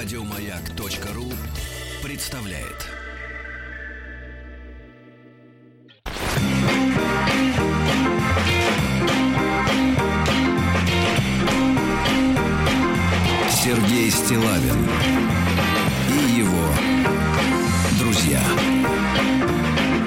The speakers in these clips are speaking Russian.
Радиомаяк.ру представляет. Сергей Стилавин и его друзья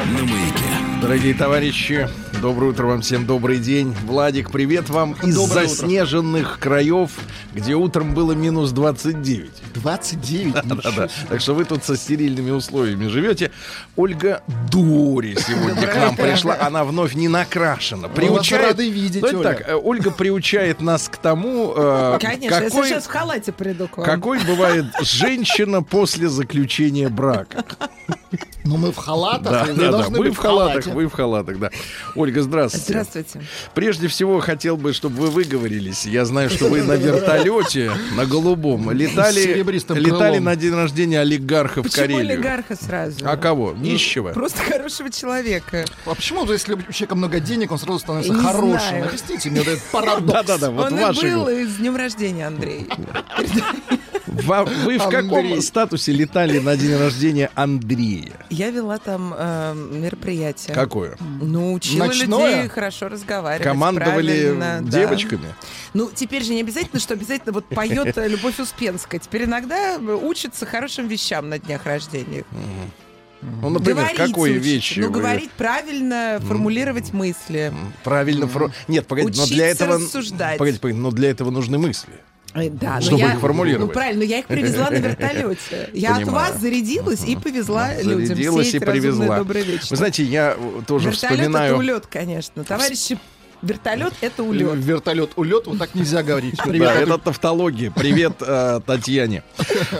на маяке. Дорогие товарищи, доброе утро вам всем, добрый день. Владик, привет вам из Доброе заснеженных краев, где утром было минус 29. 29. Да-да. Так что вы тут со стерильными условиями живете. Ольга Дури сегодня к нам пришла. Она вновь не накрашена. Вас рады видеть, Оля. так, э, Ольга приучает нас к тому, э, Конечно, я какой, сейчас в халате приду к вам. какой бывает женщина после заключения брака. Ну мы в халатах, Да, и вы да, да. быть в халатах, халате. вы в халатах, да. Ольга, здравствуйте. Здравствуйте. Прежде всего, хотел бы, чтобы вы выговорились. Я знаю, что вы на вертолете, на голубом, летали, летали на день рождения олигарха в Почему Карелию. олигарха сразу? А кого? Нищего? Просто хорошего человека. А почему же, если у человека много денег, он сразу становится Не хорошим? знаю. Объясните мне этот парадокс. Да-да-да, вот Он и был и с днем рождения, Андрей. Во- Вы в каком статусе летали на день рождения Андрея? Я вела там э, мероприятие. Какое? Ну, учила Ночное? людей хорошо разговаривать. Командовали правильно, да. девочками? Ну, теперь же не обязательно, что обязательно вот поет э, Любовь Успенская. Теперь иногда учится хорошим вещам на днях рождения. Ну, например, Говорить учится. вещи? Ну, вы- говорить правильно, формулировать мысли. Правильно фро- Нет, погодите, но для Учиться этого... рассуждать. Погодите, погодите, но для этого нужны мысли. Э, Да, но Чтобы я, их формулировать. Ну правильно, но я их привезла на вертолете. Я от вас зарядилась и повезла людям. Зарядилась и привезла. Вы знаете, я э, тоже вертолет вспоминаю... это улет, конечно. Товарищи, вертолет это улет. Вертолет, улет, вот так нельзя говорить. Да, Привет. это тавтология. Привет э, Татьяне.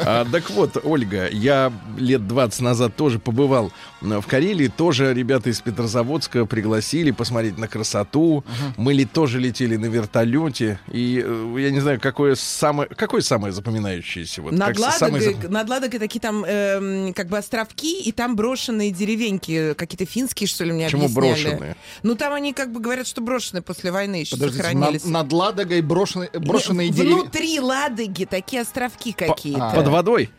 А, так вот, Ольга, я лет 20 назад тоже побывал в Карелии. Тоже ребята из Петрозаводска пригласили посмотреть на красоту. Мы ли тоже летели на вертолете. И э, я не знаю, какое самое, какое самое запоминающееся. Вот, Над Ладогой, над Ладогой такие там эм, как бы островки, и там брошенные деревеньки, какие-то финские, что ли, мне Почему объясняли. брошенные? Ну, там они как бы говорят, что брошенные после войны еще Подождите, сохранились. над, над Ладогой брошенные, брошенные деревья. Внутри Ладоги такие островки какие-то. а. Под водой?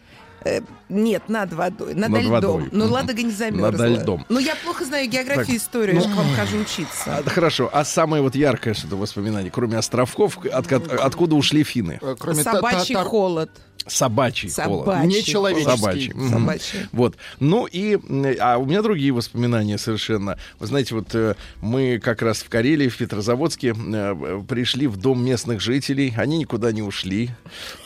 Нет, над водой, над, Над льдом. водой. Но Мгм. Ладога не замерзла. Над льдом. Ну, я плохо знаю географию Так. и историю, я же к вам хожу учиться. А, хорошо. А самое вот яркое что-то воспоминание, кроме островков, от, ко- откуда ушли финны? Э, Кроме та- Собачий та- та- холод. Собачий холод. Собачий. Нечеловеческий. Собачий. Собачий. Вот. Ну и... А у меня другие воспоминания совершенно. Вы знаете, вот э, мы как раз в Карелии, в Петрозаводске э, пришли в дом местных жителей. Они никуда не ушли.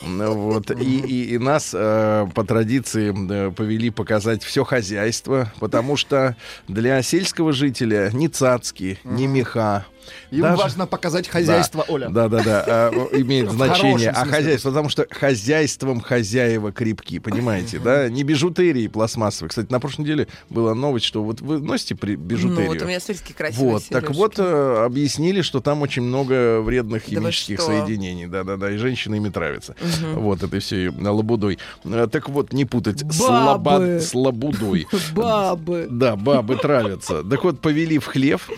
Вот. И, и- и нас по традиции э, повели показать все хозяйство, потому что для сельского жителя ни цацки, ни меха, Им даже- важно показать хозяйство, Оля. да, да, да, а, имеет значение. А хозяйство, потому что хозяйством хозяева крепки, понимаете, да? Не бижутерии пластмассовой. Кстати, на прошлой неделе была новость, что вот вы носите при- Ну, бижутерию. вот у меня, какие красивые Вот, так вот, э, объяснили, что там очень много вредных Да химических соединений. Да-да-да, и женщины ими травятся. Вот, это все лабудой. Э, Так вот, не путать. Слаба- Бабы. С лабудой. Бабы. Да, бабы травятся. Так вот, повели в хлев,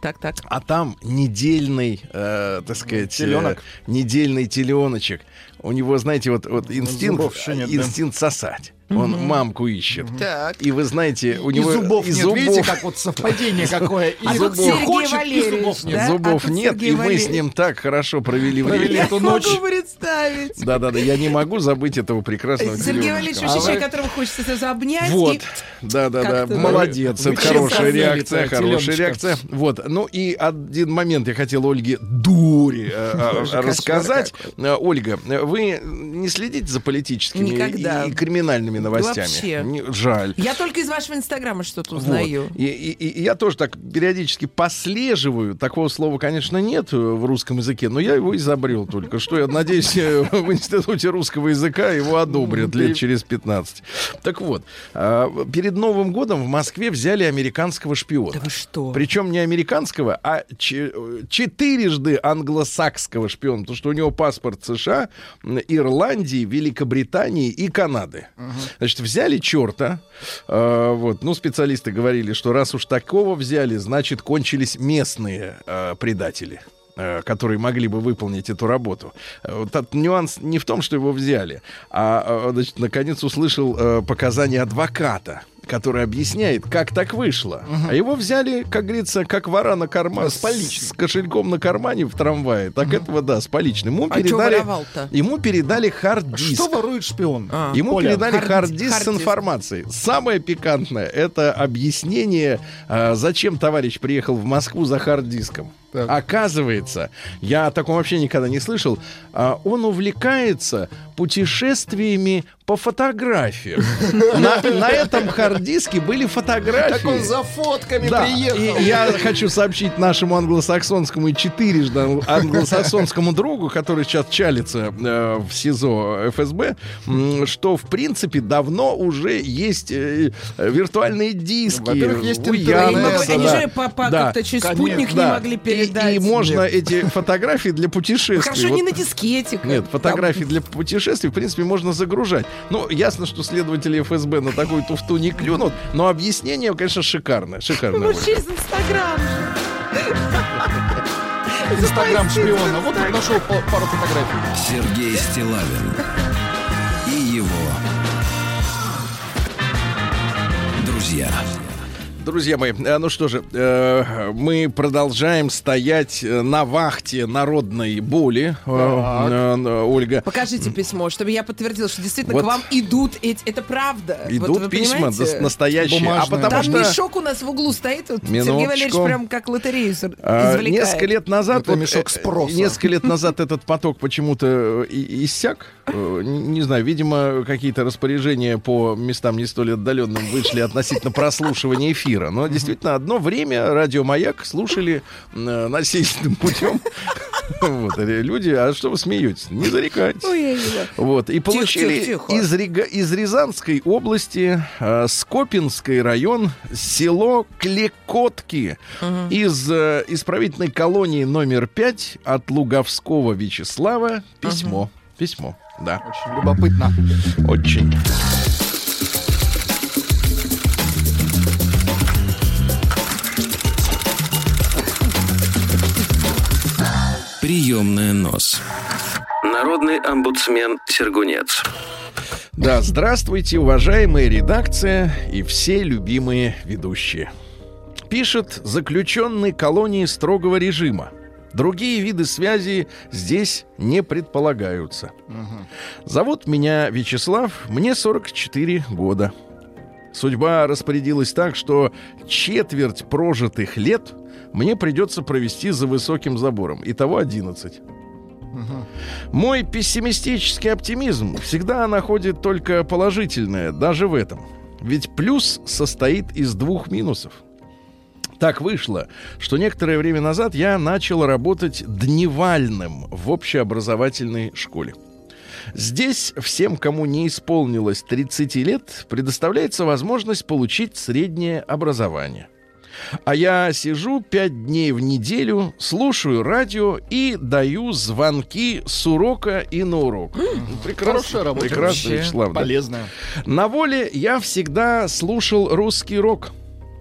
Так, так. а там недельный, э, так сказать, Теленок. э, недельный теленочек. У него, знаете, вот, вот инстинкт, Зубов еще нет, да. инстинкт сосать. Он мамку ищет. Так. И вы знаете, у И него зубов и нет. зубов, Видите, как вот совпадение какое. И А зубов Сергей хочет, и зубов нет. да? зубов а нет, Сергей и мы с ним так хорошо провели Провели время. эту Я ночь. могу представить. Да-да-да, я не могу забыть этого прекрасного Сергей. Валерьевич А человек, которого хочется сразу обнять. Вот, да-да-да, молодец, это хорошая реакция, хорошая реакция. Вот, ну и один момент я хотел Ольге Дури э, э, рассказать. Э, Ольга, вы не следите за политическими и, и криминальными новостями? вообще. Не- жаль. Я только из вашего инстаграма что-то узнаю. Вот. И, и- и я тоже так периодически послеживаю. Такого слова, конечно, нет э, в русском языке, но я его изобрел только что. Я надеюсь, э, в Институте русского языка его одобрят лет через 15. Так вот, а, перед Новым годом в Москве взяли американского шпиона. Да вы что? Причем не американского, а э, четырежды англосакского шпиона, потому что у него паспорт США, Ирландии, Великобритании и Канады. Значит, взяли черта. э, вот, ну, специалисты говорили, что раз уж такого взяли, значит, кончились местные э, предатели. э, которые могли бы выполнить эту работу. Вот этот нюанс не в том, что его взяли, а, значит, наконец услышал показания адвоката который объясняет, как так вышло. А его взяли, как говорится, как вора на карман, с, с кошельком на кармане в трамвае. Так этого, да, с поличным. Ему А передали, ему передали хард-диск. Что ворует шпион? А. Ему Оля, передали хард- хард-диск с хард-диск. информацией. Самое пикантное это объяснение, а, зачем товарищ приехал в Москву за хард-диском. Так. Оказывается, я о таком вообще никогда не слышал. а, Он увлекается путешествиями по фотографиям. На, на этом хард-диске были фотографии. Так он за фотками Да, приехал. и я хочу сообщить нашему англосаксонскому и четырежды англосаксонскому другу, который сейчас чалится э, в СИЗО ФСБ, что в принципе давно уже есть э, виртуальные диски. Во-первых, есть у интернет. Они, Яндекса, могли- они да. же по, по- Да. как-то через Конечно, спутник не Да. могли И- передать. И, можно эти фотографии для путешествий. Хорошо, вот- не на дискете. нет, фотографии там. для путешествий, в принципе, можно загружать. Ну, ясно, что следователи ФСБ на такую туфту не клюнут, но объяснение, конечно, шикарное. Шикарное. Ну, через Инстаграм. Инстаграм шпиона. Вот он нашел па- пару фотографий. Сергей Стилавин и его друзья. Друзья мои, э, ну что же, э, мы продолжаем стоять э, на вахте народной боли, э, э, э, Ольга. Покажите письмо, чтобы я подтвердила, что действительно Вот. к вам идут эти... Это правда. Вот Идут вы письма понимаете? настоящие. А Бумажные. потому Там что мешок у нас в углу стоит. Вот Сергей Минуточку. Валерьевич прям как лотерею а, извлекает. несколько лет назад Это мешок э, спроса. несколько лет назад этот поток почему-то иссяк. Не знаю, видимо, какие-то распоряжения по местам не столь отдаленным вышли относительно прослушивания эфира. Но действительно, одно время радио Маяк слушали э, насильственным путем. Вот, э, люди, а что вы смеетесь? Не зарекайтесь. Ой. Вот, и получили тихо, тихо. Из, Рига- из Рязанской области, э, Скопинский район, село Клекотки, из э, исправительной колонии номер 5 от Луговского Вячеслава письмо. Письмо, да, Очень любопытно. очень. Приемная нос. Народный омбудсмен Сергунец. Да, здравствуйте, уважаемая редакция и все любимые ведущие. Пишет заключенный колонии строгого режима. Другие виды связи здесь не предполагаются. Зовут меня Вячеслав, мне 44 года. Судьба распорядилась так, что четверть прожитых лет мне придется провести за высоким забором. Итого 11. Мой пессимистический оптимизм всегда находит только положительное, даже в этом. Ведь плюс состоит из двух минусов. Так вышло, что некоторое время назад я начал работать дневальным в общеобразовательной школе. Здесь всем, кому не исполнилось 30 лет, предоставляется возможность получить среднее образование. А я сижу пять дней в неделю, слушаю радио и даю звонки с урока и на урок. Прекрасно. Хорошая работа. Прекрасно, Вячеслав, да. Полезная. На воле я всегда слушал русский рок.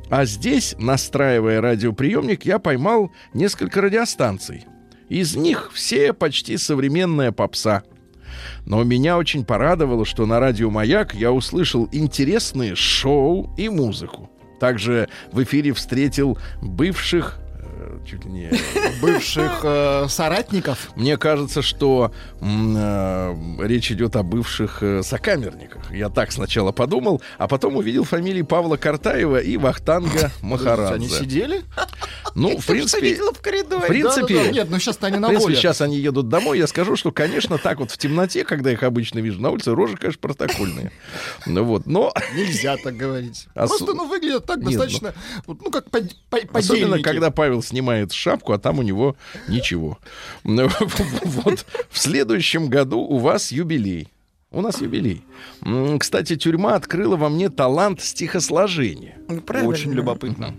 А здесь, настраивая радиоприемник, я поймал несколько радиостанций. Из них все почти современная попса. Но меня очень порадовало, что на радио «Маяк» я услышал интересные шоу и музыку. Также в эфире встретил бывших... Чуть ли не Бывших э, соратников. мне кажется, что э, речь идет о бывших э, сокамерниках. Я так сначала подумал, а потом увидел фамилии Павла Картаева и Вахтанга Они Махарадзе. сидели? Ну, в принципе, видела в коридоре. в принципе. Нет, ну сейчас они на воле. сейчас они едут домой. Я скажу, что, конечно, так вот в темноте, когда их обычно вижу на улице, рожи, конечно, протокольные. Ну вот, но Нельзя так говорить. Просто, ну, выглядят так Нет, достаточно, ну, как под- по- Особенно, подельники. когда Павел снимает шапку, а там у него ничего. Ну, Вот в следующем году у вас юбилей. У нас юбилей. Кстати, тюрьма открыла во мне талант стихосложения. Правильно. Очень любопытно.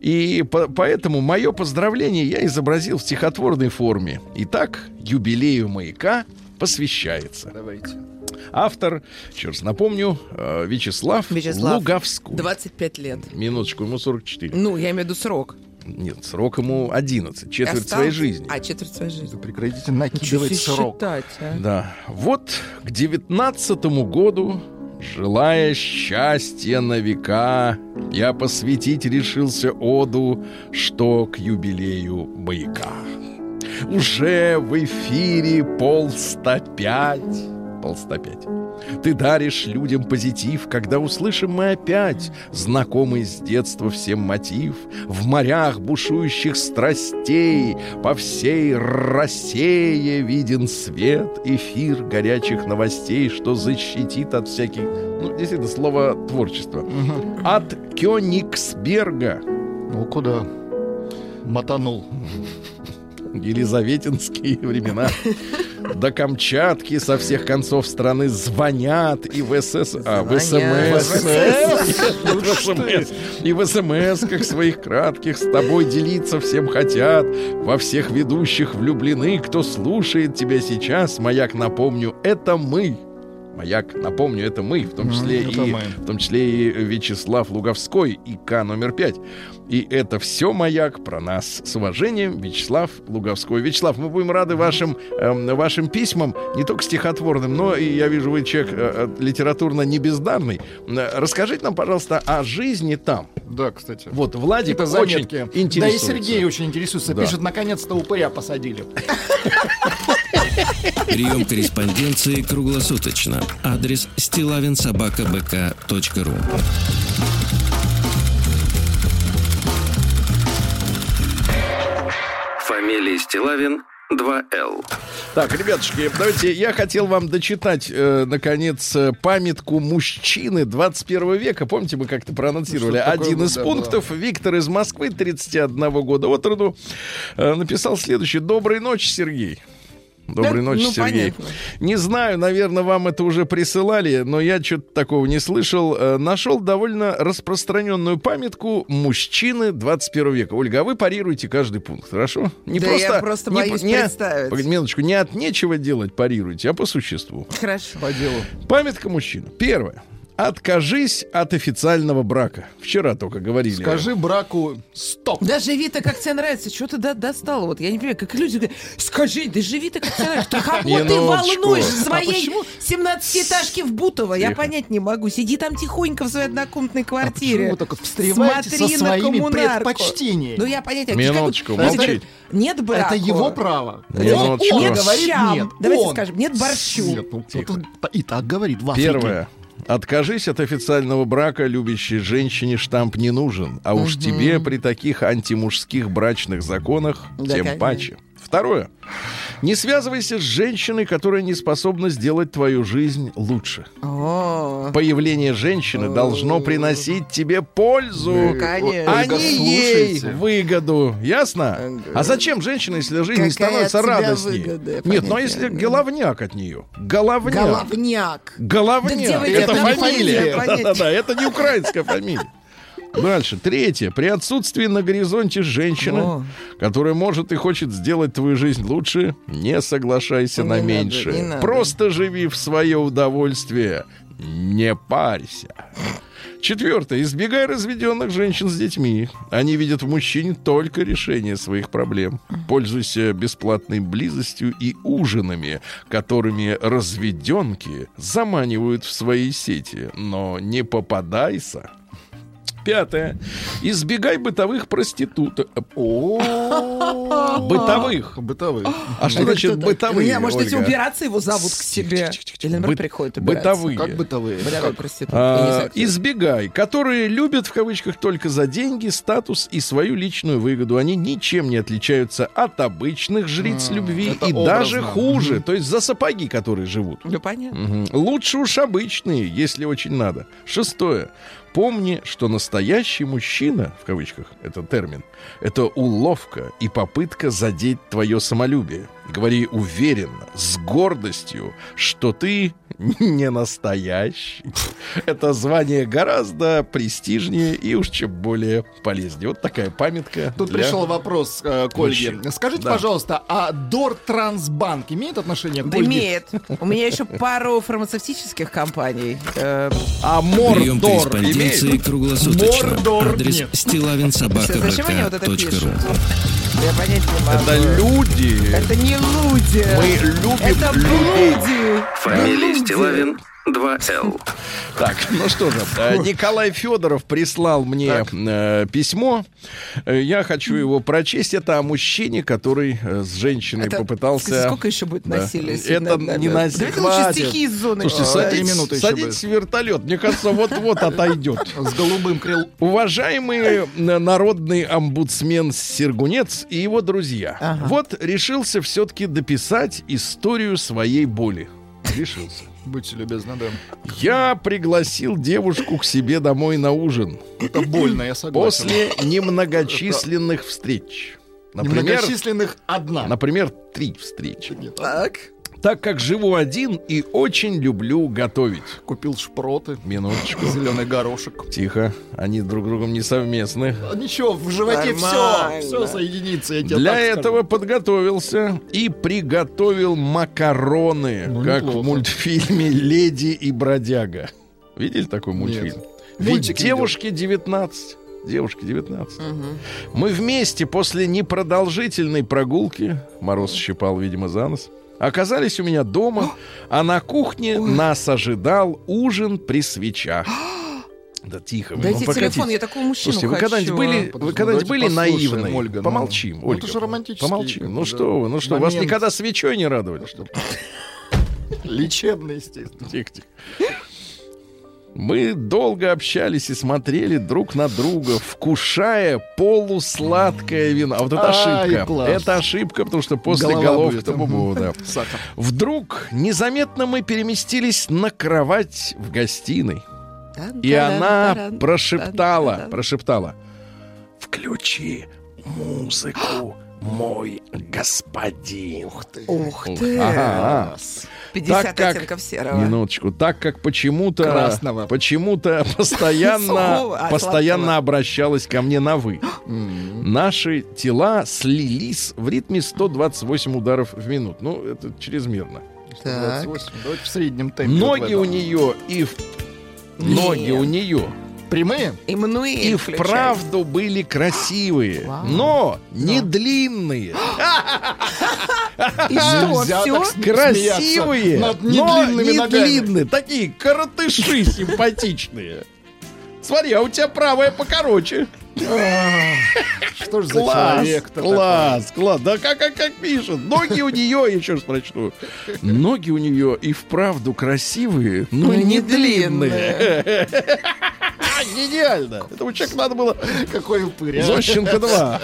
И по- поэтому мое поздравление я изобразил в стихотворной форме. Итак, юбилею маяка посвящается. Давайте. Автор, еще раз напомню, э, Вячеслав, Вячеслав. Луговской. 25 лет. Минуточку, ему 44. Ну, я имею в виду срок. Нет, срок ему 11, четверть Остался? своей жизни. А, четверть своей жизни. Прекратите Ничего накидывать срок. считать, а. Да. Вот к девятнадцатому году, желая счастья на века, я посвятить решился оду, что к юбилею маяка. Уже в эфире полста пять. Полста пять. Ты даришь людям позитив, когда услышим мы опять знакомый с детства всем мотив. В морях бушующих страстей по всей России виден свет, эфир горячих новостей, что защитит от всяких... Ну, действительно, слово творчество. От Кёнигсберга Ну куда? Мотанул. Елизаветинские времена. До Камчатки со всех концов страны звонят и в СС... А, в Звонят. СМС. В СМС. И в СМС-ках своих кратких с тобой делиться всем хотят. Во всех ведущих влюблены. Кто слушает тебя сейчас, маяк, напомню, это мы. Маяк, напомню, это мы, в том числе это и мы. в том числе и Вячеслав Луговской, ИК номер 5. И это все маяк про нас. С уважением, Вячеслав Луговской. Вячеслав, мы будем рады вашим, эм, вашим письмам, не только стихотворным, но и я вижу, вы человек э, э, литературно не бездарный. Э, Расскажите нам, пожалуйста, о жизни там. Да, кстати. Вот Владик Это очень заметки. Да и интересуется. Сергей очень интересуется. Да. Пишет, наконец-то упыря посадили. Прием корреспонденции круглосуточно. Адрес стилавинсобакабк.ру Фамилия Стилавин 2Л. Так, ребятушки, давайте я хотел вам дочитать, э, наконец, э, памятку мужчины 21 века. Помните, мы как-то проанонсировали Ну, такое один было, из да, пунктов. Виктор из Москвы, 31 года от роду, э, написал следующее. Доброй ночи, Сергей. Доброй Да, ночи, ну, Сергей. понятно. Не знаю, наверное, вам это уже присылали, но я что-то такого не слышал. Э, Нашел довольно распространенную памятку мужчины 21 века. Ольга, а вы парируете каждый пункт, хорошо? Не Да я просто не боюсь не- представить. Погоди, минуточку, не от нечего делать парируйте, а по существу. Хорошо. По делу. Памятка мужчина. Первое. Откажись от официального брака. Вчера только говорили. Скажи браку стоп. Да живи так, как тебе нравится. Что ты до- достал? Вот я не понимаю, как люди говорят, скажи, да живи так, как тебе нравится. Да кого ты Минуточку. волнуешь А своей почему? 17-этажке в Бутово? Я понять не могу. Сиди там тихонько в своей однокомнатной А почему квартире. вы только встреваете Смотри со на своими коммунарку. предпочтениями? Ну я понять. а Минуточку, говорят, Нет брака. Это его право. Он Нет говорит щам. нет. Давайте скажем, нет борщу. Нет, ну, и так говорит в Африке. Первое. Откажись от официального брака, любящей женщине штамп не нужен. А уж тебе при таких антимужских брачных законах Да, тем конечно. паче. Второе. Не связывайся с женщиной, которая не способна сделать твою жизнь лучше. О, Появление женщины должно приносить тебе пользу, Ну, конечно. а не ей выгоду. Ясно? А зачем женщина, если жизнь не Какая становится от тебя радостней? выгода? Нет, ну а Понятия если не головняк от нее? Головняк. головняк. Головняк. Да это это фамилия. Да-да-да, это не украинская фамилия. Дальше. Третье. При отсутствии на горизонте женщины, О. которая может и хочет сделать твою жизнь лучше, не соглашайся Не на надо, меньшее. не надо. Просто живи в свое удовольствие. Не парься. Четвертое. Избегай разведенных женщин с детьми. Они видят в мужчине только решение своих проблем. Пользуйся бесплатной близостью и ужинами, которыми разведенки заманивают в свои сети. Но не попадайся. Пятое. Избегай бытовых проституток. Бытовых. Бытовых. А что значит бытовые? Меня, может Ольга? убираться его зовут к себе. Или, приходит убираться. Бытовые. Как бытовые? А, избегай, которые любят в кавычках только за деньги, статус и свою личную выгоду. Они ничем не отличаются от обычных жриц любви и даже хуже, то есть за сапоги, которые живут. Ну, понятно. Лучше уж обычные, если очень надо. Шестое. Помни, что настоящий мужчина, в кавычках, это термин, это уловка и попытка задеть твое самолюбие. Говори уверенно, с гордостью, что ты не настоящий. Это звание гораздо престижнее и уж чем более полезнее. Вот такая памятка. Тут для- пришел вопрос э, к Ольге. мужчин. Скажите, Да. пожалуйста, а Дортрансбанк имеет отношение к Да Ольге? имеет. У меня еще пару фармацевтических компаний. Э, А Мордор Корреспонденции круглосуточно. Мордор Адрес нет. Я понять не могу. Это люди. Это не люди. Мы любим Это людей. блуди. Фамилия. Стилавин 2Л. Так, ну что же, э, Николай Федоров прислал мне э, письмо. Э, Я хочу его прочесть. Это о мужчине, который с женщиной Это, попытался. Сколько еще будет Да. насилия? Это сегодня? не насилие. Давайте лучше стихи из зоны. Слушайте, А, садитесь, минуты еще садитесь в вертолет. Мне кажется, вот-вот отойдет. С голубым крыл. Уважаемый народный омбудсмен Сергунец и его друзья. Ага. Вот решился все-таки дописать историю своей боли. Решился. Будьте любезны, да. Я пригласил девушку к себе домой на ужин Это больно, я согласен. после немногочисленных встреч. Например, Немногочисленных одна. например, три встречи. Так. Так как живу один и очень люблю готовить. Купил шпроты, Минуточку. зеленый горошек. Тихо, они друг с другом не совместны. Ничего, в животе все, Нормально. все соединится. Я тебе Для так скажу. этого подготовился и приготовил макароны, Ну, как в неплохо. мультфильме «Леди и бродяга». Видели такой мультфильм? Ведь Мультик девушке 19. Девушке 19. Мы вместе после непродолжительной прогулки, Мороз щипал, видимо, за нос, оказались у меня дома, а на кухне нас ожидал ужин при свечах. Да тихо, вы, Дайте ну, погодите. телефон, я такого мужчину Слушайте, вы когда-нибудь были, Подожди, вы когда-нибудь были наивны? Ольга, ну. Помолчим, Ну, Ольга. это же романтический, Помолчим. Ну да, что вы, ну что, вас момент. никогда свечой не радовали? Что? Лечебный, естественно. Тихо, тихо. Мы долго общались и смотрели друг на друга, вкушая полусладкое вино. А вот это ошибка. Это ошибка, потому что после Голова голов будет. то бу-бу, да. Вдруг незаметно мы переместились на кровать в гостиной. И она прошептала, прошептала, включи музыку, мой господин. Ух ты. Ух ты. ага. Класс. 50 Так как- оттенков серого. Минуточку. Так как почему-то Красного. почему-то постоянно, Сухого, а постоянно обращалась ко мне на вы. Наши тела слились в ритме 128 ударов в минуту. Ну, это чрезмерно. Так. 28. Давайте в среднем темпе. Ноги у нее и в... ноги у нее Прямые? Эммануэль и включай. вправду были красивые, Вау. но не длинные. И что, все? Красивые, над но не ногами. длинные. Такие коротыши симпатичные. Смотри, а у тебя правая покороче. Что ж за Класс, человек-то класс, класс. Да как, как, как пишет. Ноги у нее, еще раз прочту. Ноги у нее и вправду красивые, но не не длинные. Гениально. Этому человеку надо было? Какой упырь, а? Зощенко 2.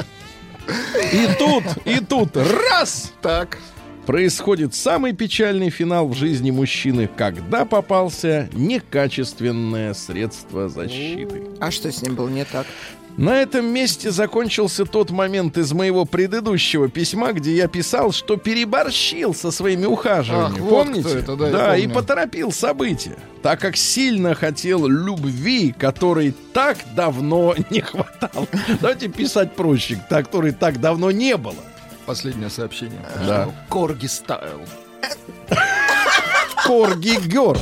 И тут, и тут, раз! Так. Происходит самый печальный финал в жизни мужчины, когда попался некачественное средство защиты. А что с ним было не так? На этом месте закончился тот момент из моего предыдущего письма, где я писал, что переборщил со своими ухаживаниями. Ах, вот Помните? кто это, да, я и поторопил события, так как сильно хотел любви, которой так давно не хватало. Давайте писать проще, которой так давно не было. Последнее сообщение. Да. Корги стайл. Корги Герл.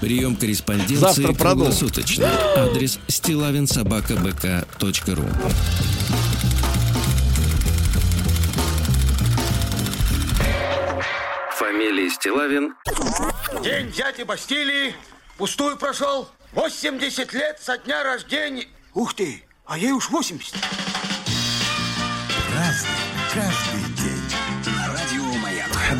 Прием корреспонденции Завтра круглосуточно. Адрес стилавинсобакабк.ру Фамилия Стилавин День дяди Бастилии пустую прошел. 80 лет со дня рождения. Ух ты, а ей уж 80.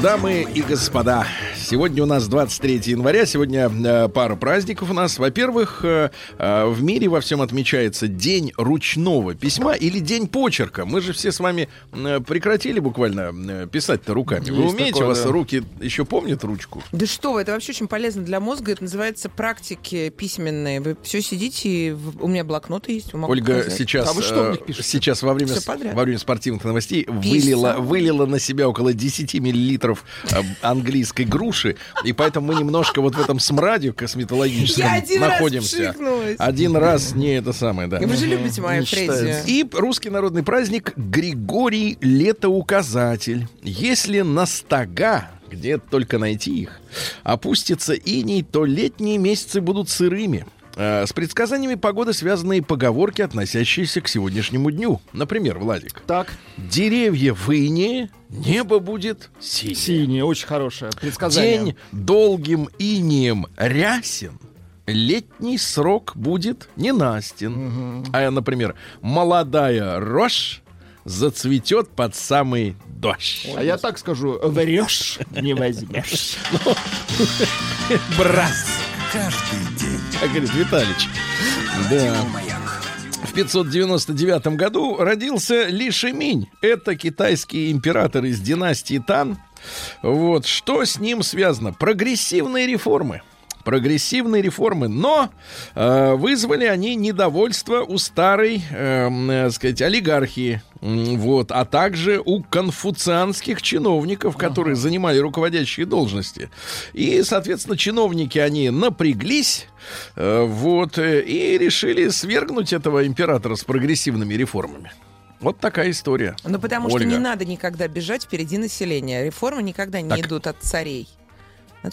Дамы и господа, сегодня у нас 23 января, сегодня э, пара праздников у нас. Во-первых, э, э, в мире во всем отмечается День ручного письма или День почерка. Мы же все с вами э, прекратили буквально э, писать-то руками. Вы Есть умеете, такое, у вас да. руки еще помнят ручку? Да что вы, это вообще очень полезно для мозга. Это называется практики письменные. Вы все сидите, и в- у меня блокноты есть. могу Ольга показать. сейчас, А вы что э, сейчас во время, во время спортивных новостей вылила, вылила на себя около 10 миллилитров э, английской груши, и поэтому мы немножко вот в этом смраде косметологическом один находимся. Один раз не это самое, да. И вы же любите мою Фредди. И русский народный праздник Григорий Летоуказатель. Если на стога, где только найти их, опустится иней, то летние месяцы будут сырыми. Э, С предсказаниями погоды связаны и поговорки, относящиеся к сегодняшнему дню. Например, Владик. Так, Деревья в ине, небо будет синее. синее, очень хорошее предсказание. День долгим инием рясен, летний срок будет ненастен. А, например, молодая рожь зацветет под самый дождь. А я так скажу, врешь, не возьмешь. Брас. Говорит Виталич. Да. В 599 году родился Ли Шиминь. Это китайский император из династии Тан. Вот. Что с ним связано? Прогрессивные реформы. Прогрессивные реформы, но э, вызвали они недовольство у старой, эм, э, сказать, олигархии, вот, а также у конфуцианских чиновников, которые занимали руководящие должности. И, соответственно, чиновники, они напряглись, э, вот, э, и решили свергнуть этого императора с прогрессивными реформами. Вот такая история. Ну, потому что Ольга. не надо никогда бежать впереди населения. Реформы никогда не Так. идут от царей.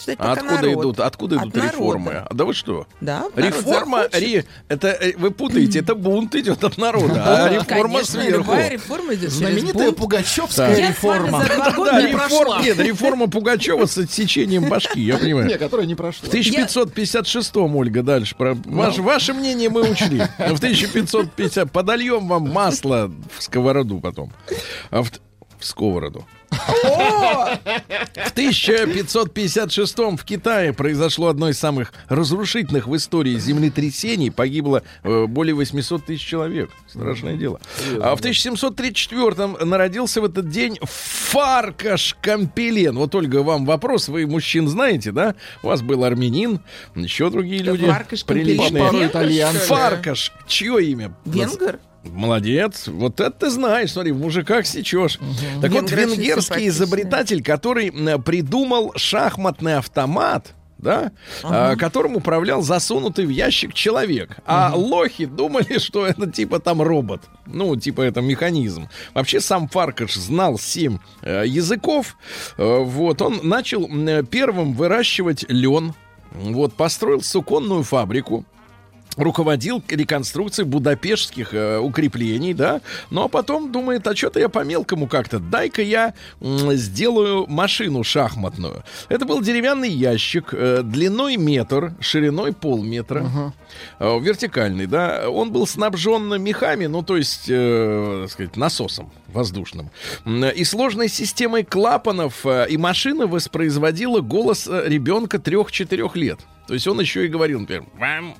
Ждать, А откуда народ. идут, откуда От идут народа. реформы? А Да вы что? Да, Реформа, ре- это э, вы путаете, это бунт идет от народа, а реформа Конечно, сверху. реформа идет Знаменитая бунт. пугачевская реформа. Да, не реформ, прошла. нет, реформа Пугачева с отсечением башки, я понимаю. Не, которая не прошла. В 1556-м, Ольга, дальше. Про... Ваше, ваше мнение мы учли. В 1550 подольем вам масло в сковороду потом. А в... в сковороду. В 1556 в Китае произошло одно из самых разрушительных в истории землетрясений. Погибло э, более 800 тысяч человек. Страшное дело. А в 1734 народился в этот день Фаркаш Кампелен. Вот, Ольга, вам вопрос. Вы мужчин знаете, да? У вас был армянин, еще другие люди Фаркаш Кампелен. Фаркаш. Чье имя? Венгр? Молодец. Вот это ты знаешь, смотри, в мужиках сечешь. Так вот, венгерский изобретатель, который придумал шахматный автомат, да, а, которым управлял засунутый в ящик человек. А лохи думали, что это типа там робот. Ну, типа это механизм. Вообще сам Фаркаш знал семь э, языков. Э, вот, он начал м, первым выращивать лен. Вот, построил суконную фабрику руководил реконструкцией будапештских э, укреплений, да, но потом думает, а что-то я по-мелкому как-то, дай-ка я м, сделаю машину шахматную. Это был деревянный ящик э, длиной метр, шириной полметра, э, вертикальный, да, он был снабжен мехами, ну, то есть, э, так сказать, насосом воздушным, и сложной системой клапанов, э, и машина воспроизводила голос э, ребенка трех-четырех лет. То есть он еще и говорил, например, вам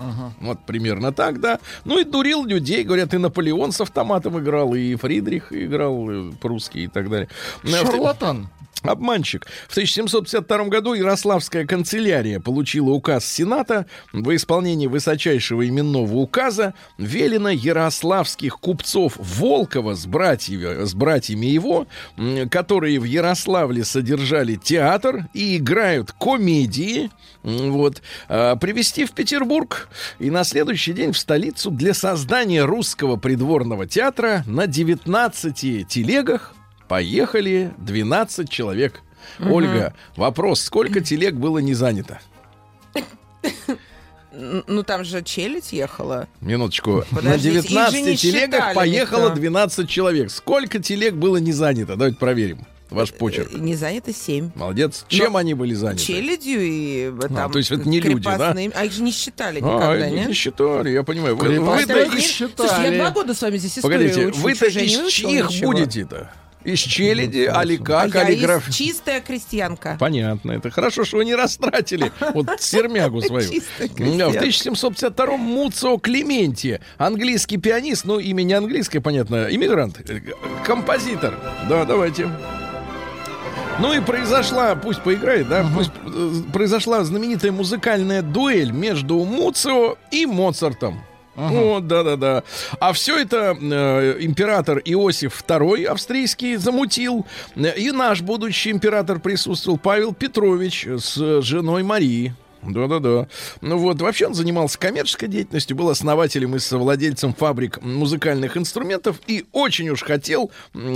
мат. Вот примерно так, да. Ну и дурил людей. Говорят, и Наполеон с автоматом играл, и Фридрих играл, э, прусский и так далее. Ну, а Шарлатан. Обманщик. В 1752 году Ярославская канцелярия получила указ Сената. Во исполнении высочайшего именного указа велено ярославских купцов Волкова с братьями, с братьями его, которые в Ярославле содержали театр и играют комедии, вот, а, привезти в Петербург и на следующий день в столицу для создания русского придворного театра на 19 телегах поехали 12 человек. Ольга, вопрос, сколько телег было не занято? Ну, там же челядь ехала. Минуточку. Подождите, на их же 19 не телегах поехало никто. 12 человек. Сколько телег было не занято? Давайте проверим. Ваш почерк. Э, Не занято семь. Молодец. Чем Но они были заняты? Челядью и э, там... то есть это не люди, да? А их же не считали А, никогда, их нет? не считали, я понимаю. Вы- Вы-то не из- считали. Слушайте, я два года с вами здесь историю Погодите, вы-то не из чьих ничего. будете-то? Из челяди, али А как, я чистая крестьянка. Понятно, это хорошо, что вы не растратили вот сермягу свою. Чистая Да, В крестьянка. 1752 Муцо Клементи, английский пианист, ну, имя не английское, понятно, иммигрант, э, композитор. Да, давайте. Ну и произошла, пусть поиграет, да, пусть э, произошла знаменитая музыкальная дуэль между Муцио и Моцартом. Вот, да-да-да. А все это э, император Иосиф II австрийский замутил. И наш будущий император присутствовал, Павел Петрович с женой Марии. Да-да-да. Ну вот, вообще он занимался коммерческой деятельностью, был основателем и совладельцем фабрик музыкальных инструментов и очень уж хотел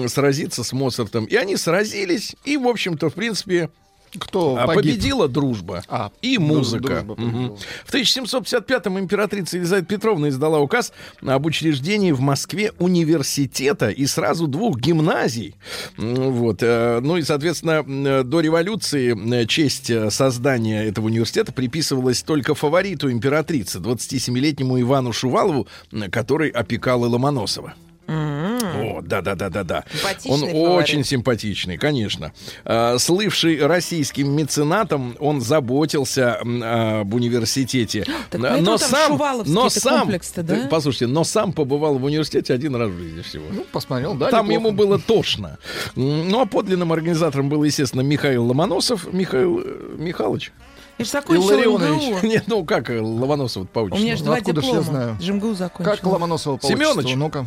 сразиться с Моцартом. И они сразились, и, в общем-то, в принципе, Кто А погиб? победила дружба А, и музыка. дружба победила. В 1755-м императрица Елизавета Петровна издала указ об учреждении в Москве университета и сразу двух гимназий. Вот. э, Ну и, соответственно, м, до революции э, честь э, создания этого университета приписывалась только фавориту императрицы, 27-летнему Ивану Шувалову, который опекал и Ломоносова. О, да, да, да, да, да. Симпатичный Он фаворит. очень симпатичный, конечно. А, Слывший российским меценатом, он заботился об университете. Так но сам, но сам, да? ты послушайте, но сам побывал в университете один раз в жизни всего. Ну, посмотрел, да, Там ему было тошно. Ну, а подлинным организатором был, естественно, Михаил Ломоносов. Михаил э, Михайлович. Я же Илларионович. МГУ. Нет, ну как э, Ломоносов по У меня же Ну, два откуда ж я диплома. знаю? Же МГУ закончила. Как Ломоносова по Семёныч. Ну-ка.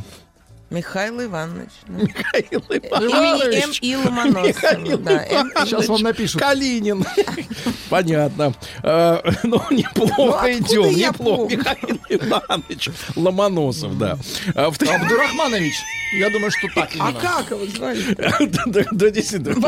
Михаил Иванович. да. Михаил Иванович. Имени М. И. Ломоносова. Да, М. Сейчас вам напишут. Калинин. Понятно. А, Ну, Ну, неплохо откуда идем, неплохо. помню? Михаил Иванович Ломоносов, да. А в- Абдурахманович. Я думаю, что так А как его звали? Да, действительно. Бы-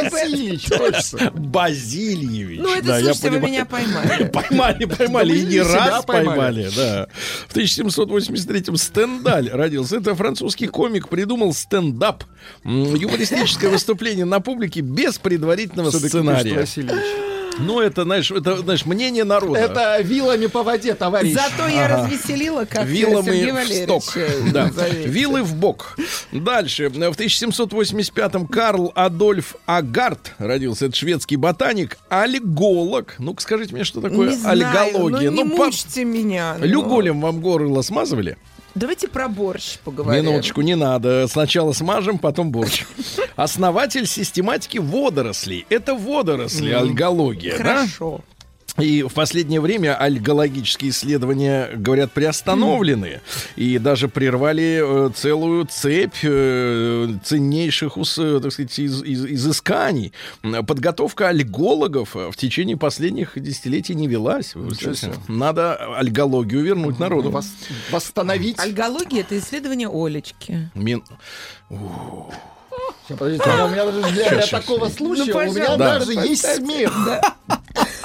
Васильевич, точно. Базильевич. Ну, это, слушайте, вы меня поймали. Поймали, поймали, и не раз поймали. поймали, да. В 1783-м Стендаль родился. Это французский комик, придумал стендап. Юмористическое выступление на публике без предварительного сценария. Ну, это, знаешь, это, знаешь, мнение народа. Это вилами по воде, товарищ. Зато я развеселила, как Сергей Вилами в Валерьевич. сток. э, Да. Вилы в бок. Дальше. В 1785-м Карл Адольф Агарт родился. Это шведский ботаник, аллеголог. Ну-ка, скажите мне, что такое Не знаю, аллегология? ну не по- мучьте меня. ну. Люголем вам горло смазывали? Давайте про борщ поговорим. Минуточку, не надо. Сначала смажем, потом борщ. Основатель систематики водорослей. Это водоросли, альгология. да? И в последнее время альгологические исследования, говорят, приостановлены. И даже прервали э, целую цепь э, ценнейших э, так сказать, из- из- изысканий. Подготовка альгологов в течение последних десятилетий не велась. Надо альгологию вернуть народу. Вос- Восстановить. Альгология — это исследование Олечки. Мин- Сейчас, подождите, у меня даже для, для щас, такого щас. случая Ну, у меня пожалуйста, даже есть смех.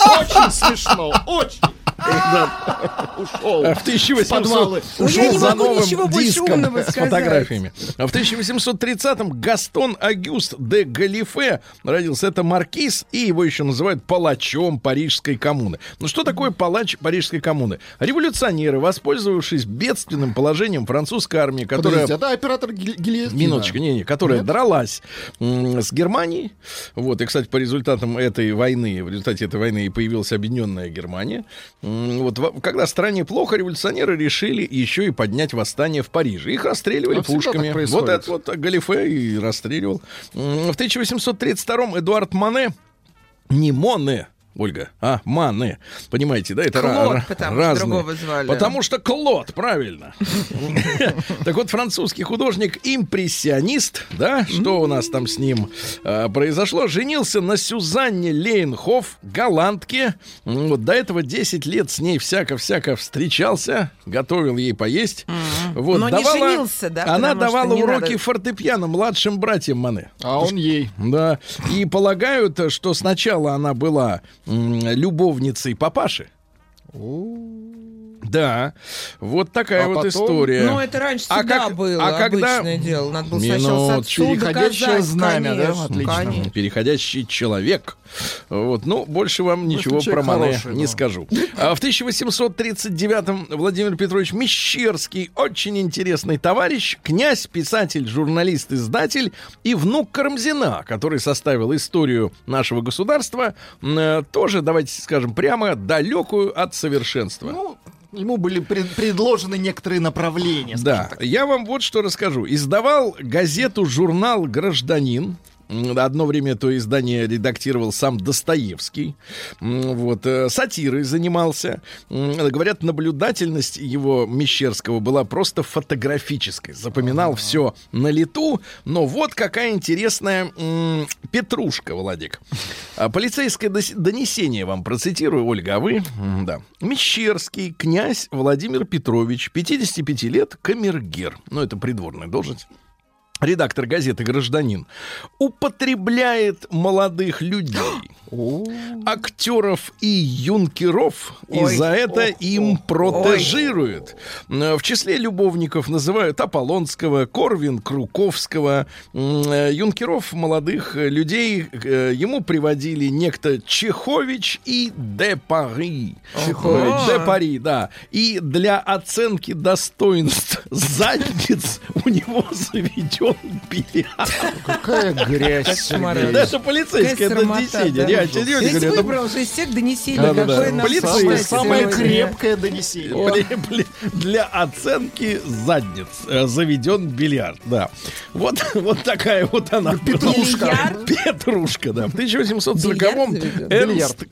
Очень смешно, очень. Ушел. А В 1800 подвалы. Ну, я ушел не за новым диском с фотографиями. А в 1830-м Гастон Агюст де Галифе родился. Это маркиз, и его еще называют палачом Парижской коммуны. Ну что такое палач Парижской коммуны? Революционеры, воспользовавшись бедственным положением французской армии, которая... Подождите, это оператор гиль- гильотина. Минуточку, не, не, которая дралась с Германией. Вот, и, кстати, по результатам этой войны, в результате этой войны и появилась объединенная Германия. Вот, во- когда стране плохо, революционеры решили еще и поднять восстание в Париже. Их расстреливали так пушками. Вот этот вот Галифе и расстреливал. В 1832-м Эдуард Мане, не Моне, Ольга, а, Мане. Понимаете, да? Это Клод, ра- потому что разные. другого звали. Потому что Клод, правильно. Так вот, французский художник, импрессионист, да, что у нас там с ним э, произошло, женился на Сюзанне Лейнхоф, голландке. Вот до этого 10 лет с ней всяко-всяко встречался, готовил ей поесть. Вот, Но не женился, да, Она что давала уроки надо. фортепиано младшим братьям Мане. А он ей. Да. И полагают, что сначала она была любовницей папаши. Да, вот такая А вот потом? история. Ну, это раньше А всегда как- было а когда- обычное дело. Надо было сначала Минуточку. с отцом Переходящее доказать, знамя, да? конечно, Отлично. конечно. Переходящий человек. Вот, ну, больше вам ничего про Мане хороший, не да. скажу. А в 1839-м Владимир Петрович Мещерский, очень интересный товарищ, князь, писатель, журналист, издатель и внук Карамзина, который составил историю нашего государства, э, тоже, давайте скажем прямо, далекую от совершенства. Ну, ему были пред- предложены некоторые направления. Да, так. я вам вот что расскажу. Издавал газету журнал «Гражданин». Одно время это издание редактировал сам Достоевский. Вот, э, сатирой занимался. Говорят, наблюдательность его Мещерского была просто фотографической. Запоминал все на лету. Но вот какая интересная м, петрушка, Владик. А, Полицейское донесение вам процитирую, Ольга, а вы? Да. Мещерский князь Владимир Петрович, 55 лет, камергер. Ну, это придворная должность. Редактор газеты «Гражданин», употребляет молодых людей, актеров и юнкеров, и Ой, за это ох, им ох, протежирует. Э, В числе любовников называют Аполлонского, Корвин Круковского. Э, Юнкеров, молодых э, людей, ему приводили некто Чехович и Де Пари. Ого. De Paris, да. И для оценки достоинств задниц у него заведен бильярд. Какая грязь. Это полицейское Какая срамота, донесение. Ведь говорю, это выбрал же из всех донесений, Да-да-да. какое нам Полицейское. Самое, крепкое донесение. Для, оценки задниц э, заведен бильярд, да. Вот, вот такая вот она. Петрушка. Бильярд? Петрушка, да. В 1840-м Бильярд заведен? Эрнст...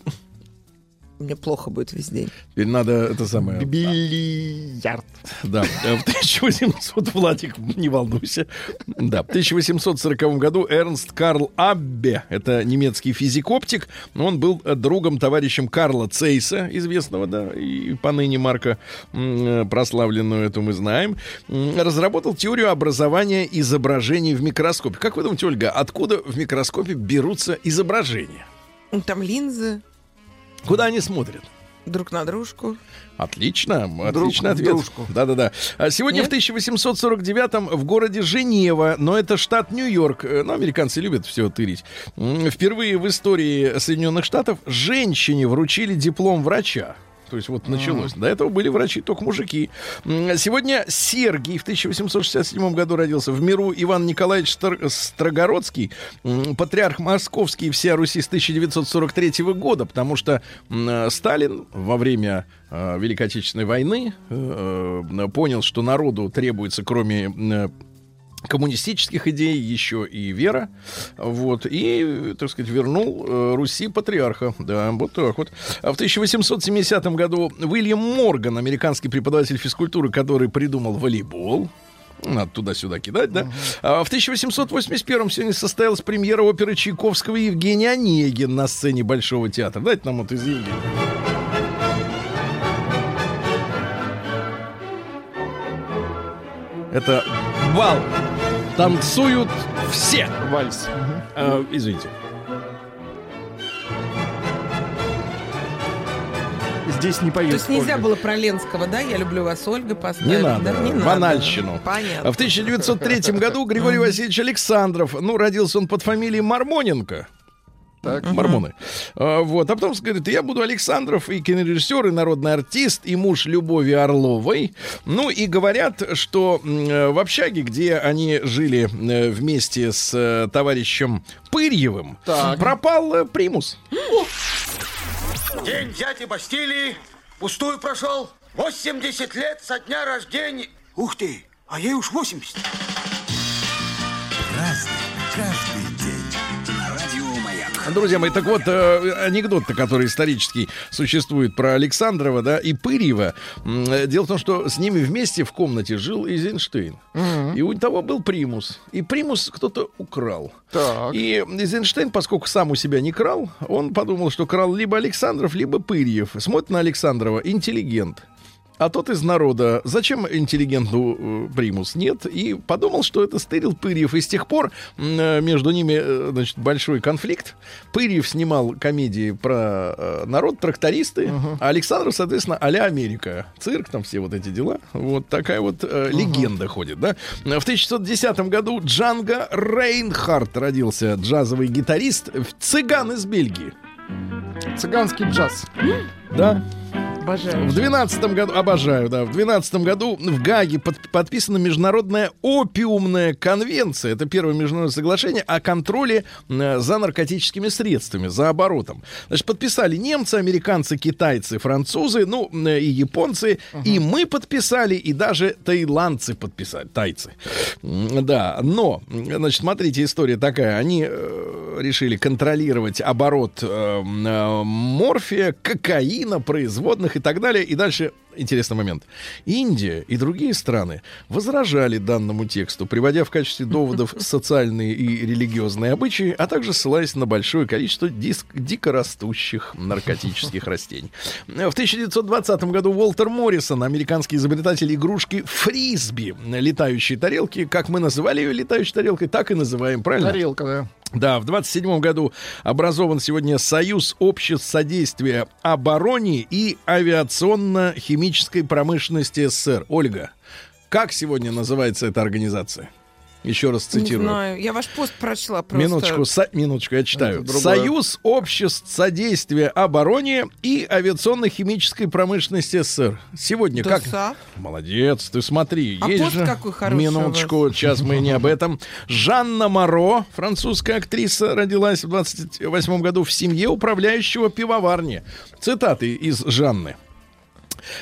Мне плохо будет весь день. Теперь надо это самое... Бильярд. Да, э, в 1800, Владик, не волнуйся. Да, в 1840 году Эрнст Карл Аббе, это немецкий физик-оптик, он был э, другом, товарищем Карла Цейса, известного, да, и поныне Марка, э, прославленную эту мы знаем, разработал теорию образования изображений в микроскопе. Как вы думаете, Ольга, откуда в микроскопе берутся изображения? Там линзы Куда они смотрят? друг на дружку. Отлично, Друг отличный ответ. дружку. Да-да-да. А Сегодня Нет? в 1849-м в городе Женева, но это штат Нью-Йорк, ну, американцы любят все тырить, впервые в истории Соединенных Штатов женщине вручили диплом врача. То есть вот началось. До этого были врачи, только мужики. Сегодня Сергий в 1867 году родился. В миру Иван Николаевич Строгородский, патриарх московский и вся Руси с 1943 года, потому что Сталин во время э, Великой Отечественной войны э, э, понял, что народу требуется, кроме коммунистических идей, еще и вера. Вот. И, так сказать, вернул э, Руси патриарха. Да, вот так вот. А в 1870 году Уильям Морган, американский преподаватель физкультуры, который придумал волейбол, надо туда-сюда кидать, да? А в 1881 сегодня состоялась премьера оперы Чайковского Евгений Онегин на сцене Большого театра. Дайте нам вот из Евгения. Это бал. Танцуют все. Вальс. А, извините. Здесь не поют. То есть нельзя Ольга. было про Ленского, да? Я люблю вас, Ольга, поставить. Не надо. да? Не надо. Банальщину. Понятно. А В 1903 году Григорий Васильевич Александров, ну, родился он под фамилией Мармоненко. Так. Мормоны. А, вот. А потом говорит, я буду Александров, и кинорежиссер, и народный артист, и муж Любови Орловой. Ну, и говорят, что э, в общаге, где они жили э, вместе с э, товарищем Пырьевым, Так. пропал э, примус. День дяди Бастилии пустую прошел. 80 лет со дня рождения. Ух ты, а ей уж 80. Друзья мои, так вот, э, анекдот-то, который исторический существует про Александрова, да, и Пырьева. Э, Дело в том, что с ними вместе в комнате жил Эйзенштейн. И у того был примус. И примус кто-то украл. Так. И Эйзенштейн, поскольку сам у себя не крал, он подумал, что крал либо Александров, либо Пырьев. Смотрит на Александрова, интеллигент. А тот из народа, зачем интеллигенту э, примус? Нет. И подумал, что это стырил Пырьев. И с тех пор э, между ними, э, значит, большой конфликт. Пырьев снимал комедии про народ, трактористы. А Александров, соответственно, а-ля Америка. Цирк, там все вот эти дела. Вот такая вот э, легенда ходит, да. В 1910 году Джанго Рейнхард родился. Джазовый гитарист. Цыган из Бельгии. Цыганский джаз. Да. Обожаю. В 12 году, обожаю, да, в 12 году в Гаге под- подписана международная опиумная конвенция. Это первое международное соглашение о контроле э, за наркотическими средствами, за оборотом. Значит, подписали немцы, американцы, китайцы, французы, ну, э, и японцы. И мы подписали, и даже таиландцы подписали, тайцы. Да, но, значит, смотрите, история такая. Они э, решили контролировать оборот э, морфия, кокаина, производных и и так далее. И дальше интересный момент. Индия и другие страны возражали данному тексту, приводя в качестве доводов социальные и религиозные обычаи, а также ссылаясь на большое количество диск- дикорастущих наркотических растений. В 1920 году Уолтер Моррисон, американский изобретатель игрушки фрисби, летающие тарелки, как мы называли ее летающей тарелкой, так и называем, правильно? Тарелка, да. Да, в 27 году образован сегодня Союз обществ содействия обороне и авиационно-химической промышленности СССР. Ольга, как сегодня называется эта организация? Еще раз Не цитирую. знаю. Я ваш пост прочла просто. Минуточку, со- минуточку, я читаю. Союз обществ содействия обороне и авиационно-химической промышленности СССР. Сегодня Да как? са. Молодец, ты смотри. А есть пост же... какой хороший у Минуточку, сейчас мы не об этом. Жанна Моро, французская актриса, родилась в 28 году в семье управляющего пивоварни. Цитаты из Жанны.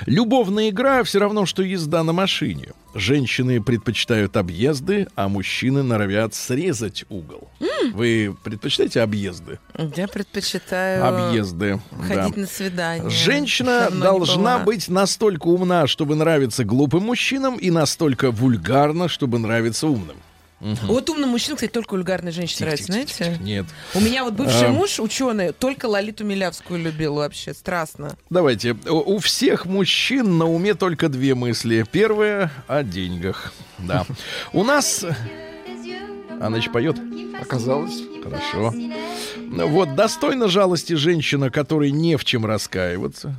Любовная игра все равно, что езда на машине. Женщины предпочитают объезды, а мужчины норовят срезать угол. Вы предпочитаете объезды? Я предпочитаю Объезды. да. ходить на свидание. Женщина должна быть настолько умна, чтобы нравиться глупым мужчинам, и настолько вульгарна, чтобы нравиться умным. Вот умный мужчина, кстати, только вульгарной женщине нравится, знаете? Нет. У меня вот бывший А. муж, ученый, только Лолиту Милявскую любил вообще, страстно. Давайте. У у всех мужчин на уме только две мысли. Первая о деньгах. Да. У нас... Она еще поет? Оказалось. Хорошо. Ну Вот, достойна жалости женщина, которой не в чем раскаиваться.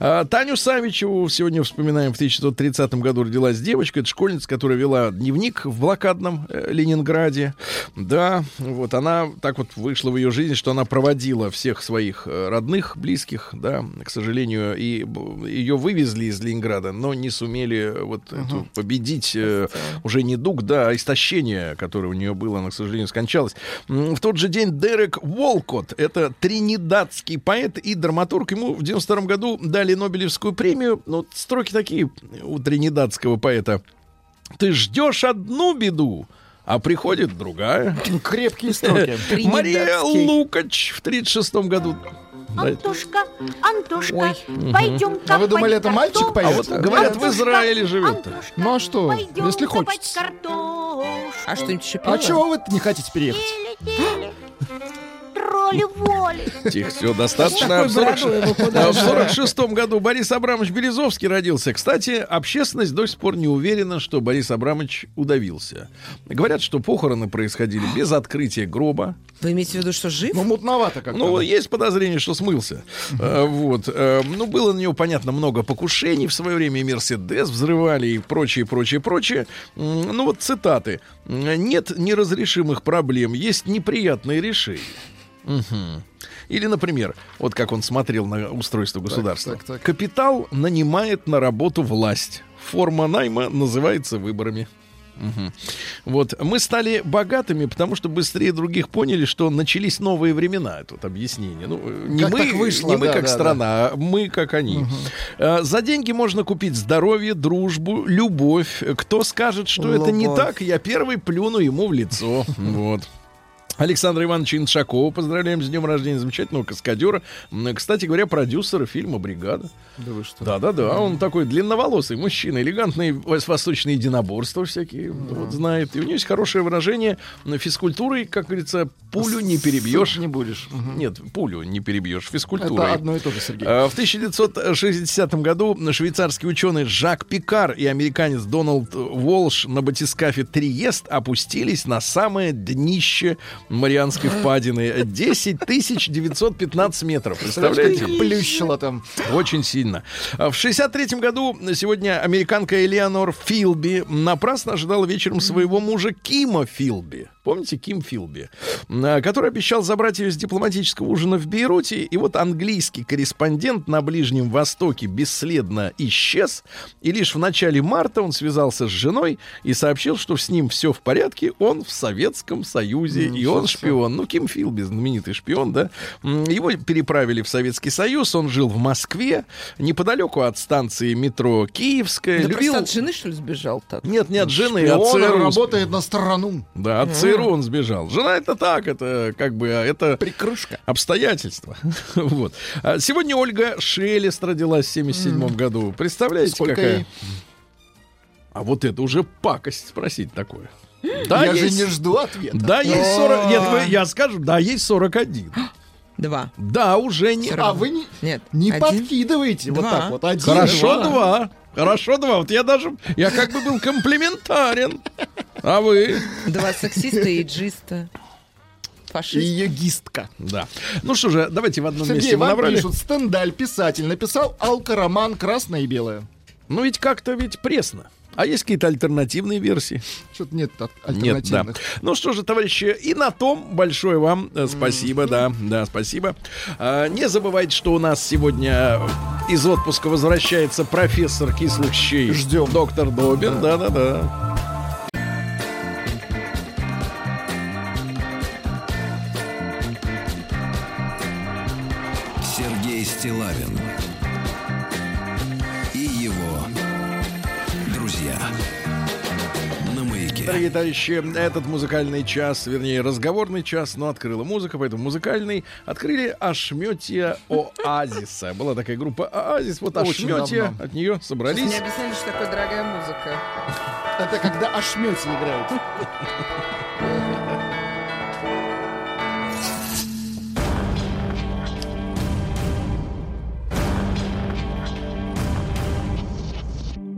А, Таню Савичеву сегодня вспоминаем. В 1930 году родилась девочка. Это школьница, которая вела дневник в блокадном э, Ленинграде. Да, вот она так вот вышла в ее жизнь, что она проводила всех своих э, родных, близких, да, к сожалению, и ее вывезли из Ленинграда, но не сумели э, вот эту победить э, уже не дуг, да, а истощение, которое у нее было, она, к сожалению, скончалась. В тот же день Дерек Волкот, это тринидадский поэт и драматург, ему в 92 году дали Нобелевскую премию. Ну, вот строки такие у тринидадского поэта. «Ты ждешь одну беду, а приходит другая». Крепкие строки. Мария. Лукач в 36 году. Антошка, Антошка, Ой. пойдем А вы думали, это мальчик поет? А вот говорят, в Израиле живет. Ну а что, если хочется. А что-нибудь еще? А чего вы не хотите переехать? Тролли воли. Тихо, все, достаточно. В 46 бородой его куда А в же? 46 году Борис Абрамович Березовский родился. Кстати, общественность до сих пор не уверена, что Борис Абрамович удавился. Говорят, что похороны происходили без открытия гроба. Вы имеете в виду, что жив? Ну, мутновато как-то. Ну, есть подозрение, что смылся. А, Вот. А, Ну, было на него, понятно, много покушений. В свое время и Мерседес взрывали и прочее, прочее, прочее. Ну, вот цитаты. «Нет неразрешимых проблем, есть неприятные решения». Мгм. Или, например, вот как он смотрел на устройство государства. так, так. Капитал нанимает на работу власть. Форма найма называется выборами. Мгм. Вот мы стали богатыми, потому что быстрее других поняли, что начались новые времена. Это вот объяснение. Ну, не Как мы, так вышло, не мы да, как да, да. страна, а мы как они. Э, За деньги можно купить здоровье, дружбу, любовь. Кто скажет, что это не Любовь. так, я первый плюну ему в лицо. Вот. Александра Ивановича Иншакова поздравляем с днем рождения, замечательного каскадера. Кстати говоря, продюсера фильма «Бригада». Да вы что? Да-да-да, он такой длинноволосый мужчина, элегантные вос- восточные единоборства всякие, вот знает. И у него есть хорошее выражение физкультурой, как говорится, пулю не перебьешь. Не будешь. Мгм. Нет, пулю не перебьешь физкультурой. Это одно и то же, Сергей. А, В 1960 году швейцарский ученый Жак Пикар и американец Дональд Волш на батискафе Триест опустились на самое днище Марианской впадины. 10 915 метров. Представляете? Плющило там. Очень сильно. А В 63 году сегодня американка Элеонор Филби напрасно ожидала вечером своего мужа Кима Филби. Помните Ким Филби? А, Который обещал забрать ее с дипломатического ужина в Бейруте. И вот английский корреспондент на Ближнем Востоке бесследно исчез. И лишь в начале марта он связался с женой и сообщил, что с ним все в порядке. Он в Советском Союзе, и он шпион. Ну, Ким Филби, знаменитый шпион, да? Его переправили в Советский Союз. Он жил в Москве, неподалеку от станции метро Киевская. Да любил... просто от жены, что ли, сбежал так? Нет, не от жены, И от он ЦРУ. работает на страну. Да, от ЦРУ квартиру он сбежал. Жена это так, это как бы, а, это Прикрышка. обстоятельства. вот. А сегодня Ольга Шелест родилась в 77 году. Представляете, Сколько какая? ей? А вот это уже пакость спросить такое. Да, Я же есть- не жду ответа. Да, есть 40... Нет, вы- я скажу, да, есть 41. Два. Да, уже не... А вы не, Нет. не один. подкидываете вот Два. так вот. Один, Хорошо, два. два. Хорошо, два. Вот я даже... Я как бы был комплиментарен. А вы? Два сексиста и джиста. И Фашист. йогистка. Да. Ну что же, давайте в одном месте Сергей, мы вам набрали. пишут, Стендаль, писатель, написал алкороман «Красное и белое». Ну ведь как-то ведь пресно. А есть какие-то альтернативные версии? Что-то нет так Нет, да. альтернативных. Ну что же, товарищи, и на том большое вам э, спасибо, да, да, спасибо. А, не забывайте, что у нас сегодня из отпуска возвращается профессор кислых щей. Ждем. Доктор Добин, да-да-да. Дорогие товарищи, этот музыкальный час, вернее, разговорный час, но открыла музыка, поэтому музыкальный. Открыли Ашметья Оазиса. Была такая группа Оазис, вот Ашметья, давно. от нее собрались. Мне объясняли, что такое дорогая музыка. Это когда ошмете играет.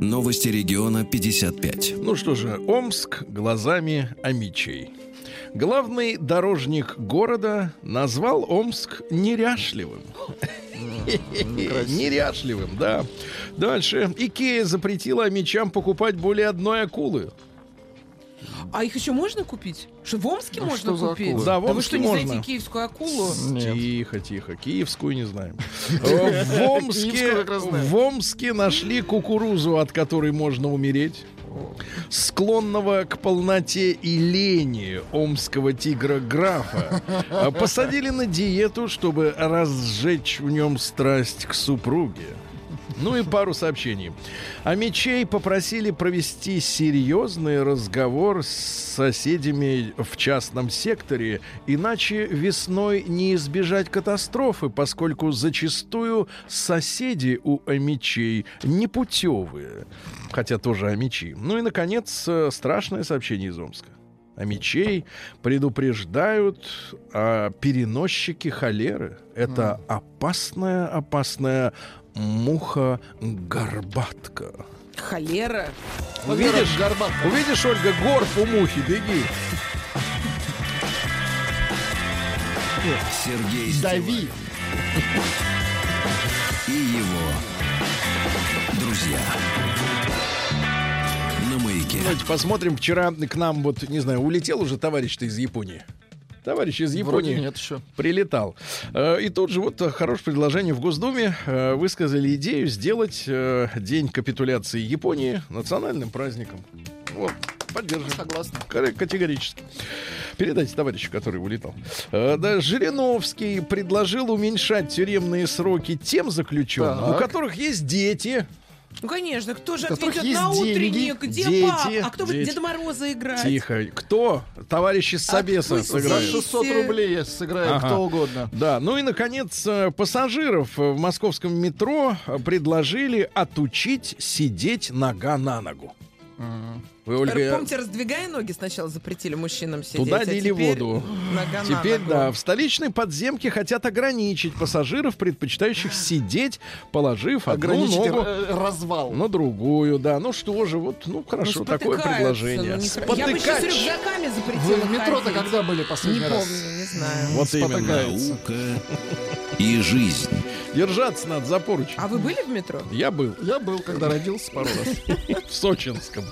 Новости региона 55. Ну что же, Омск глазами Амичей. Главный дорожник города назвал Омск неряшливым. Неряшливым, да. Дальше. Икея запретила амичам покупать более одной акулы. А их еще можно купить? Что в Омске А можно что купить? Да, в вы Омске что, не можно. знаете киевскую акулу? Нет. Тихо, тихо. Киевскую не знаем. Э, В Омске, в Омске нашли кукурузу, от которой можно умереть. Склонного к полноте и лени омского тигра графа э, посадили на диету, чтобы разжечь в нем страсть к супруге. Ну и пару сообщений. А мечей попросили провести серьезный разговор с соседями в частном секторе, иначе весной не избежать катастрофы, поскольку зачастую соседи у амичей непутевые, хотя тоже амичи. Ну и, наконец, э, страшное сообщение из Омска. Амичей предупреждают о переносчике холеры. Это опасная, опасная муха-горбатка. Холера. Увидишь, горбатка. увидишь, Ольга, горб у мухи, беги. Сергей Дави. и его друзья на маяке. Давайте посмотрим. Вчера к нам, вот, не знаю, улетел уже товарищ-то из Японии. Товарищ из Вроде Японии нет еще. прилетал. Э, И тут же вот хорошее предложение в Госдуме. э, Высказали идею сделать э, День капитуляции Японии национальным праздником. Вот, поддержим. Согласна. Категорически. Передайте товарищу, который улетал. Да, Жириновский предложил уменьшать тюремные сроки тем заключенным, у Так. которых есть дети. Ну, конечно, кто же отведет на деньги, утренник? Где дети, пап? А кто будет дети. Деда Мороза играть? Тихо. Кто? Товарищи с Собеса сыграют. 600 рублей сыграет Ага. кто угодно. Да, ну и, наконец, э, пассажиров в московском метро предложили отучить сидеть нога на ногу. Вы, Ольга, Помните, раздвигая ноги сначала запретили мужчинам сидеть. Туда а лили теперь воду. нога Теперь, ногу. да, в столичной подземке хотят ограничить пассажиров, предпочитающих сидеть, положив одну Ограничить ногу э, развал. на другую, да. Ну что же, вот, ну Ну, хорошо, такое спотыкаются, предложение. ну, не хра- Я бы еще с Спотыкач. рюкзаками запретила Вы в метро-то ходить. когда были Не последний раз? помню, не знаю. Вот именно. Наука и жизнь. Держаться надо за поручень. А вы были в метро? Я был Я был, когда родился пару раз. в Сочинском.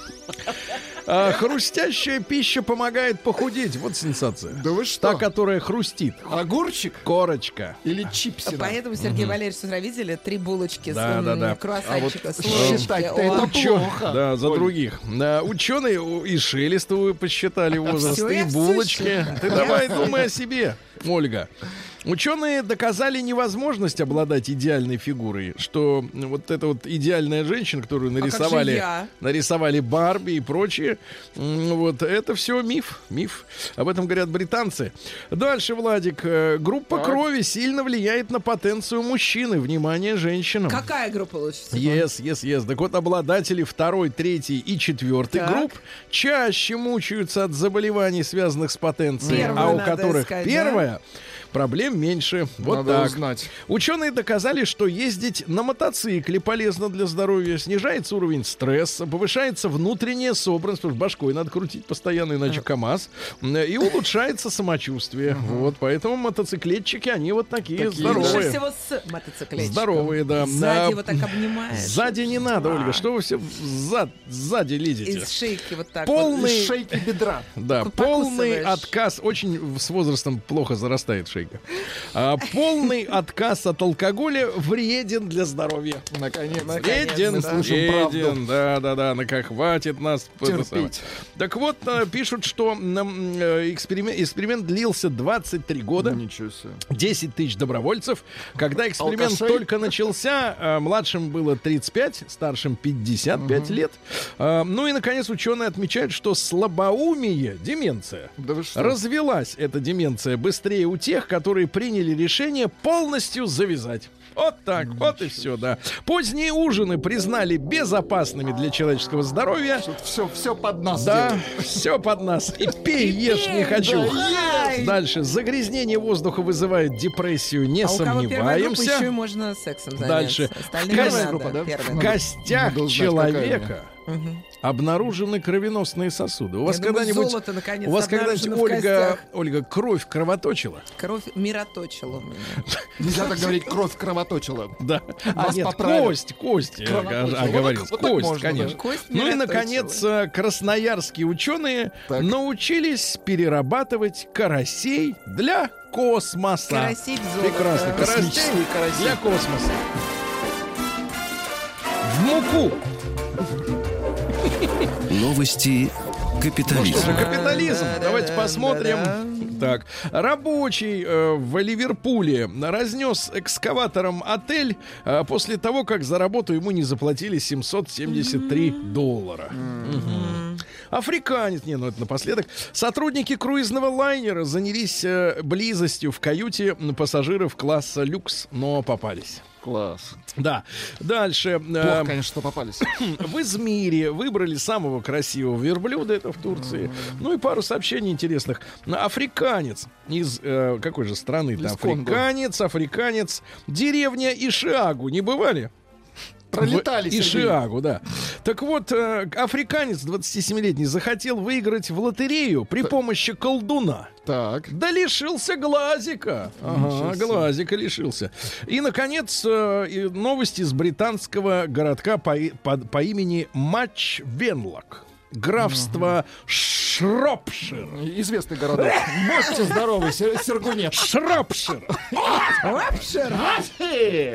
А, хрустящая пища помогает похудеть. Вот сенсация. Да вы что? Та, которая хрустит. Огурчик Корочка. или чипсина? Поэтому Сергей Валерьевич с утра видели три булочки Да, с да, да. круассанчика, А вот считать-то это плохо. Да, за Оль. других. Да, ученые и Шелестову посчитали возраст, всё, и булочки. Ты давай думай о себе, Ольга. Ученые доказали невозможность обладать идеальной фигурой, что вот эта вот идеальная женщина, которую А нарисовали, я? нарисовали Барби и прочее, м, вот это все миф, миф. Об этом говорят британцы. Дальше, Владик, э, группа крови сильно влияет на потенцию мужчины. Внимание, женщинам. Какая группа лучше всего? Yes, yes, yes. Так вот, обладатели второй, третьей и четвертой Так. групп чаще мучаются от заболеваний, связанных с потенцией, Первую а у которых искать, да? Проблем меньше. Вот Надо так. узнать. Ученые доказали, что ездить на мотоцикле полезно для здоровья, снижается уровень стресса, повышается внутренняя собранность, потому что башкой надо крутить постоянно, иначе КАМАЗ, м, и улучшается самочувствие. Вот, поэтому мотоциклетчики, они вот такие, Такие, Лучше здоровые. всего с мотоциклетчиком. Здоровые, да. Сзади А, его так обнимаешь. Сзади не надо, Ольга. Что вы все зад, сзади лезете? Из шейки вот так Пол- вот. Из шейки бедра. Да, полный отказ. Очень с возрастом плохо зарастает шейка. А, полный отказ от алкоголя вреден для здоровья. Наконец. Вреден, мы слышим правду. вреден, да, да, да, на как хватит нас Терпеть. Так вот, э, пишут, что э, эксперимент, эксперимент длился 23 года. Ничего себе. 10 тысяч добровольцев. Когда эксперимент Алкашей? только начался, э, младшим было 35, старшим 55 лет. Э, Ну и, наконец, ученые отмечают, что слабоумие, деменция, Да развелась эта деменция быстрее у тех, которые приняли решение полностью завязать. Вот так, вот и все, да. Поздние ужины признали безопасными для человеческого здоровья. Все, все под нас Да, делают. все под нас. И пей, ешь, не хочу. Ай! Дальше. Загрязнение воздуха вызывает депрессию, не А у кого первая группа, еще и сомневаемся. можно сексом заняться. Дальше. Остальные не надо. группа, да? В костях человека Обнаружены кровеносные сосуды. У вас когда-нибудь, золото, наконец, у вас когда-нибудь Ольга. Ольга, кровь кровоточила? Кровь мироточила у меня. Нельзя так говорить, кровь кровоточила. Да. А нет, кость, кость, вот так Кость, конечно. Ну и, наконец, э, красноярские ученые научились перерабатывать карасей для космоса. Карасей в золото. Прекрасно. Карасей для космоса. В муку. Новости Ну что капитализма. же, капитализм. Да, да, Давайте да, посмотрим. Так, рабочий э, в Ливерпуле разнес экскаватором отель э, после того, как за работу ему не заплатили 773 доллара. Африканец, не, ну это напоследок. Сотрудники круизного лайнера занялись э, близостью в каюте пассажиров класса люкс, но попались. Класс. Да. Дальше. э, Плохо, конечно, что попались. в Измире выбрали самого красивого верблюда, это в Турции. Ну и пару сообщений интересных. Африканец из э, какой же Конго. Африканец, африканец. Деревня Ишиагу. Не бывали? Пролетали, В Сергей. Ишиагу, да. Так вот, э, африканец 27-летний захотел выиграть в лотерею при помощи колдуна. Так. Да лишился глазика. Ага, глазика лишился. И, наконец, э, и новости из британского городка по, и- под- по имени Матч Венлок. Графство Шропшир. Известный городок. Будьте здоровы, Сер- Сергунец. Шропшир.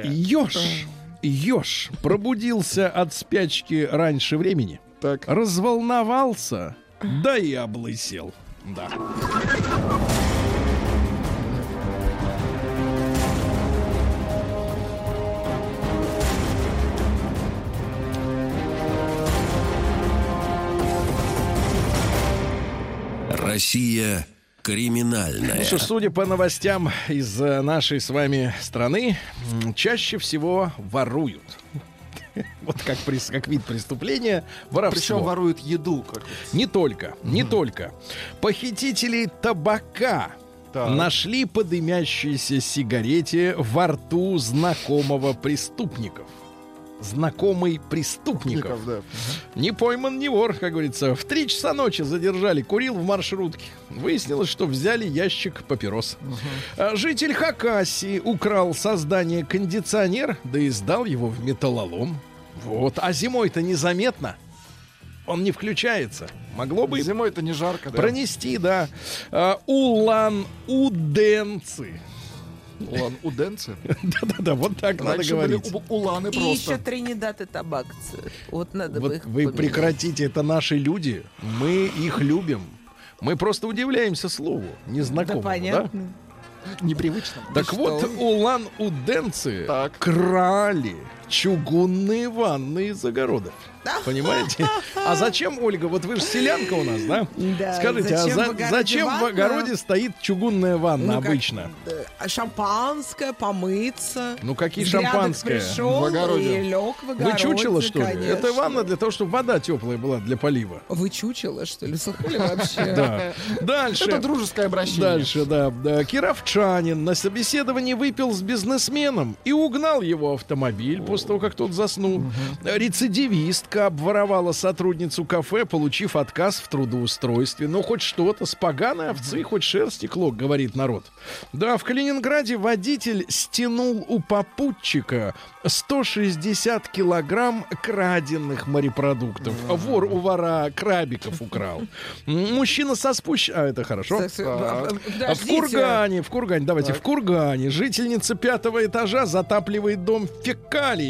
Ёж. Ёж пробудился от спячки раньше времени. Так. Разволновался, да и облысел. Да. Россия криминальная. Ну что судя по новостям из э, нашей с вами страны, чаще всего воруют. Вот как, как вид преступления воровство. Причем воруют еду. Как... Не только, не только. Похитители табака Так. нашли по дымящейся сигарете во рту знакомого преступников. Знакомый преступников. Ников, да. Не пойман, не вор, как говорится. В три часа ночи задержали, курил в маршрутке. Выяснилось, что взяли ящик папирос. А Житель Хакасии украл создание кондиционер, да и сдал его в металлолом. Вот. А зимой-то незаметно. Он не включается. Могло бы и Зимой-то не жарко, да? пронести, да. А, Улан-Уденцы. Улан Уденцы. Да-да-да, вот так надо говорить. уланы И еще просто. Тринидад и Тобакцы. Вот надо бы их вы прекратите, это наши люди. Мы их любим. Мы просто удивляемся слову незнакомому. Да, понятно. Непривычно. Так вот, улан-уденцы крали чугунные ванны из огородов. Понимаете? А зачем, Ольга, вот вы же селянка у нас, да? Да, Скажите, зачем а в за- огороде зачем в ванна? огороде стоит чугунная ванна Ну, как- обычно? э, Шампанское, помыться. Ну, какие шампанское? пришел В огороде. и лег в Вы огороде, чучело, что ли? конечно. Это ванна для того, чтобы вода теплая была для полива. Вы чучело, что ли? Слыхали вообще? Да. Дальше. Это дружеское обращение. Дальше, да, да. Кировчанин на собеседовании выпил с бизнесменом и угнал его автомобиль после того, как тот заснул. Рецидивистка обворовала сотрудницу кафе, получив отказ в трудоустройстве. Ну, хоть что-то, с поганой овцы, хоть шерсти клок, говорит народ. Да, в Калининграде водитель стянул у попутчика 160 килограмм краденных морепродуктов. Вор у вора крабиков украл. Мужчина со спущ... А, это хорошо. А В подождите. Кургане, в Кургане, давайте, в Кургане жительница пятого этажа затапливает дом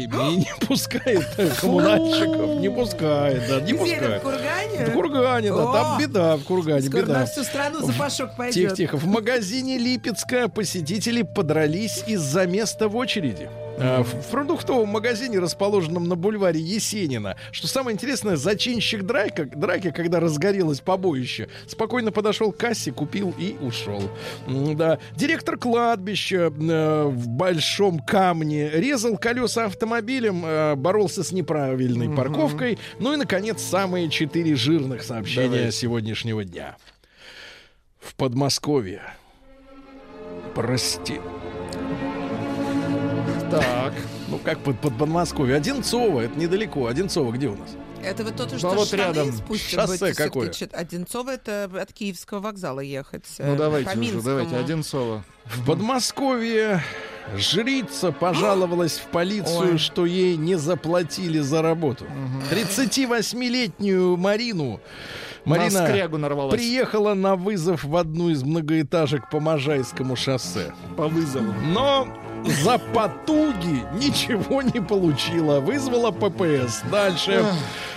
фекалиями и не пускает коммунальщиков. Не пускает, да, не это, в пускает. Кургане? В Кургане, да, там беда, в Кургане, беда. на всю страну запашок пойдет. тихо. В магазине Липецка посетители подрались из-за места в очереди. А, В продуктовом магазине, расположенном на бульваре Есенина. Что самое интересное, зачинщик драки, драки, когда разгорелось побоище, спокойно подошел к кассе, купил и ушел. Да. Директор кладбища э, в Большом Камне резал колеса автомобилем, э, боролся с неправильной парковкой. Ну и, наконец, самые четыре жирных сообщения Давай. сегодняшнего дня. В Подмосковье. Прости. Так. Ну, как под, под Подмосковье? Одинцово, это недалеко. Одинцово где у нас? Это вы тот, что вот штаны рядом. Шоссе какое? Одинцово это от Киевского вокзала ехать. Ну э, давайте уже, давайте. Одинцово. В Подмосковье жрица пожаловалась в полицию, Ой. что ей не заплатили за работу. 38-летнюю Марину На Марина приехала на вызов в одну из многоэтажек по Можайскому шоссе. По вызову. Но за потуги ничего не получила. Вызвала ППС. Дальше.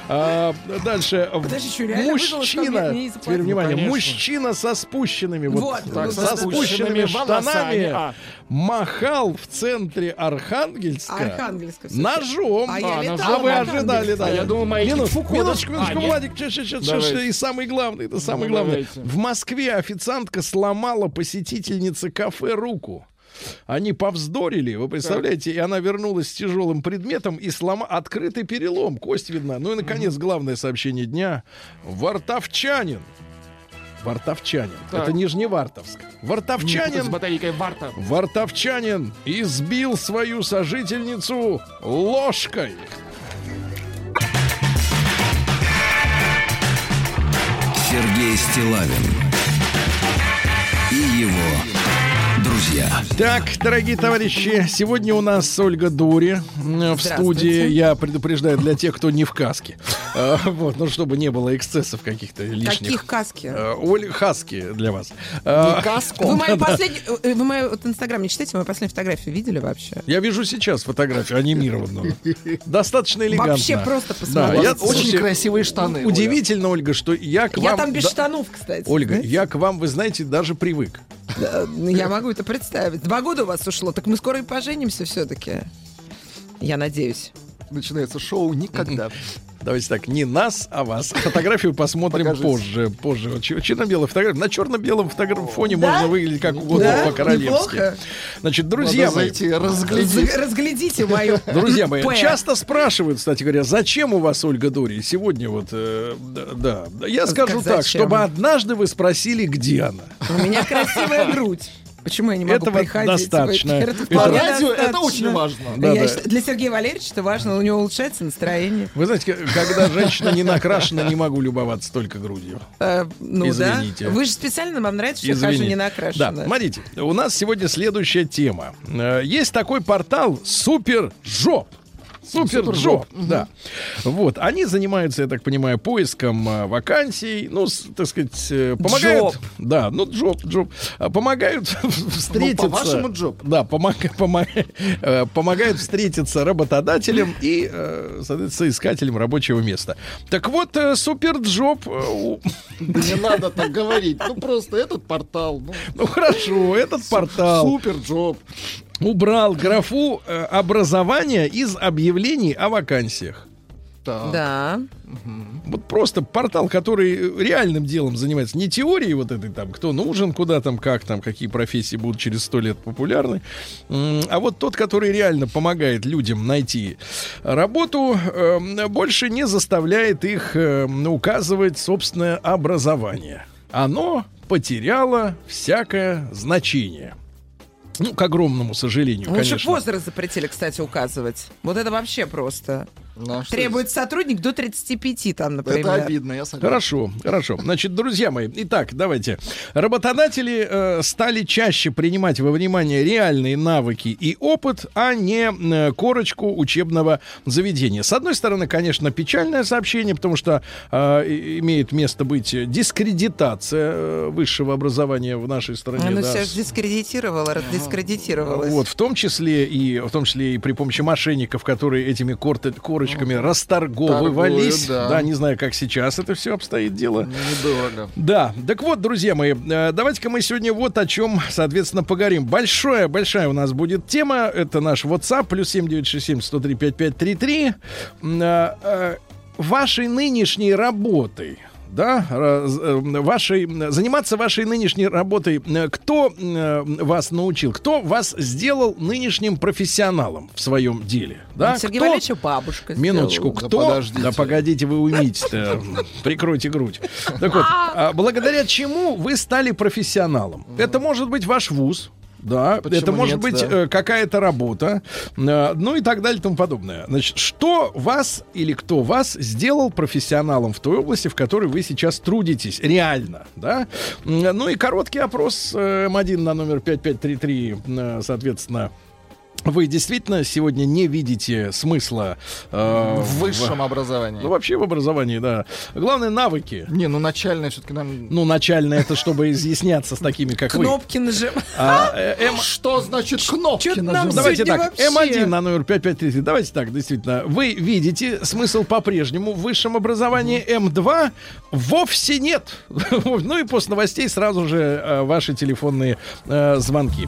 а, дальше. Подожди, что, вызвала, Мужчина. не Теперь внимание. Конечно. Мужчина со спущенными. Вот, Вот, так, ну, со да, спущенными спущенными штанами. а. Махал в центре Архангельска. Архангельска. ножом. А А, ножом А вы ожидали, да? А я думал, маятник Минут- Фуко, Минуточку, да? минуточку, А? Владик, щас, щас, Давайте. щас, и самый главный, это самое Ну, главное. давайте. В Москве официантка сломала посетительнице кафе руку. Они повздорили, вы представляете, и она вернулась с тяжелым предметом и слома открытый перелом, кость видна. Ну и, наконец, главное сообщение дня. Вартовчанин. Вартовчанин. Так. Это Нижневартовск. С Вартовчанин батарейкой варта. Вартовчанин избил свою сожительницу ложкой. Сергей Стилавин и его друзья. Так, дорогие товарищи, сегодня у нас Ольга Дури м, в студии. Я предупреждаю для тех, кто не в каске. А, Вот, ну, чтобы не было эксцессов каких-то лишних. Каких каски? А, Оль, хаски для вас. А, Вы мою последнюю... э, Вы мою вот инстаграм не читаете? Мою последнюю фотографию видели вообще? Я вижу сейчас фотографию анимированную. Достаточно элегантно. Вообще просто Да, посмотрите. я Очень красивые штаны. Удивительно, Ольга, что я к вам... Я там без да- штанов, кстати. Ольга, я к вам, вы знаете, даже привык. Ну, Я могу это представить. Два года у вас ушло, так мы скоро и поженимся все-таки. Я надеюсь. Начинается шоу никогда. Давайте так, не нас, а вас. Фотографию посмотрим Покажите. позже. позже. Чер- Черно-белая фотография. На черно-белом фотогра- фоне Да? можно выглядеть как угодно Да? по-королевски. Неплохо. Значит, друзья Надо мои, зайти, разглядеть. Раз- Разглядите мою друзья мои, часто спрашивают, кстати говоря, зачем у вас Ольга Дури? Сегодня вот, э, да. Я скажу так, чтобы однажды вы спросили, где она. У меня красивая грудь. Почему я не могу Этого приходить? достаточно. Это По радио это очень важно. Да, Я да. считаю, Для Сергея Валерьевича это важно, у него улучшается настроение. Вы знаете, когда женщина не накрашена, не могу любоваться только грудью. Э, ну Извините. да. Вы же специально, вам нравится, что Извините. хожу не Да, накрашена. смотрите, у нас сегодня следующая тема. Э, Есть такой портал Супер Жоп. Супер Джоб, да. Вот, они занимаются, я так понимаю, поиском а, вакансий, ну, так сказать, э, помогают... Да, ну, Джоб, Джоб. А, Помогают встретиться... по-вашему, Джоб. Да, э, помогают встретиться работодателям и, э, соответственно, искателям рабочего места. Так вот, э, Супер Джоб... э, не надо так говорить. Ну просто этот портал. Ну, Ну, хорошо, этот портал... Супер Джоб. Убрал графу э, образования из объявлений о вакансиях. Так. Да. Вот просто портал, который реальным делом занимается. Не теорией вот этой там, кто нужен, куда там, как там, какие профессии будут через сто лет популярны. А вот тот, который реально помогает людям найти работу, э, больше не заставляет их э, указывать собственное образование. Оно потеряло всякое значение. Ну, к огромному сожалению, Лучше конечно. возраст запретили, кстати, указывать. Вот это вообще просто. Ну, а что Требует сотрудник до 35 там, это? например. Это обидно, я согласен. Хорошо, хорошо. Значит, друзья мои, итак, давайте. Работодатели э, стали чаще принимать во внимание реальные навыки и опыт, а не э, корочку учебного заведения. С одной стороны, конечно, печальное сообщение, потому что э, имеет место быть дискредитация э, высшего образования в нашей стране. Она да, с- же дискредитировала, раздискредитировалась. вот, в том числе и в том числе и при помощи мошенников, которые этими корты- корочками расторговывались. Торгуют, да. да, не знаю, как сейчас это все обстоит дело. Недорого. Да, так вот, друзья мои, э, давайте-ка мы сегодня вот о чем, соответственно, поговорим. Большая, большая у нас будет тема. Это наш WhatsApp, плюс 7967 103 5533. М, э, э, Вашей нынешней работой, да, раз- э, вашей, заниматься вашей нынешней работой, э, кто э, вас научил, кто вас сделал нынешним профессионалом в своем деле, да? Сергей Кто- Валерьевич бабушка Минуточку, Да кто? подождите. Да погодите, вы уймите Прикройте грудь. Так вот, а, благодаря чему вы стали профессионалом? Это может быть ваш вуз. Да, Почему это может нет, быть да. э, какая-то работа, э, ну и так далее и тому подобное. Значит, что вас или кто вас сделал профессионалом в той области, в которой вы сейчас трудитесь, реально, да? Ну и короткий опрос э, М1 на номер 5533, э, соответственно, вы действительно сегодня не видите смысла э, В высшем образовании. ну, вообще в образовании, да. Главное, навыки. Не, ну начальное все-таки нам... Ну, начально это, чтобы изъясняться с такими, как вы. Кнопки нажимать. Э, Что значит кнопки нажимать? Давайте так, вообще. М1 на номер 5533. Давайте так, действительно. Вы видите смысл по-прежнему в высшем образовании М2? Вовсе нет. Ну и после новостей сразу же э, ваши телефонные э, звонки.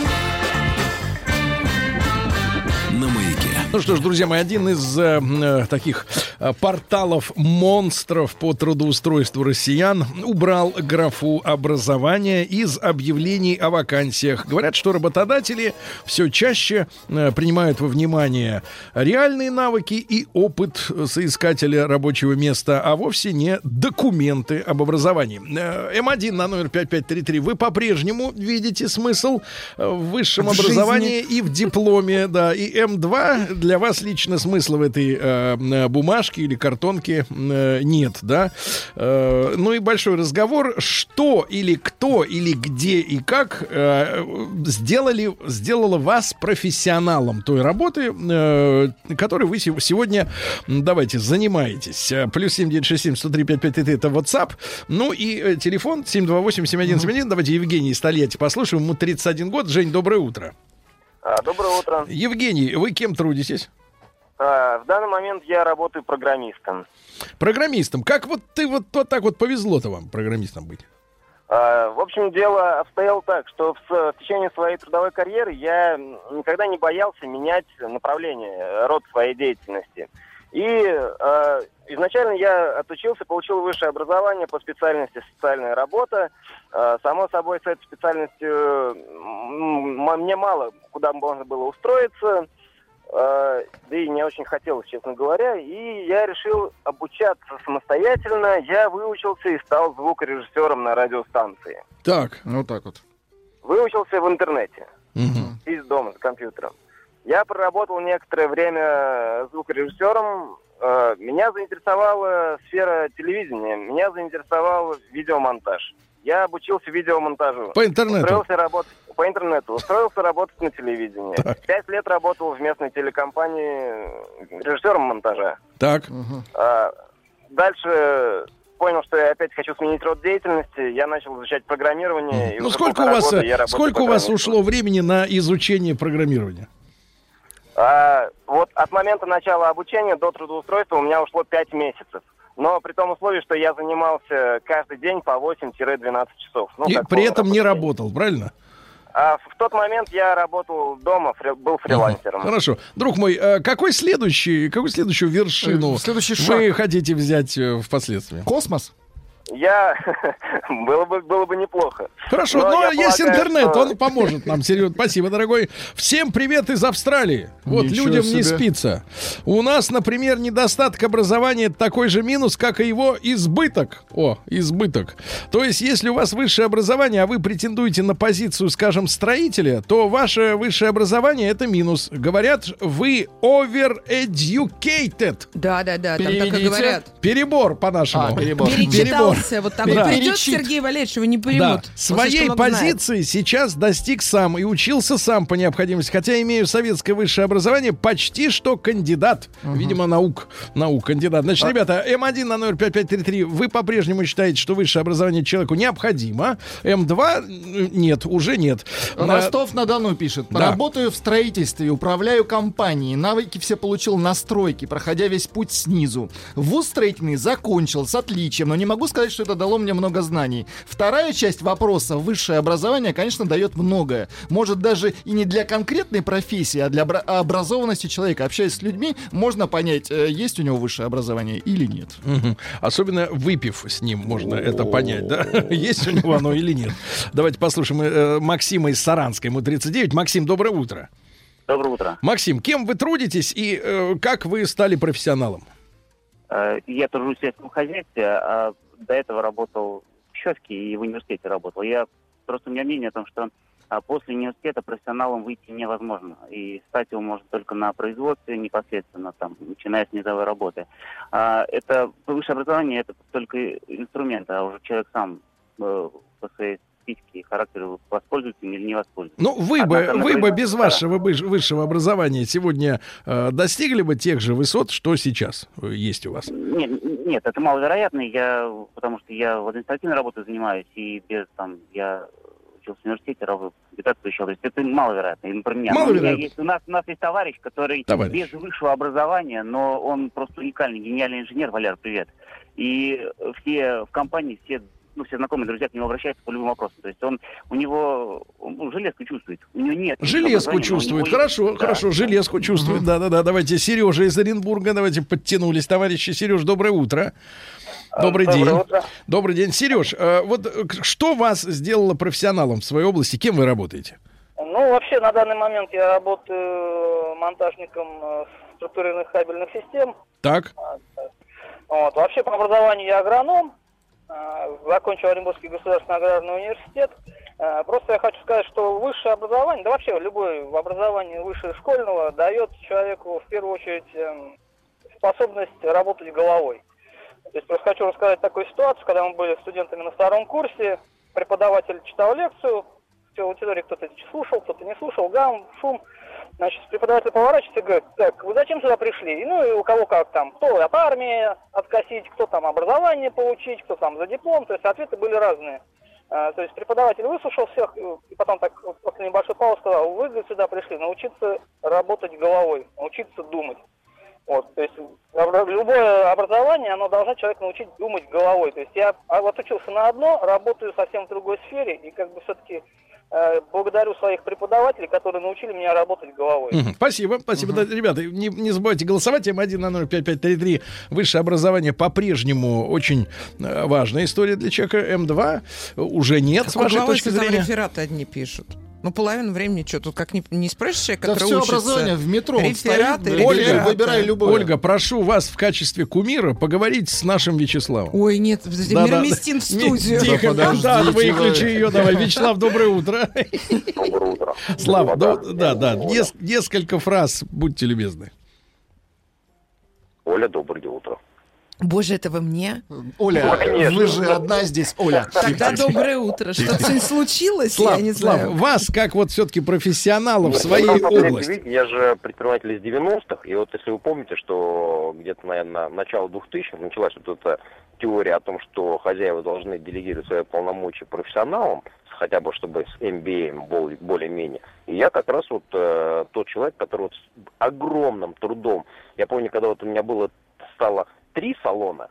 Ну что ж, друзья мои, один из э, э, таких э, порталов монстров по трудоустройству россиян убрал графу образования из объявлений о вакансиях. Говорят, что работодатели все чаще э, принимают во внимание реальные навыки и опыт соискателя рабочего места, а вовсе не документы об образовании. Э, М1 на номер 5533. Вы по-прежнему видите смысл э, в высшем В жизни. образовании и в дипломе, да, и М2 для вас лично смысла в этой э, э, бумажке или картонке э, нет, да. Э, ну и большой разговор, что или кто или где и как э, сделали, сделало вас профессионалом той работы, э, которой вы се- сегодня, давайте, занимаетесь. Э, Плюс 7967 103 5533 это WhatsApp. Ну и э, телефон 728-7171. Давайте Евгений из Тольятти послушаем. Ему 31 год. Жень, доброе утро. А, Доброе утро. Евгений, вы кем трудитесь? А, В данный момент я работаю программистом. Программистом. Как вот ты вот, вот так вот повезло-то вам программистом быть? А, В общем, дело обстояло так, что в в течение своей трудовой карьеры я никогда не боялся менять направление, род своей деятельности. И э, изначально я отучился, получил высшее образование по специальности социальная работа. Э, само собой, с этой специальностью м, мне мало куда можно было устроиться. Э, да и не очень хотелось, честно говоря. И я решил обучаться самостоятельно. Я выучился и стал звукорежиссером на радиостанции. Так. Ну, так вот. Выучился в интернете, Мгм. из дома, с компьютером. Я проработал некоторое время звукорежиссером, э, меня заинтересовала сфера телевидения, меня заинтересовал видеомонтаж. Я обучился видеомонтажу. По интернету. Устроился работать по интернету. Устроился работать на телевидении. Пять лет работал в местной телекомпании режиссером монтажа. Так. А, дальше понял, что я опять хочу сменить род деятельности. Я начал изучать программирование. Ну уже сколько у вас, э, сколько у вас ушло времени на изучение программирования? А, вот от момента начала обучения до трудоустройства у меня ушло 5 месяцев. Но при том условии, что я занимался каждый день по 8-12 часов. Ну, И при этом не работал, правильно? А в тот момент я работал дома, фри- был фрилансером. Хорошо. Друг мой, э, какой следующий, какую следующую вершину Э, следующий вы хотите взять э, впоследствии? Космос? Я... было, бы, было бы неплохо. Хорошо, Но но я есть полагаю, интернет, что- он поможет нам. Серьезно, спасибо, дорогой. Всем привет из Австралии. Вот Ничего людям не себе. спится. У нас, например, недостаток образования такой же минус, как и его избыток. О, избыток. То есть, если у вас высшее образование, а вы претендуете на позицию, скажем, строителя, то ваше высшее образование это минус. Говорят, вы overeducated. Да, да, да, там так и говорят. Перебор по-нашему. А, перебор. Перечитался, вот так Да. вот придет Перечит. Сергей Валерьевич, его не Да, примут. Своей позиции сейчас достиг сам и учился сам по необходимости. Хотя имею советское высшее образование, почти что кандидат. Видимо, наук. Наук кандидат. Значит, ребята, М1 на номер 5533, вы по-прежнему считаете, что высшее образование человеку необходимо. М2 м, нет, уже нет. На- Ростов-на-Дону пишет. Да. Работаю в строительстве, управляю компанией. Навыки все получил на стройке, проходя весь путь снизу. Вуз строительный закончил с отличием, но не могу сказать, что это дало мне много знаний. Вторая часть вопроса. Высшее образование, конечно, дает многое. Может, даже и не для конкретной профессии, а для обра- образованности человека. Общаясь с людьми, можно понять, э, есть у него высшее образование или нет. Мгм. Особенно выпив с ним, можно это понять, да? Есть у него оно или нет. Давайте послушаем э, Максима из Саранска, ему 39. Максим, доброе утро. Доброе утро. Максим, кем вы трудитесь и э, как вы стали профессионалом? Э, Я тружусь в сельском хозяйстве, а до этого работал в Щевке и в университете работал. Я просто у меня мнение о том, что а, после университета профессионалом выйти невозможно. И стать его можно только на производстве непосредственно, там, начиная с низовой работы. А, это высшее образование это только инструмент, а уже человек сам э, по своей характеру воспользуется им или не воспользуется. Ну, вы бы, Однако, вы бы без да. вашего высшего образования сегодня э, достигли бы тех же высот, что сейчас э, есть у вас. Нет, нет, это маловероятно. Я, потому что я в административной работе занимаюсь, и без там я учился в университете, кандидат получал. То есть это маловероятно. И, например, меня. Но у, меня Маловероятно. есть, у, нас, у нас есть товарищ, который Товарищ. без высшего образования, но он просто уникальный, гениальный инженер. Валяр, привет. И все в компании, все ну, все знакомые, друзья к нему обращаются по любым вопросам. То есть он, у него, он железку чувствует. У него нет Железку чувствует. него Хорошо, есть- да. хорошо, железку чувствует. Да-да-да. Давайте Сережа из Оренбурга. Давайте подтянулись, товарищи. Сереж, доброе утро. Добрый Доброе день. утро. Добрый день. Сереж, э, вот э, что вас сделало профессионалом в своей области? Кем вы работаете? Ну, вообще, на данный момент я работаю монтажником э, структурированных кабельных систем. Так, Вот. Вообще, по образованию я агроном. Э, Закончил Оренбургский государственный аграрный университет. Э, Просто я хочу сказать, что высшее образование, да вообще любое образование выше школьного дает человеку в первую очередь эм, способность работать головой. То есть просто хочу рассказать такую ситуацию, когда мы были студентами на втором курсе, преподаватель читал лекцию, в аудитории кто-то слушал, кто-то не слушал, гам, шум. Значит, преподаватель поворачивается и говорит, так, вы зачем сюда пришли? И, Ну, и у кого как там, кто от армии откосить, кто там образование получить, кто там за диплом, то есть ответы были разные. А, то есть преподаватель выслушал всех, и потом так после небольшой паузы сказал, вы сюда пришли научиться работать головой, научиться думать. Вот, то есть любое образование, оно должно человека научить думать головой. То есть я вот учился на одно, работаю совсем в другой сфере, и как бы все-таки э, благодарю своих преподавателей, которые научили меня работать головой. Мгм. Спасибо, спасибо. Да, ребята, не, не забывайте голосовать. М1 на 05533. Высшее образование по-прежнему очень э, важная история для человека. М2 уже нет, с вашей точки зрения. рефераты одни пишут. Ну, половину времени что, тут как не, не спросишь человека, Да который все учится. образование в метро. Рефераты, стоит, Ольга, выбирай- выбирай любое. Ольга, прошу вас в качестве кумира поговорить с нашим Вячеславом. Ой, нет, подожди, Да-да. Мирмистин в Не- студию. Тихо, Да да, выключи вы. ее, давай. Вячеслав, доброе утро. Доброе утро. Слава, Доброе да, да, да, несколько фраз, будьте любезны. Оля, доброе утро. Боже, это вы мне? Оля, конечно. вы же одна здесь, Оля. Тогда доброе утро. Что-то случилось, Слав, я не Слав, знаю. вас, как вот все-таки в Нет, своей ну, самом деле, области. я же предприниматель из 90-х, и вот если вы помните, что где-то, наверное, начало 2000-х началась вот эта теория о том, что хозяева должны делегировать свои полномочия профессионалам, хотя бы чтобы с MBA бол- более-менее. И я как раз вот э, тот человек, который вот с огромным трудом, я помню, когда вот у меня было, стало три салона,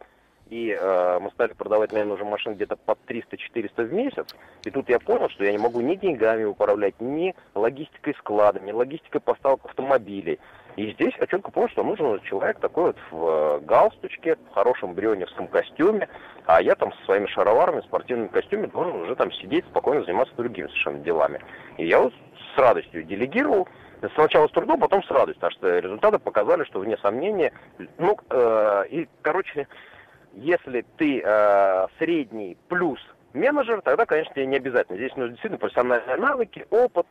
и э, мы стали продавать, наверное, уже машин где-то под 300-400 в месяц. И тут я понял, что я не могу ни деньгами управлять, ни логистикой склада, ни логистикой поставок автомобилей. И здесь я четко понял, что нужен человек такой вот в э, галстучке, в хорошем брионевском костюме, а я там со своими шароварами, спортивным костюме должен уже там сидеть, спокойно заниматься другими совершенно делами. И я вот с радостью делегировал, Сначала с трудом, потом с радостью, потому что результаты показали, что вне сомнения, ну, э, и, короче, если ты э, средний плюс менеджер, тогда, конечно, тебе не обязательно. Здесь нужны действительно профессиональные навыки, опыт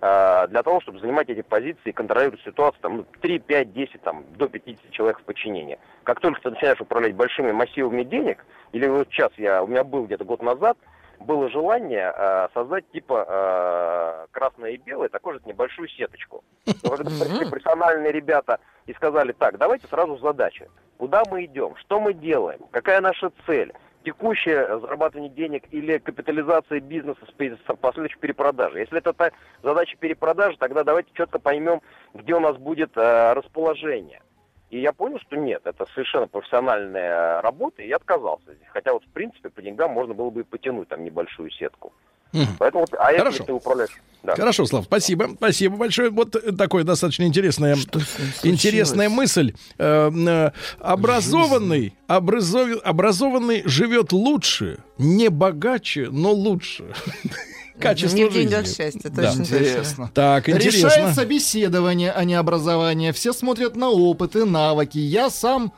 э, для того, чтобы занимать эти позиции контролировать ситуацию там, ну, 3, 5, 10, там, до 50 человек в подчинении. Как только ты начинаешь управлять большими массивами денег, или вот сейчас я, у меня был где-то год назад, было желание э, создать типа э, красное и белое, такую же небольшую сеточку. Но когда пришли профессиональные ребята и сказали, так, давайте сразу задачи. Куда мы идем? Что мы делаем? Какая наша цель? Текущее зарабатывание денег или капитализация бизнеса с последующей перепродажей. Если это та задача перепродажи, тогда давайте четко поймем, где у нас будет э, расположение. И я понял, что нет, это совершенно профессиональная работа, и я отказался здесь. Хотя вот в принципе по деньгам можно было бы и потянуть там небольшую сетку. Мгм. Поэтому, вот, а Хорошо. если ты управляешь... Да. Хорошо, Слав, спасибо. Спасибо большое. Вот э, такое достаточно интересное, интересная мысль. Э, э, образованный, образов- образованный живет лучше, не богаче, но лучше. Качество Не в деньгах жизни. счастья, Да. точно, точно. Интересно. Так, Решает интересно. собеседование, а не образование. Все смотрят на опыт и навыки. Я сам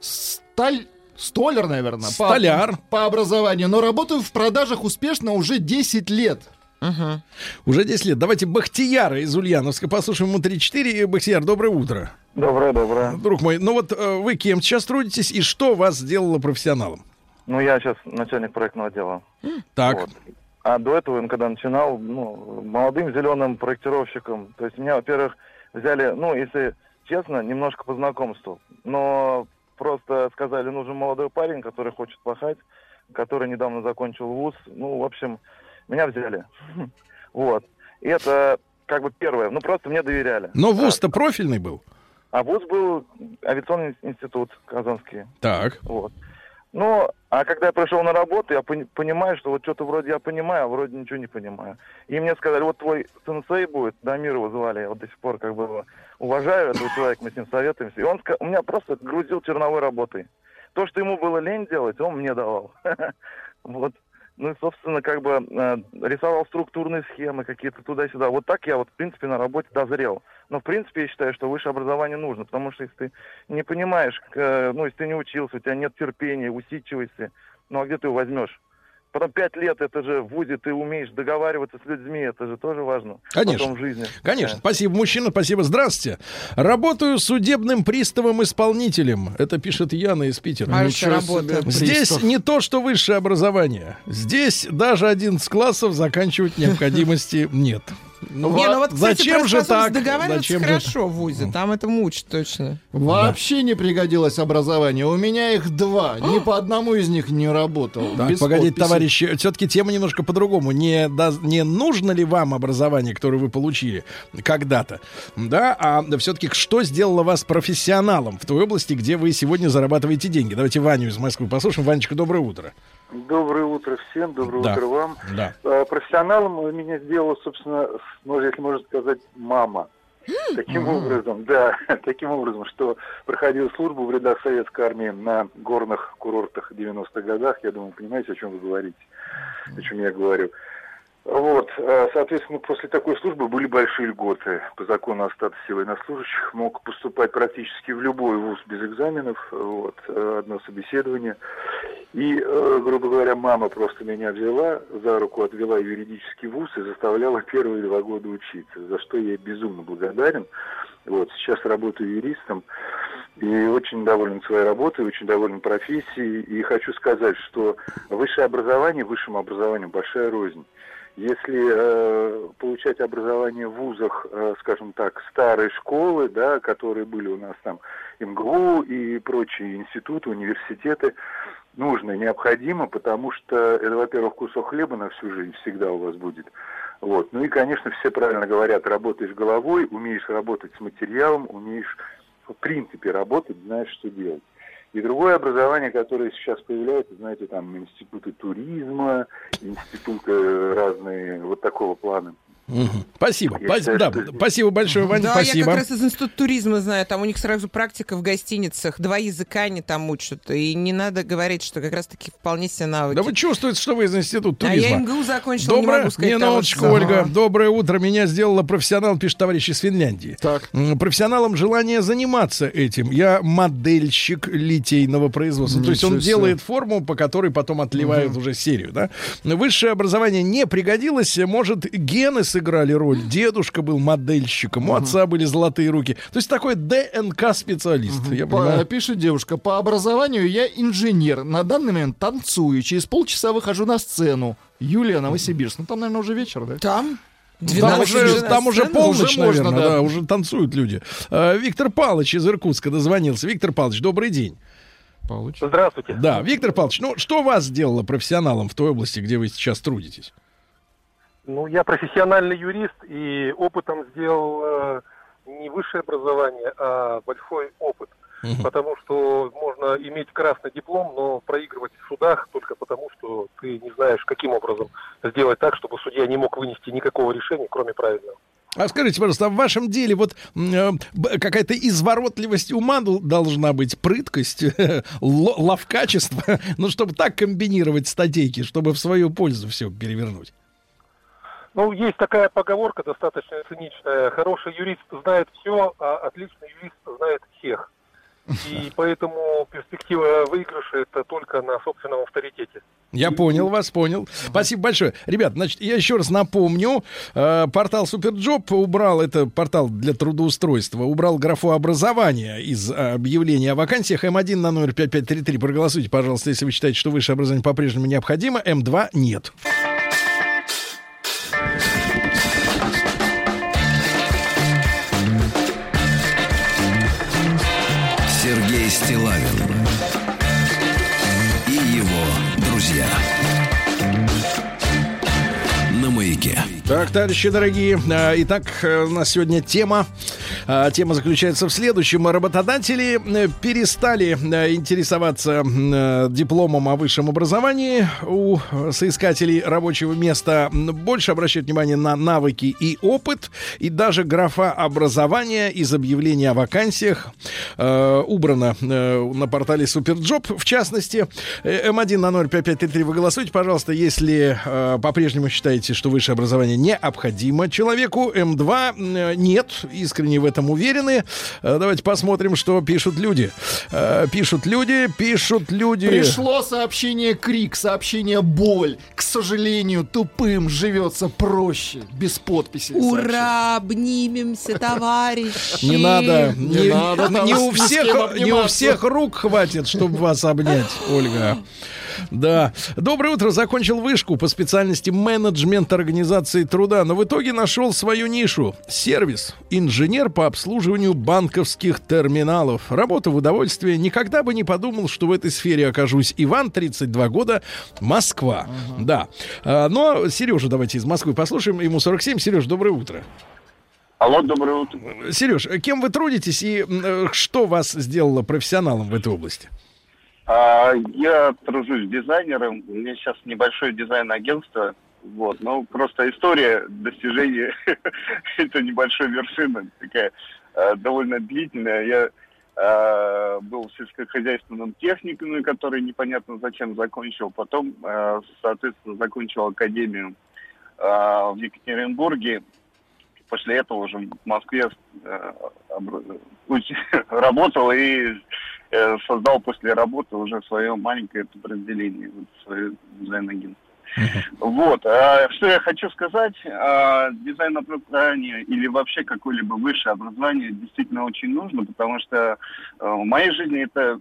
сталь... Столер, наверное. по- Столяр. По, образованию. Но работаю в продажах успешно уже 10 лет. Мгм. Уже 10 лет. Давайте Бахтияра из Ульяновска послушаем ему 3-4. Бахтияр, доброе утро. Доброе, доброе. Друг мой, ну вот э, вы кем сейчас трудитесь и что вас сделало профессионалом? Ну, я сейчас начальник проектного отдела. Так, Вот. А до этого, когда начинал, ну, молодым зеленым проектировщиком. То есть меня, во-первых, взяли, ну, если честно, немножко по знакомству. Но просто сказали, нужен молодой парень, который хочет пахать, который недавно закончил вуз. Ну, в общем, меня взяли. Вот. И это как бы первое. Ну, просто мне доверяли. но вуз-то профильный был. А вуз был авиационный институт казанский. Так. Вот. Ну, а когда я пришел на работу, я пони- понимаю, что вот что-то вроде я понимаю, а вроде ничего не понимаю. И мне сказали, вот твой сенсей будет, Дамир его звали, я вот до сих пор как бы уважаю, этого человека, мы с ним советуемся. И он у меня просто грузил черновой работой. То, что ему было лень делать, он мне давал. Вот. Ну и, собственно, как бы э, рисовал структурные схемы какие-то туда-сюда. Вот так я вот, в принципе, на работе дозрел. Но, в принципе, я считаю, что высшее образование нужно, потому что если ты не понимаешь, э, ну, если ты не учился, у тебя нет терпения, усидчивости, ну, а где ты его возьмешь? Потом пять лет, это же в ВУЗе ты умеешь договариваться с людьми, это же тоже важно. Конечно. Потом в жизни. Конечно, спасибо, мужчина, спасибо. Здравствуйте. Работаю судебным приставом-исполнителем. Это пишет Яна из Питера. Хорошая Ничего работа. себе. Здесь Пристав. не то, что высшее образование. Здесь даже 11 классов заканчивать необходимости нет. Ну, Не, ну вот, кстати, зачем же так? договариваться Зачем же хорошо в ВУЗе. Там это мучит точно. Вообще не пригодилось образование. У меня их два. Ни по одному из них не работал. Так, погодите, подписи. товарищи, все-таки тема немножко по-другому. Не, да- не нужно ли вам образование, которое вы получили когда-то, да, а все-таки что сделало вас профессионалом в той области, где вы сегодня зарабатываете деньги? Давайте Ваню из Москвы послушаем. Ванечка, доброе утро. Доброе утро всем, доброе Да. утро вам. Да. Э, Профессионалом меня сделала, собственно, с- ну, если можно сказать, мама. Таким образом, да, таким образом, что проходил службу в рядах советской армии на горных курортах в 90-х годах. Я думаю, понимаете, о чем вы говорите, о чем я говорю. Вот, э, соответственно, после такой службы были большие льготы. По закону о статусе военнослужащих мог поступать практически в любой вуз без экзаменов, вот, э, одно собеседование. И, э, грубо говоря, мама просто меня взяла, за руку отвела юридический вуз и заставляла первые два года учиться, за что я безумно благодарен. Вот, сейчас работаю юристом. И очень доволен своей работой, очень доволен профессией. И хочу сказать, что высшее образование, высшему образованию большая рознь. Если э, получать образование в вузах, э, скажем так, старой школы, да, которые были у нас там МГУ и прочие институты, университеты, нужно, необходимо, потому что это, во-первых, кусок хлеба на всю жизнь всегда у вас будет. Вот. Ну и, конечно, все правильно говорят, работаешь головой, умеешь работать с материалом, умеешь, в принципе, работать, знаешь, что делать. И другое образование, которое сейчас появляется, знаете, там институты туризма, институты разные вот такого плана. Мгм. Спасибо. Я Спа- считаю, да, что- спасибо большое, Ваня, Да, спасибо. я как раз из института туризма знаю, там у них сразу практика в гостиницах, два языка они там учат, и не надо говорить, что как раз-таки вполне себе навыки. Да вы чувствуете, что вы из института А туризма. я МГУ закончила, не Доброе, могу сказать. минуточку, того, Ольга. Ага. Доброе утро. Меня сделала профессионал, пишет товарищ из Финляндии. Так. Профессионалом желание заниматься этим. Я модельщик литейного производства. То есть он Ничего себе. делает форму, по которой потом отливают уже серию. Да? Высшее образование не пригодилось. Может, гены сыграли роль. Дедушка был модельщиком, у отца были золотые руки. То есть такой ДНК-специалист. Я По- понимаю. Пишет девушка, по образованию я инженер. На данный момент танцую. Через полчаса выхожу на сцену. Юлия, Новосибирск. Ну, там, наверное, уже вечер, да? Там? Там 12 уже, уже там уже полночь, Уже можно, наверное, да. да, уже танцуют люди. Э, Виктор Павлович из Иркутска дозвонился. Виктор Павлович, добрый день. Получится. Здравствуйте. Да, Виктор Павлович, ну что вас сделало профессионалом в той области, где вы сейчас трудитесь? Ну, я профессиональный юрист и опытом сделал э, не высшее образование, а большой опыт. Потому что можно иметь красный диплом, но проигрывать в судах только потому, что ты не знаешь, каким образом сделать так, чтобы судья не мог вынести никакого решения, кроме правильного. А скажите, пожалуйста, а в вашем деле вот э, какая-то изворотливость ума должна быть, прыткость, ло- ловкачество, ну, чтобы так комбинировать статейки, чтобы в свою пользу все перевернуть. Ну, есть такая поговорка достаточно циничная. Хороший юрист знает все, а отличный юрист знает всех. И поэтому перспектива выигрыша это только на собственном авторитете. Я понял вас, понял. Спасибо большое. Ребят, значит, я еще раз напомню, э, портал Superjob убрал, это портал для трудоустройства, убрал графу образования из э, объявления о вакансиях. М1 на номер 5533. Проголосуйте, пожалуйста, если вы считаете, что высшее образование по-прежнему необходимо. М2 нет. Так, товарищи дорогие, э, итак, э, у нас сегодня тема. А, Тема заключается в следующем. Работодатели э, перестали э, интересоваться э, дипломом о высшем образовании у соискателей рабочего места. Больше обращают внимание на навыки и опыт. И даже графа образования из объявления о вакансиях убрана на портале Superjob. В частности, э, М1 на 05533 вы голосуйте, пожалуйста, если по-прежнему считаете, что высшее образование необходимо человеку. М2 э, нет, искренне в этом уверены. Э, давайте посмотрим, что пишут люди. Э, пишут люди, пишут люди. Пришло сообщение крик, сообщение боль. К сожалению, тупым живется проще. Без подписи. Ура, обнимемся, товарищи. Не надо, Не не, надо не у всех, не у всех рук хватит, чтобы вас обнять, Ольга. Да. Доброе утро. Закончил вышку по специальности менеджмент организации труда, но в итоге нашел свою нишу. Сервис. Инженер по обслуживанию банковских терминалов. Работа в удовольствие. Никогда бы не подумал, что в этой сфере окажусь. Иван, 32 года, Москва. Да. А, но Сережу давайте из Москвы послушаем. Ему 47. Сереж, доброе утро. Алло, доброе утро. Сереж, кем вы трудитесь и э, что вас сделало профессионалом в этой области? А, я тружусь дизайнером. У меня сейчас небольшое дизайн-агентство. Вот, ну просто история достижения это небольшой вершина, такая э, довольно длительная. Я э, был в сельскохозяйственном техникуме, который непонятно зачем закончил. Потом, соответственно, закончил академию в Екатеринбурге. После этого уже в Москве работал и создал после работы уже свое маленькое подразделение, вот свое дизайн-агентство. Вот. А что я хочу сказать, а, дизайн образования или вообще какое-либо высшее образование действительно очень нужно, потому что а, в моей жизни это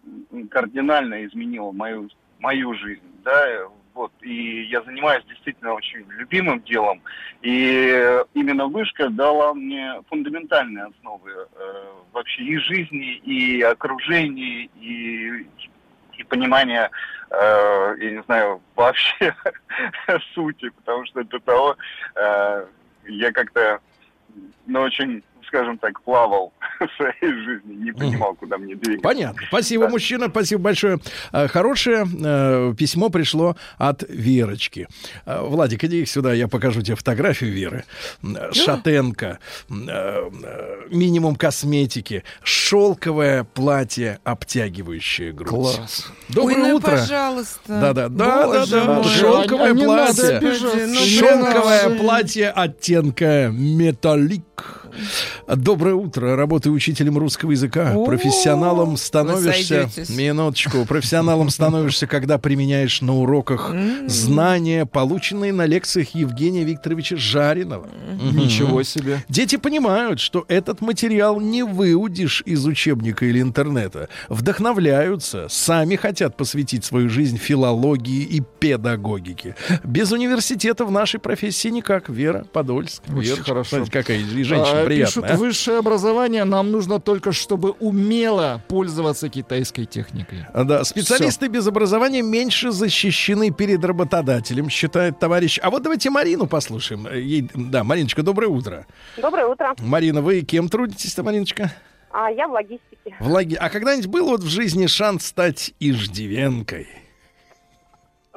кардинально изменило мою, мою жизнь. Да, вот, и я занимаюсь действительно очень любимым делом. И именно вышка дала мне фундаментальные основы э, вообще и жизни, и окружения, и, и понимания, э, я не знаю, вообще сути, потому что до того э, я как-то, ну, очень скажем так, плавал в своей жизни, не понимал, куда мне двигаться. Понятно. Спасибо, Да. мужчина, спасибо большое. Э, Хорошее э, письмо пришло от Верочки. Э, Владик, иди сюда, я покажу тебе фотографию Веры. Шатенка, э, минимум косметики, шелковое платье, обтягивающее грудь. Класс. Доброе Ой, ну, утро. пожалуйста. Да, да, да, да, Боже да. мой. Шелковое А платье. Ну, Шелковое блин, платье оттенка металлик. Доброе утро. Работаю учителем русского языка. О, Профессионалом становишься... Минуточку. Профессионалом становишься, когда применяешь на уроках знания, полученные на лекциях Евгения Викторовича Жаринова. Ничего себе. Дети понимают, что этот материал не выудишь из учебника или интернета. Вдохновляются, сами хотят посвятить свою жизнь филологии и педагогике. Без университета в нашей профессии никак. Вера Подольск. Очень Верочка, хорошо. смотрите, какая и женщина А, приятная. Пишут, а. высшее образование нам нужно только, чтобы умело пользоваться китайской техникой. А, Да, специалисты без образования меньше защищены перед работодателем, считает товарищ. А вот давайте Марину послушаем. Э, Ей, да, Мариночка, доброе утро. Доброе утро. Марина, вы кем трудитесь-то, Мариночка? А я в логистике. В лаге- А когда-нибудь был вот в жизни шанс стать иждивенкой?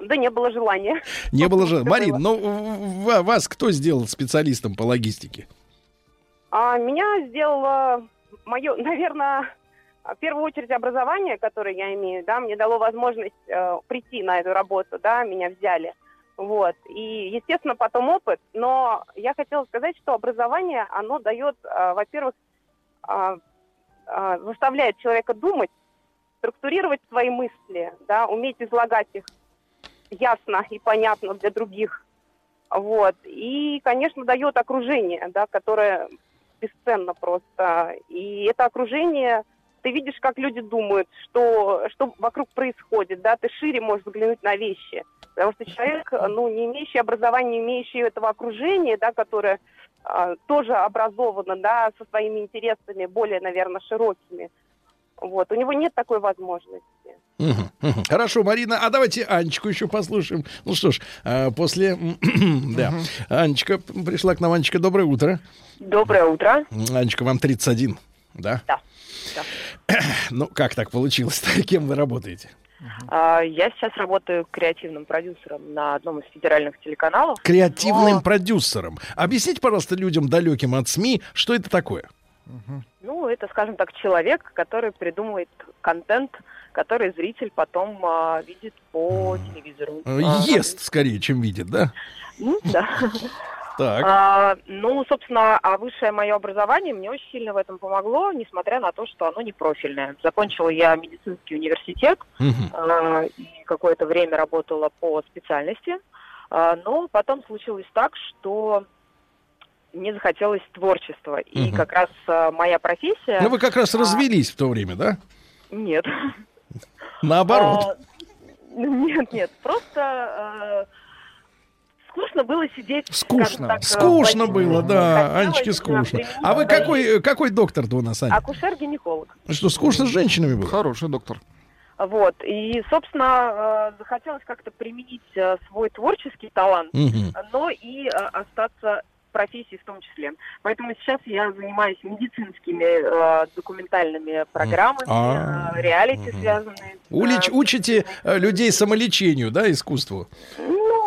Да не было желания. Не было же. Это Марин, ну вас кто сделал специалистом по логистике? А меня сделало мое, наверное, в первую очередь образование, которое я имею, да, мне дало возможность э, прийти на эту работу, да, меня взяли. Вот. И, естественно, потом опыт. Но я хотела сказать, что образование, оно дает, э, во-первых, а, заставляет человека думать, структурировать свои мысли, да, уметь излагать их ясно и понятно для других. Вот. И, конечно, дает окружение, да, которое бесценно просто. И это окружение, ты видишь, как люди думают, что, что вокруг происходит, да, ты шире можешь взглянуть на вещи. Потому что человек, ну, не имеющий образования, не имеющий этого окружения, да, которое а, тоже образовано, да, со своими интересами более, наверное, широкими. Вот, у него нет такой возможности. Хорошо, Марина, а давайте Анечку еще послушаем. Ну что ж, а, после... Да, Анечка пришла к нам. Анечка, доброе утро. Доброе утро. Анечка, вам 31, да? Да. Ну, как так получилось-то? Кем вы работаете? А, Я сейчас работаю креативным продюсером на одном из федеральных телеканалов. Креативным Но, продюсером. Объясните, пожалуйста, людям, далеким от СМИ, что это такое? Ну, это, скажем так, человек, который придумывает контент, который зритель потом а, видит по телевизору. Ест скорее, чем видит, да? ну, да. Так. А, ну, собственно, а высшее мое образование мне очень сильно в этом помогло, несмотря на то, что оно не профильное. Закончила я медицинский университет, а, и какое-то время работала по специальности, а, но потом случилось так, что мне захотелось творчества. И как раз а, моя профессия... Ну, вы как раз а, развелись в то время, да? Нет. Наоборот. А, Нет, нет, просто э, скучно было сидеть. Скучно. так, э, Скучно было, да. Анечке скучно. А вы какой, какой доктор-то у нас, Аня? Акушер-гинеколог. Что, скучно с женщинами было? Хороший доктор. Вот. И, собственно, э, захотелось как-то применить э, свой творческий талант, Мгм. но и э, остаться в профессии в том числе. Поэтому сейчас я занимаюсь медицинскими э, документальными программами, А, э, реалити связанные. с, Улич- э, учите э, людей самолечению, да, искусству?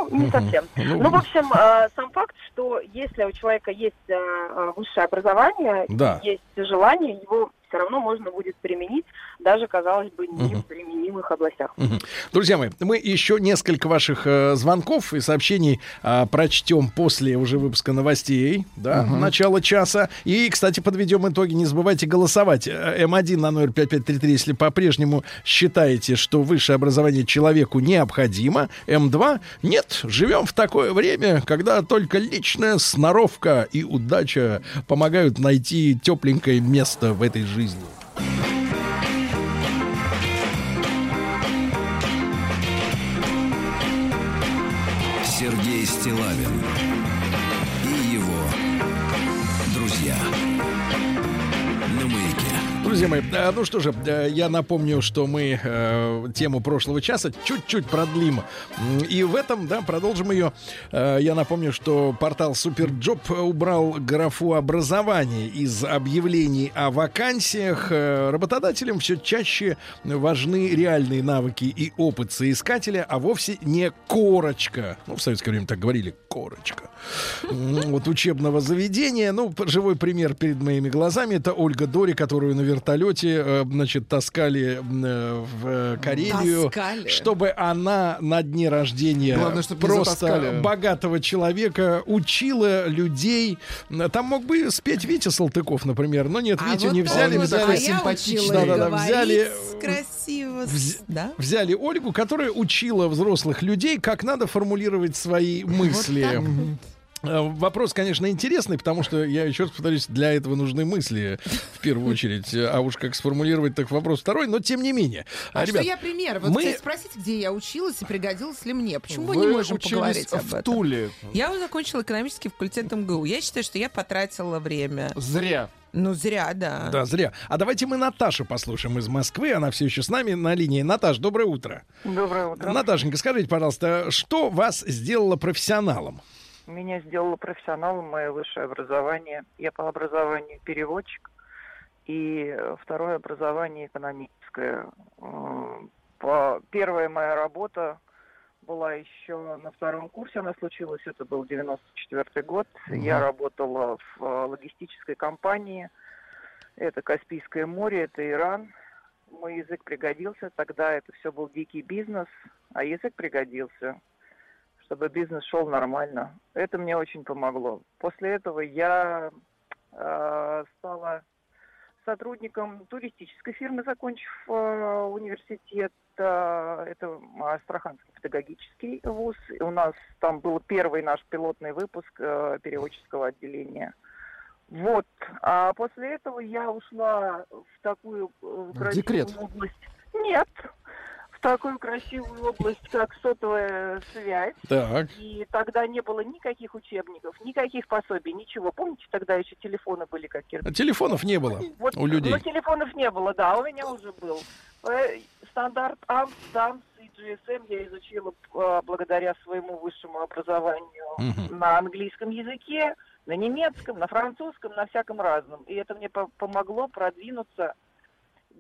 Ну, не совсем. Ну, Ну, в общем, э, сам факт, что если у человека есть э, высшее образование, Да. есть желание, его все равно можно будет применить даже, казалось бы, не в применимых областях. Друзья мои, мы еще несколько ваших э, звонков и сообщений а, прочтем после уже выпуска новостей, да, Мгм. начала часа. И, кстати, подведем итоги. Не забывайте голосовать. Э, М1 на номер 5533, если по-прежнему считаете, что высшее образование человеку необходимо. М2 нет. Живем в такое время, когда только личная сноровка и удача помогают найти тепленькое место в этой жизни. Сергей Стилавин Друзья мои, э, ну что же, э, я напомню, что мы э, тему прошлого часа чуть-чуть продлим. И в этом, да, продолжим ее. Я напомню, что портал Superjob убрал графу образования из объявлений о вакансиях. Работодателям все чаще важны реальные навыки и опыт соискателя, а вовсе не корочка. Ну, в советское время так говорили, корочка. Вот учебного заведения. Ну, живой пример перед моими глазами. Это Ольга Дори, которую на вертолете, э, значит, таскали э, в э, Карелию, Таскали. чтобы она на дне рождения Главное, просто богатого человека учила людей. Там мог бы спеть Витя Салтыков, например, но нет, А Витю вот не взяли. вот, взяли а учила Да-да-да, говорить взяли красиво, вз- да? Взяли Ольгу, которая учила взрослых людей, как надо формулировать свои мысли. так вот. Э, Вопрос, конечно, интересный, потому что, я еще раз повторюсь, для этого нужны мысли в первую очередь. А уж как сформулировать, так вопрос второй, но тем не менее. А Ребят, что я пример? Вот, мы- кстати, спросите, где я училась и пригодилось ли мне. Почему мы Вы не можем поговорить об в этом? Туле. Я закончила экономический факультет МГУ. Я считаю, что я потратила время. Зря. Ну, зря, да. Да, зря. А давайте мы Наташу послушаем из Москвы. Она все еще с нами на линии. Наташ, доброе утро. Доброе утро. Наташенька, скажите, пожалуйста, что вас сделало профессионалом? Меня сделало профессионалом мое высшее образование. Я по образованию переводчик. И э, второе образование экономическое. По... Первая моя работа была еще на втором курсе. Она случилась, это был 94 год. Я работала в э, логистической компании. Это Каспийское море, это Иран. Мой язык пригодился. Тогда это все был дикий бизнес, а язык пригодился чтобы бизнес шел нормально. Это мне очень помогло. После этого я э, стала сотрудником туристической фирмы, закончив э, университет. Э, это Астраханский педагогический вуз. И у нас там был первый наш пилотный выпуск э, переводческого отделения. Вот. А после этого я ушла в такую э, красивую декрет. область. Нет. В такую красивую область, как сотовая связь. Так. И тогда не было никаких учебников, никаких пособий, ничего. Помните, тогда еще телефоны были как кирпич? Телефонов не было Вот, у людей. Ну, телефонов не было, да, а у меня уже был. Э, Стандарт АМС, ДАМС и GSM я изучила э, благодаря своему высшему образованию Мгм. на английском языке, на немецком, на французском, на всяком разном. И это мне по- помогло продвинуться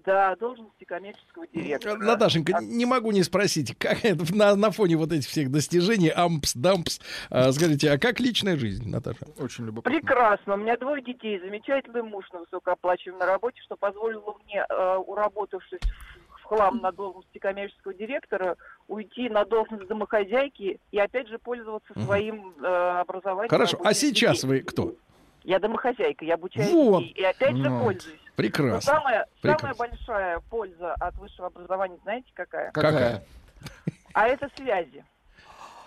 до должности коммерческого директора. Наташенька, А- не могу не спросить, как это на, на фоне вот этих всех достижений, ампс, дампс, а, скажите, а как личная жизнь, Наташа? Очень любопытно. Прекрасно. У меня двое детей, замечательный муж на высокооплачиваемой работе, что позволило мне, э, уработавшись в- хлам на должности коммерческого директора, уйти на должность домохозяйки и опять же пользоваться своим э, образованием. Хорошо, а сейчас детей. вы кто? Я домохозяйка, я обучаю Вот. детей. И опять же Ну, пользуюсь. Но Прекрасно. самая, самая Прекрасно. большая польза от высшего образования, знаете, какая? Какая? А это связи.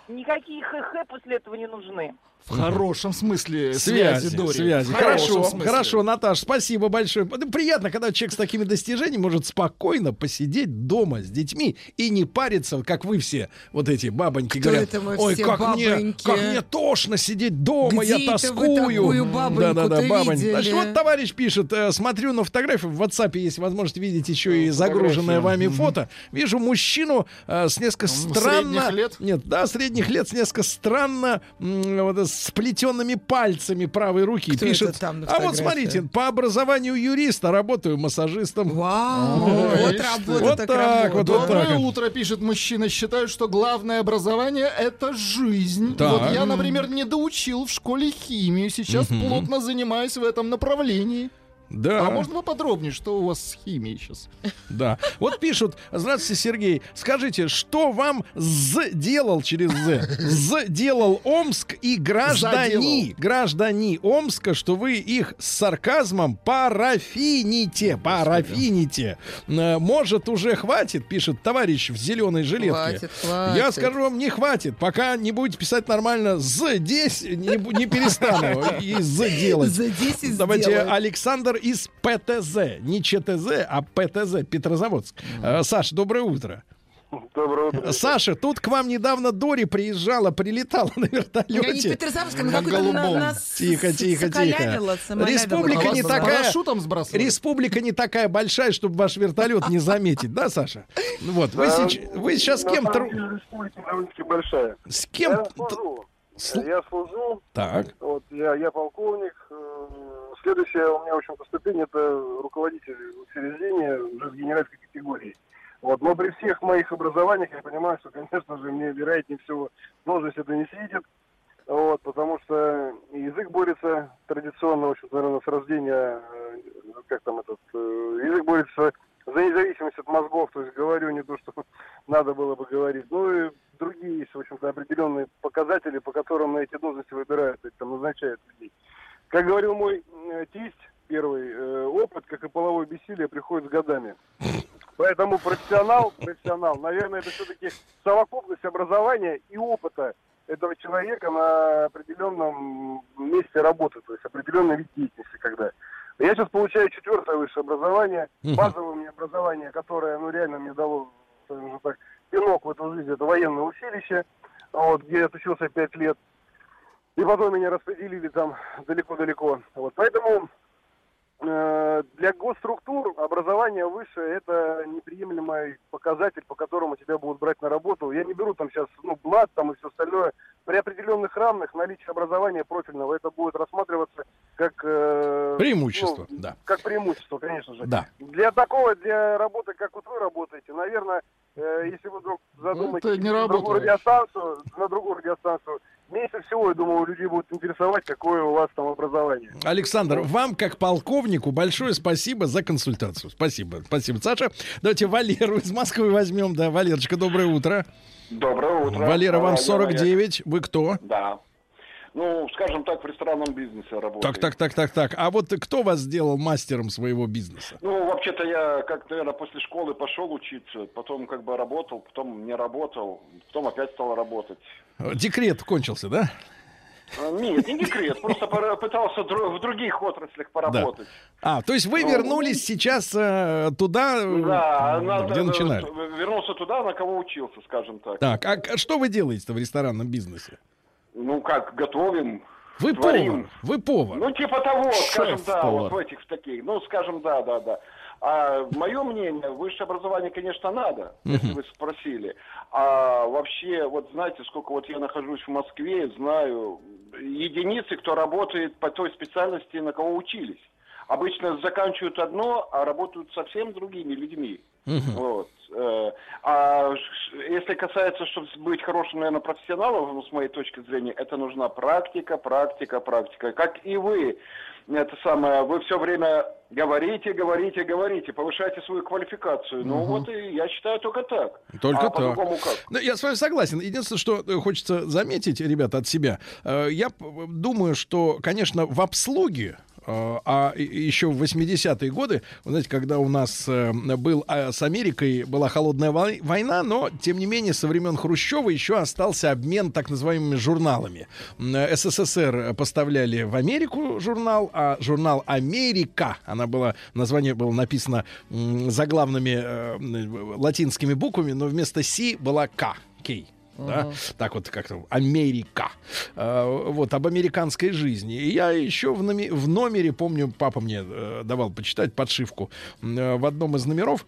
Никакие ХХ после этого не нужны. В хорошем смысле Связи, связи, Дори. связи. Хорошо, смысле. хорошо, Наташ, спасибо большое. Ну, Приятно, когда человек с такими достижениями может спокойно посидеть дома с детьми и не париться, как вы все, вот эти бабоньки Кто говорят. это мы Ой, все как мне, бабоньки?» как мне тошно сидеть дома, Где я это вы тоскую. такую бабоньку-то Да-да-да, бабонь. Значит, вот товарищ пишет, э, смотрю на фотографию, в WhatsApp есть возможность видеть еще и загруженное вами фото. Вижу мужчину э, с несколько странно... средних лет? Нет, да, средних лет, с несколько странно вот, с сплетенными пальцами правой руки. Кто пишет, там а вот смотрите, по образованию юриста работаю массажистом. Вау, Ой, вот работа Вот так вот, вот Доброе так. утро, пишет мужчина. Считаю, что главное образование это жизнь. Так. Вот я, например, не доучил в школе химию. Сейчас плотно занимаюсь в этом направлении. Да. А можно поподробнее, что у вас с химией сейчас? Да. Вот пишут, здравствуйте, Сергей, скажите, что вам сделал через З? Сделал Омск и граждане, граждане Омска, что вы их с сарказмом парафините, парафините. Э, Может, уже хватит, пишет товарищ в зеленой жилетке. Хватит, хватит. Я скажу вам, не хватит. Пока не будете писать нормально здесь, не, не перестану и з делать. Давайте. Александр из ПТЗ. Не ЧТЗ, а ПТЗ, Петрозаводск. Э, Саш, доброе утро. Доброе утро. Саша, тут к вам недавно Дори приезжала, прилетала на Я не вертолете. Петрозаводск, она какой-то на- нас Тихо, тихо, тихо. Республика не такая. Республика не такая большая, чтобы ваш вертолет не заметить, да, Саша? Вот, вы, Да, сеч- вы сейчас с кем республика довольно-таки большая. С кем? Я служу. Я служу. Так. Вот, я, я полковник. Следующая у меня, в общем-то, ступень это руководитель учреждения уже с генеральской категории. Вот, но при всех моих образованиях я понимаю, что, конечно же, мне вероятнее всего должность это не светит. Вот, потому что язык борется традиционно, в общем-то, наверное, с рождения, э, как там этот, э, язык борется за независимость от мозгов, то есть говорю не то, что надо было бы говорить. Ну и другие есть, в общем-то, определенные показатели, по которым на эти должности выбирают, там назначают людей. Как говорил мой э, тесть, первый э, опыт, как и половое бессилие, приходит с годами. Поэтому профессионал, профессионал, наверное, это все-таки совокупность образования и опыта этого человека на определенном месте работы, то есть определенный вид деятельности, когда. Я сейчас получаю четвертое высшее образование, базовое у меня образование, которое, ну, реально мне дало, скажем так, пинок в эту жизнь, это военное училище, вот, где я отучился пять лет. И потом меня распределили там далеко-далеко. Вот, поэтому э, для госструктур образование высшее это неприемлемый показатель, по которому тебя будут брать на работу. Я не беру там сейчас ну, блат там и все остальное. При определенных равных наличие образования профильного это будет рассматриваться как э, Преимущество, ну, да. Как преимущество, конечно же. Да. Для такого, для работы, как вот вы работаете, наверное, э, если вы вдруг не на другую радиостанцию, на другую радиостанцию, меньше всего, я думаю, людей будет интересовать, какое у вас там образование. Александр, вам как полковнику большое спасибо за консультацию. Спасибо, спасибо, Саша. Давайте Валеру из Москвы возьмем. Да, Валерочка, доброе утро. Доброе утро. Валера, вам А, я 49. Вы кто? Да. Ну, скажем так, в ресторанном бизнесе работаю. Так, так, так, так, так. А вот кто вас сделал мастером своего бизнеса? Ну, вообще-то я, как, наверное, после школы пошел учиться, потом как бы работал, потом не работал, потом опять стал работать. Э, Декрет кончился, да? А, Нет, не декрет, просто пытался в других отраслях поработать. А, то есть вы Ну, вернулись сейчас э, туда, э, Да, надо- где начинали? вернулся туда, на кого учился, скажем так. Так, а что вы делаете в ресторанном бизнесе? Ну как, готовим, Вы творим. повар. Вы повар. Ну, типа того, скажем, да, вот в этих в таких. Ну, скажем, да, да, да. А мое мнение, высшее образование, конечно, надо, если вы спросили. А вообще, вот знаете, сколько вот я нахожусь в Москве, знаю единицы, кто работает по той специальности, на кого учились. Обычно заканчивают одно, а работают совсем другими людьми. Вот. Э, А если касается, чтобы быть хорошим, наверное, профессионалом, с моей точки зрения, это нужна практика, практика, практика. Как и вы, это самое, вы все время говорите, говорите, говорите, повышайте свою квалификацию. Ну Мгм. вот и я считаю только так. Только а так. как? Ну, я с вами согласен. Единственное, что э, хочется заметить, ребята, от себя. Э, Я думаю, что, конечно, в обслуге а и еще в 80-е годы, вы знаете, когда у нас э, был э, с Америкой была холодная вой- война, но тем не менее со времен Хрущева еще остался обмен так называемыми журналами. Э, СССР поставляли в Америку журнал, а журнал Америка, она была название было написано заглавными э, латинскими буквами, но вместо Си была К, Кей. Да? Мгм. Так вот как-то Америка. Э, вот об американской жизни. И я еще в, номе- в номере, помню, папа мне э, давал почитать подшивку. Э, в одном из номеров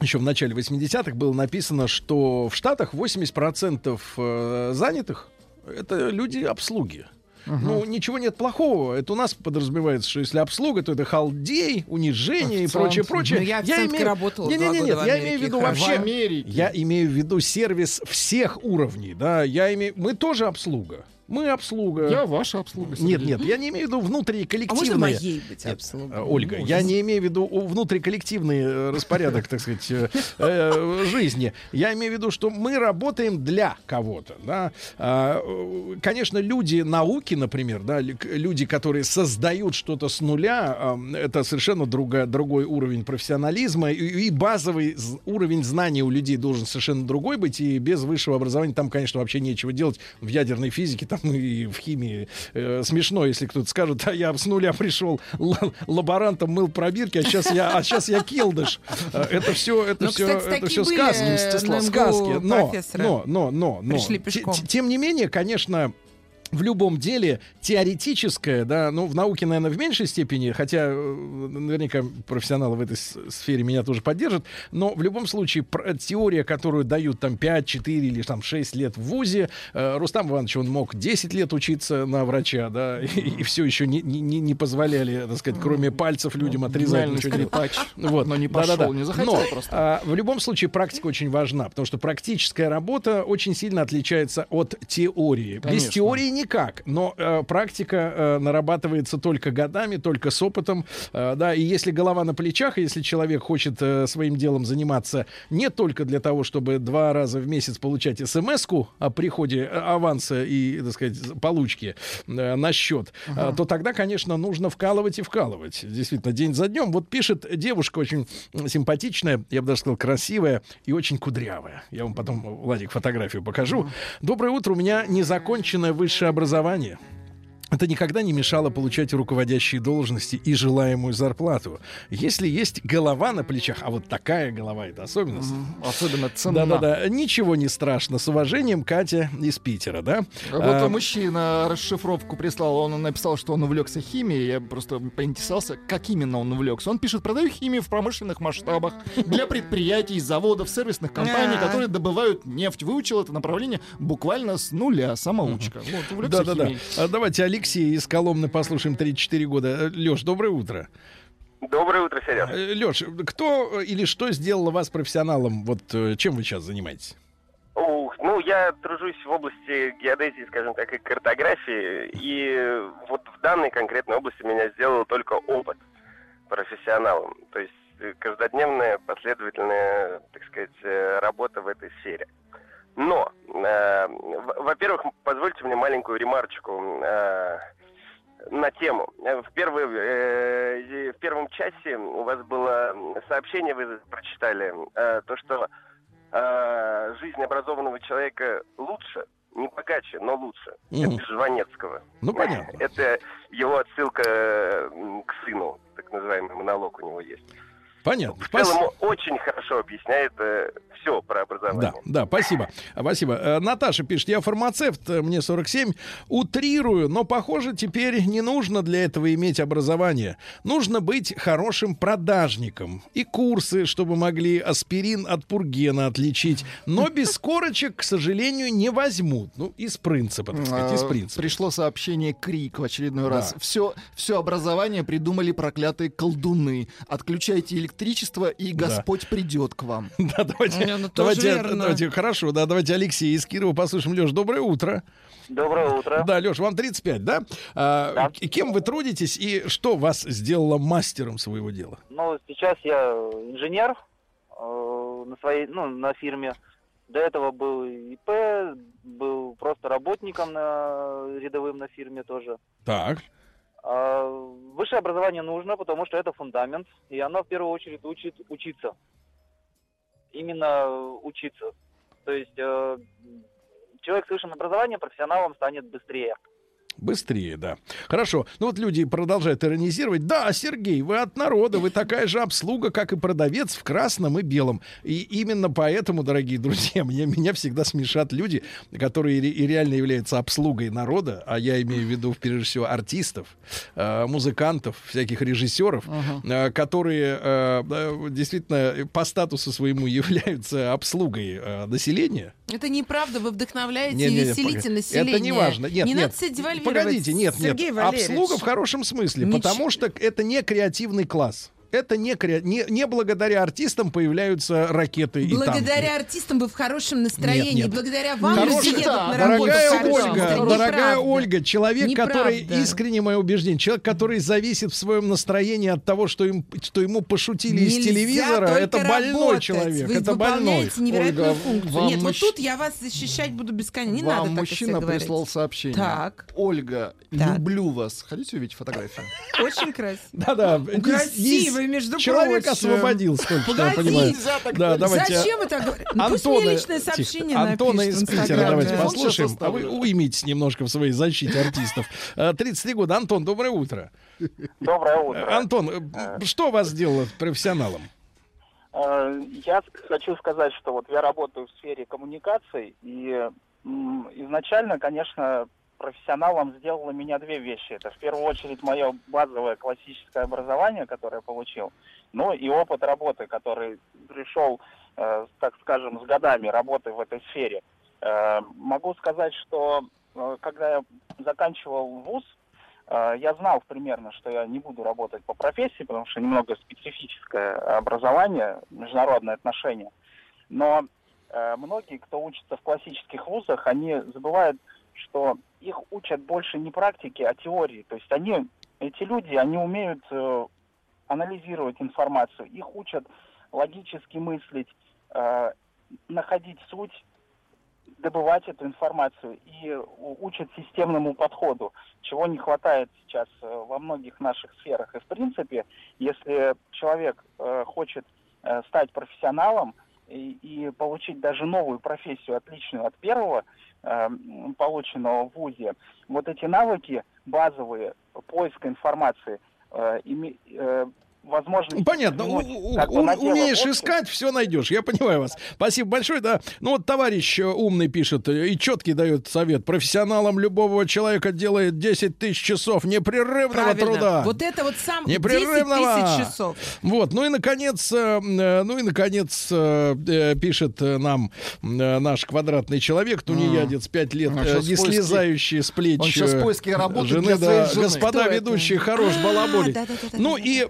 еще в начале 80-х было написано, что в Штатах 80% э, занятых это люди обслуги. Ну, ничего нет плохого. Это у нас подразумевается, что если обслуга, то это халдей, унижение и прочее, прочее. Ну, я официанткой работала не, не, не, нет, я имею в виду вообще. В Америке. Я имею в виду сервис всех уровней, да. Я имею. Мы тоже обслуга. Мы обслуга. Я ваша обслуга. Нет, Сергей. нет, я не имею в виду внутриколлективные... А можно моей быть Нет, обслугой? э, Ольга, я не имею в виду у- внутриколлективный э, распорядок, так сказать, э, жизни. Я имею в виду, что мы работаем для кого-то. Да? А, Конечно, люди науки, например, да, люди, которые создают что-то с нуля, это совершенно друга- другой уровень профессионализма, и, и базовый уровень знаний у людей должен совершенно другой быть, и без высшего образования там, конечно, вообще нечего делать в ядерной физике, там и в химии. Э, смешно, если кто-то скажет, а я с нуля пришел л- лаборантом мыл пробирки, а сейчас я, а сейчас я келдыш. Э, Это все, это Ну, все, кстати, это все сказки, э, сказки. Но, но, но, но, но. Тем не менее, конечно, в любом деле теоретическое, да, ну, в науке, наверное, в меньшей степени, хотя э, наверняка профессионалы в этой сфере меня тоже поддержат, но в любом случае пр- теория, которую дают там 5, 4 или там 6 лет в ВУЗе, э, Рустам Иванович, он мог 10 лет учиться на врача, да, и, все еще не, не, не- позволяли, так сказать, кроме пальцев людям отрезать. Ничего делать. скрипач. Вот. Но не пошел, не захотел Но, просто. а, в любом случае практика очень важна, потому что практическая работа очень сильно отличается от теории. Без Конечно. теории никак, но э, практика э, нарабатывается только годами, только с опытом, Э, да. И если голова на плечах, если человек хочет э, своим делом заниматься не только для того, чтобы два раза в месяц получать смс-ку о приходе э, аванса и, так сказать, получки э, на счет, э, Ага. то тогда, конечно, нужно вкалывать и вкалывать. Действительно, день за днем. Вот пишет девушка очень симпатичная, я бы даже сказал, красивая и очень кудрявая. Я вам потом, Владик, фотографию покажу. Доброе утро, у меня незаконченное высшее образование. Это никогда не мешало получать руководящие должности и желаемую зарплату. Если есть голова на плечах, а вот такая голова это особенность. Особенно ценна. Да-да-да, ничего не страшно. С уважением, Катя из Питера, да? Вот А, мужчина расшифровку прислал, он написал, что он увлекся химией. Я просто поинтересовался, как именно он увлекся. Он пишет, продаю химию в промышленных масштабах для предприятий, заводов, сервисных компаний, А. которые добывают нефть. Выучил это направление буквально с нуля, самоучка. Вот, увлекся Да-да-да. А давайте Алексей из Коломны послушаем 34 года. Леш, доброе утро. Доброе утро, Серега. Леш, кто или что сделало вас профессионалом? Вот э, чем вы сейчас занимаетесь? Ух, ну, я тружусь в области геодезии, скажем так, и картографии, и вот в данной конкретной области меня сделал только опыт профессионалом. То есть э, каждодневная, последовательная, так сказать, э, работа в этой сфере. Но, э, во-первых, позвольте мне маленькую ремарочку э, на тему. В, первой, э, в первом часе у вас было сообщение, вы прочитали, э, то, что э, жизнь образованного человека лучше, не богаче, но лучше. Мгм. Это Жванецкого. Ну, понятно. Это его отсылка э, к сыну, так называемый монолог у него есть. Понятно. В целом Спасибо. очень хорошо объясняет все про образование. Да, да, спасибо. Спасибо. Э, Наташа пишет, я фармацевт, э, мне 47, утрирую, но, похоже, теперь не нужно для этого иметь образование. Нужно быть хорошим продажником. И курсы, чтобы могли аспирин от пургена отличить. Но без корочек, к сожалению, не возьмут. Ну, из принципа, так сказать, из А, принципа. Пришло сообщение Крик в очередной раз. Да. Все, все образование придумали проклятые колдуны. Отключайте электричество, и Да. Господь придет к вам. Да, давайте, Ну, давайте, давайте, хорошо, да, давайте Алексей из Кирова послушаем. Леш, доброе утро. Доброе утро. Да, Леш, вам 35, да? А, к- Кем вы трудитесь и что вас сделало мастером своего дела? Ну, сейчас я инженер э, на своей, ну, на фирме. До этого был ИП, был просто работником на, рядовым на фирме тоже. Так. А высшее образование нужно, потому что это фундамент, и оно в первую очередь учит учиться. Именно учиться. То есть э, человек с высшим образованием профессионалом станет быстрее. Быстрее, да. Хорошо. Ну вот люди продолжают иронизировать. Да, Сергей, вы от народа, вы такая же обслуга, как и продавец в красном и белом. И именно поэтому, дорогие друзья, меня, меня всегда смешат люди, которые и реально являются обслугой народа, а я имею в виду, прежде всего, артистов, э, музыкантов, всяких режиссеров, э, которые э, действительно по статусу своему являются обслугой населения. Это неправда, вы вдохновляете Не-не-не, и веселите население. Это не важно. Нет, не нет. надо себя Погодите, нет, Сергей нет. Валерьевич. Обслуга в хорошем смысле, Нич- потому что это не креативный класс. Это не, не, не благодаря артистам появляются ракеты и танки. Благодаря артистам вы в хорошем настроении, Нет, нет. благодаря вам Хороший- люди едут на работу. Дорогая Ольга, дорогая. Ольга, человек, Неправда. который искренне мое убеждение, человек, который зависит в своем настроении от того, что, им, что ему пошутили из Нельзя телевизора, только это больной работать. человек, Вы это больной. невероятную Ольга, функцию. вам Нет, вот мужч- тут я вас защищать буду бесконечно. Не Вам надо так мужчина говорить. прислал сообщение. Так. Ольга, Так. люблю вас. Хотите увидеть фотографию? Очень красиво. Да-да. Ну, Красивый, между Человек прочим. освободил, сколько я понимаю. Да, говорить. давайте. Зачем вы так говорите? Ну, пусть мне личное тихо. сообщение Антона напишет из Питера давайте Да. послушаем. А вы уймитесь немножко в своей защите артистов. Э, 33 года. Антон, доброе утро. Доброе утро. Э, Антон, э, что вас сделало профессионалом? Э, Я хочу сказать, что вот я работаю в сфере коммуникаций, и изначально, конечно, профессионалом сделало меня две вещи. Это в первую очередь мое базовое классическое образование, которое я получил, ну и опыт работы, который пришел, э, так скажем, с годами работы в этой сфере. Э, Могу сказать, что э, когда я заканчивал вуз, Э, Я знал примерно, что я не буду работать по профессии, потому что немного специфическое образование, международные отношения. Но э, многие, кто учится в классических вузах, они забывают, что их учат больше не практики, а теории. То есть они, эти люди, они умеют э, анализировать информацию, их учат логически мыслить, э, находить суть добывать эту информацию и у- учат системному подходу, чего не хватает сейчас э, во многих наших сферах. И в принципе, если человек э, хочет э, стать профессионалом и, и получить даже новую профессию, отличную от первого, э, полученного в ВУЗе, вот эти навыки базовые поиска информации, э, име- э, возможность... Ну, Понятно. Взглянуть у- как у- умеешь общее. искать, все найдешь. Я понимаю вас. Спасибо большое. Да. Ну вот товарищ э, умный пишет э, и четкий дает совет. Профессионалом любого человека делает 10 тысяч часов непрерывного Правильно. труда. Вот это вот сам 10 Непрерывного. тысяч часов. Вот, ну и наконец, э, ну и наконец пишет нам наш квадратный человек, тунеядец, 5 лет, не слезающий с плеч он э, поиске работы жены, для да, своей жены. господа Кто это? ведущие, хорош А, балаболить. да-да-да-да-да. Ну и,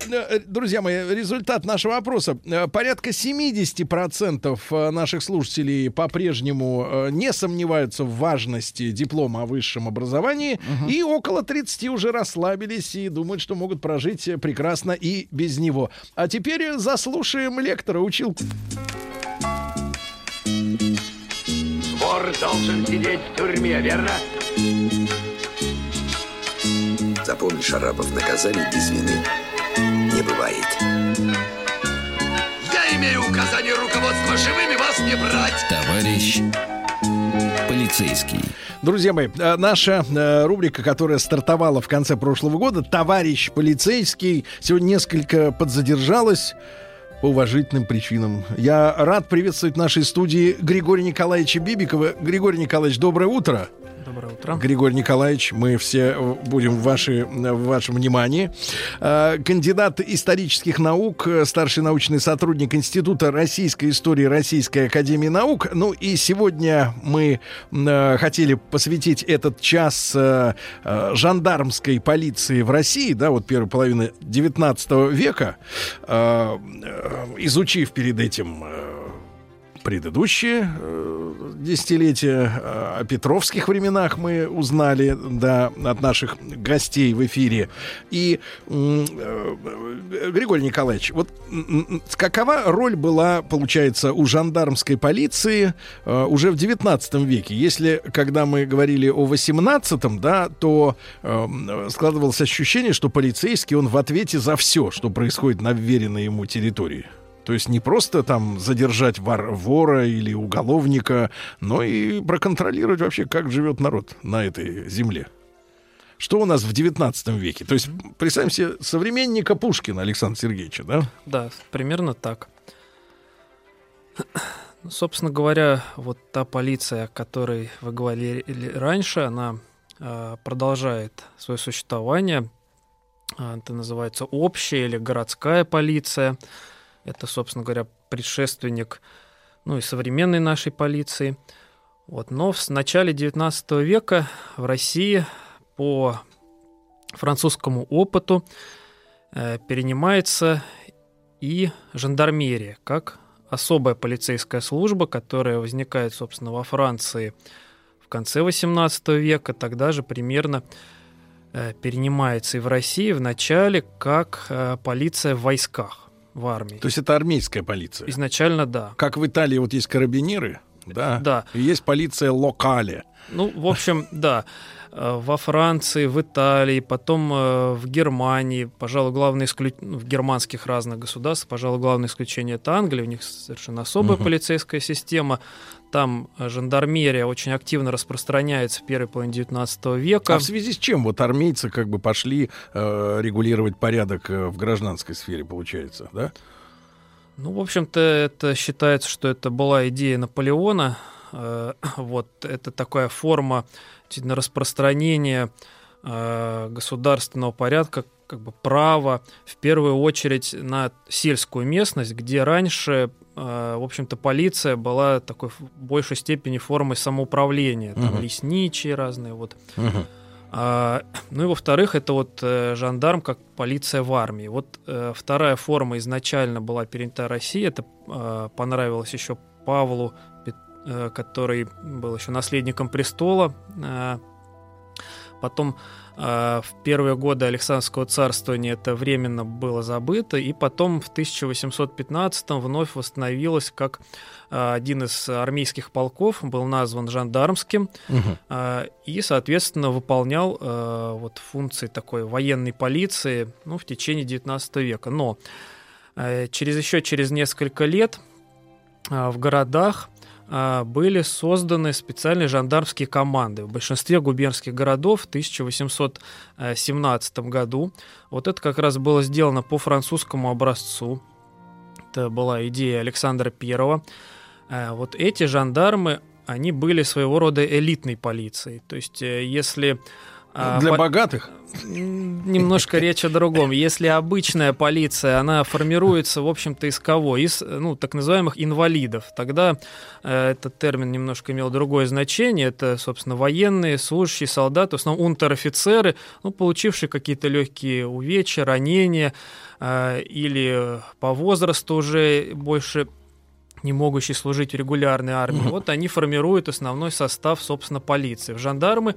друзья мои, результат нашего опроса. Э, Порядка 70% э, наших слушателей по-прежнему э, не сомневаются в важности диплома о высшем образовании, и около 30 уже расслабились и думают, что могут прожить прекрасно и без него. А теперь заслушаем лектора, училку. Вор должен сидеть в тюрьме, верно? Запомни, Шарапов, наказание без вины не бывает. Я имею указание руководства живыми вас не брать. Товарищ полицейский. Друзья мои, э, наша э, рубрика, которая стартовала в конце прошлого года, «Товарищ полицейский», сегодня несколько подзадержалась по уважительным причинам. Я рад приветствовать в нашей студии Григория Николаевича Бибикова. Григорий Николаевич, доброе утро. Доброе утро. Григорий Николаевич, мы все э, будем в, вашей, в вашем внимании. Э, Кандидат исторических наук, э, старший научный сотрудник Института российской истории Российской академии наук. Ну и сегодня мы э, хотели посвятить этот час э, э, жандармской полиции в России, да, вот первой половины 19 века, э, э, изучив перед этим предыдущие э, десятилетия э, о петровских временах мы узнали да, от наших гостей в эфире. И, э, Григорий Николаевич, вот какова роль была, получается, у жандармской полиции э, уже в 19 веке? Если, когда мы говорили о 18 да, то э, складывалось ощущение, что полицейский, он в ответе за все, что происходит на вверенной ему территории. То есть не просто там задержать вор, вора или уголовника, но и проконтролировать вообще, как живет народ на этой земле. Что у нас в 19 веке? То есть, представим себе современника Пушкина Александра Сергеевича, да? Да, примерно так. Ну, Собственно говоря, вот та полиция, о которой вы говорили раньше, она э, продолжает свое существование. А, Это называется общая или городская полиция. Это, собственно говоря, предшественник ну, и современной нашей полиции. Вот. Но в начале XIX века в России по французскому опыту э, перенимается и жандармерия, как особая полицейская служба, которая возникает, собственно, во Франции в конце XVIII века, тогда же примерно э, перенимается и в России в начале как э, полиция в войсках, в армии. То есть это армейская полиция? Изначально да. Как в Италии вот есть карабинеры, да? Да. И есть полиция локале. Ну, в общем, да. Э, во Франции, в Италии, потом э, в Германии, пожалуй, главное исключение, в германских разных государствах, пожалуй, главное исключение это Англия, у них совершенно особая uh-huh. полицейская система. Там э, жандармерия очень активно распространяется в первой половине 19 века. А в связи с чем вот армейцы как бы пошли э, регулировать порядок в гражданской сфере, получается, да? Ну, в общем-то, это считается, что это была идея Наполеона. Вот это такая форма действительно распространение э, государственного порядка, как бы права, в первую очередь на сельскую местность, где раньше, э, в общем-то, полиция была такой в большей степени формой самоуправления, там угу. лесничие разные, вот. Угу. А, ну и во-вторых, это вот э, жандарм как полиция в армии. Вот э, вторая форма изначально была перенята России, это э, понравилось еще Павлу Э, который был еще наследником престола. Э, потом э, в первые годы Александрского царствования это временно было забыто, и потом в 1815 вновь восстановилось как один из армейских полков, был назван жандармским, угу. и, соответственно, выполнял вот функции такой военной полиции ну, в течение 19 века. Но через еще через несколько лет в городах а, были созданы специальные жандармские команды в большинстве губернских городов в 1817 году. Вот это как раз было сделано по французскому образцу. Это была идея Александра I. А, вот эти жандармы, они были своего рода элитной полицией. То есть, э, если а, Для по... богатых? Немножко речь о другом. Если обычная полиция, она формируется, в общем-то, из кого? Из, ну, так называемых инвалидов. Тогда э, этот термин немножко имел другое значение. Это, собственно, военные, служащие, солдаты, в основном унтер-офицеры, ну, получившие какие-то легкие увечья, ранения, э, или по возрасту уже больше не могущие служить в регулярной армии, вот они формируют основной состав, собственно, полиции. В жандармы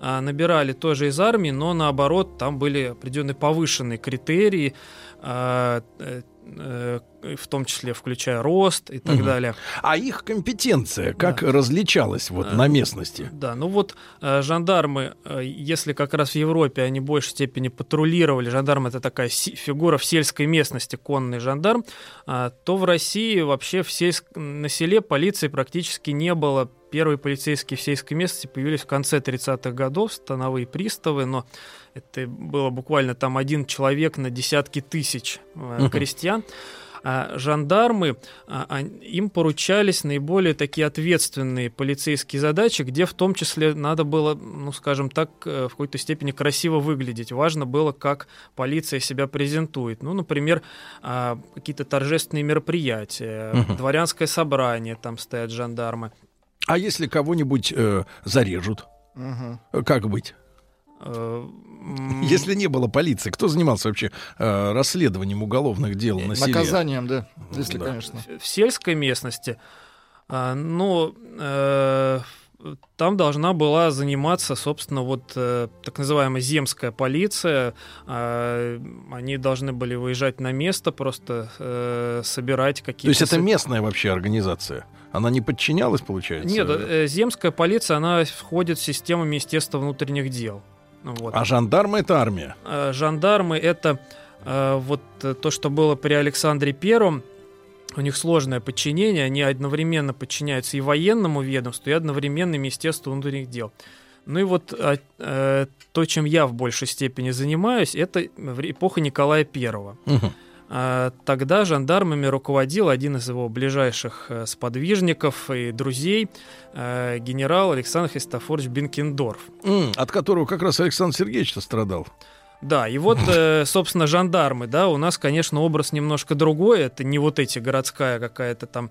а, набирали тоже из армии, но наоборот, там были определенные повышенные критерии, а, Э, в том числе включая рост и так угу. далее. А их компетенция как да. различалась вот на местности? Да, ну вот э, жандармы, э, если как раз в Европе они в большей степени патрулировали, жандарм это такая фигура в сельской местности, конный жандарм, а, то в России вообще в сельск... на селе полиции практически не было. Первые полицейские в сельской местности появились в конце 30-х годов, становые приставы, но это было буквально там один человек на десятки тысяч э, крестьян. А жандармы, а, им поручались наиболее такие ответственные полицейские задачи, где в том числе надо было, ну, скажем так, э, в какой-то степени красиво выглядеть. Важно было, как полиция себя презентует. Ну, например, а, какие-то торжественные мероприятия, угу. дворянское собрание, там стоят жандармы. А если кого-нибудь э, зарежут, угу. как быть? Э, Если не было полиции, кто занимался вообще э, расследованием уголовных дел на селе? Наказанием, да, если, да. конечно. В сельской местности, э, ну, э, там должна была заниматься, собственно, вот э, так называемая земская полиция. Э, они должны были выезжать на место, просто э, собирать какие-то... То есть это местная вообще организация? Она не подчинялась, получается? Нет, э, земская полиция, она входит в систему Министерства внутренних дел. Вот. А жандармы это армия? А, жандармы это а, вот то, что было при Александре Первом. У них сложное подчинение, они одновременно подчиняются и военному ведомству, и одновременно Министерству внутренних дел. Ну и вот а, а, то, чем я в большей степени занимаюсь, это эпоха Николая Первого. Угу. А, тогда жандармами руководил один из его ближайших э, сподвижников и друзей, э, генерал Александр Христофорович Бенкендорф. От которого как раз Александр Сергеевич страдал. Да, и вот, э, собственно, жандармы, да, у нас, конечно, образ немножко другой. Это не вот эти городская какая-то там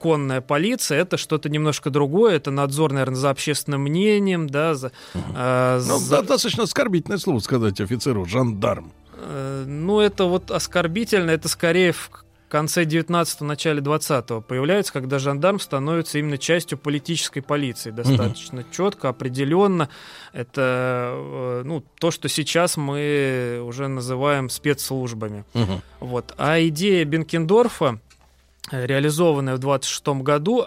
конная полиция, это что-то немножко другое, это надзор, наверное, за общественным мнением, да, за... Э, ну, за... достаточно оскорбительное слово сказать офицеру, жандарм. Э, ну, это вот оскорбительно, это скорее в конце 19-го, начале 20-го появляется, когда жандарм становится именно частью политической полиции. Достаточно угу. четко, определенно. Это э, ну, то, что сейчас мы уже называем спецслужбами. Угу. Вот. А идея Бенкендорфа, э, реализованная в 26 году,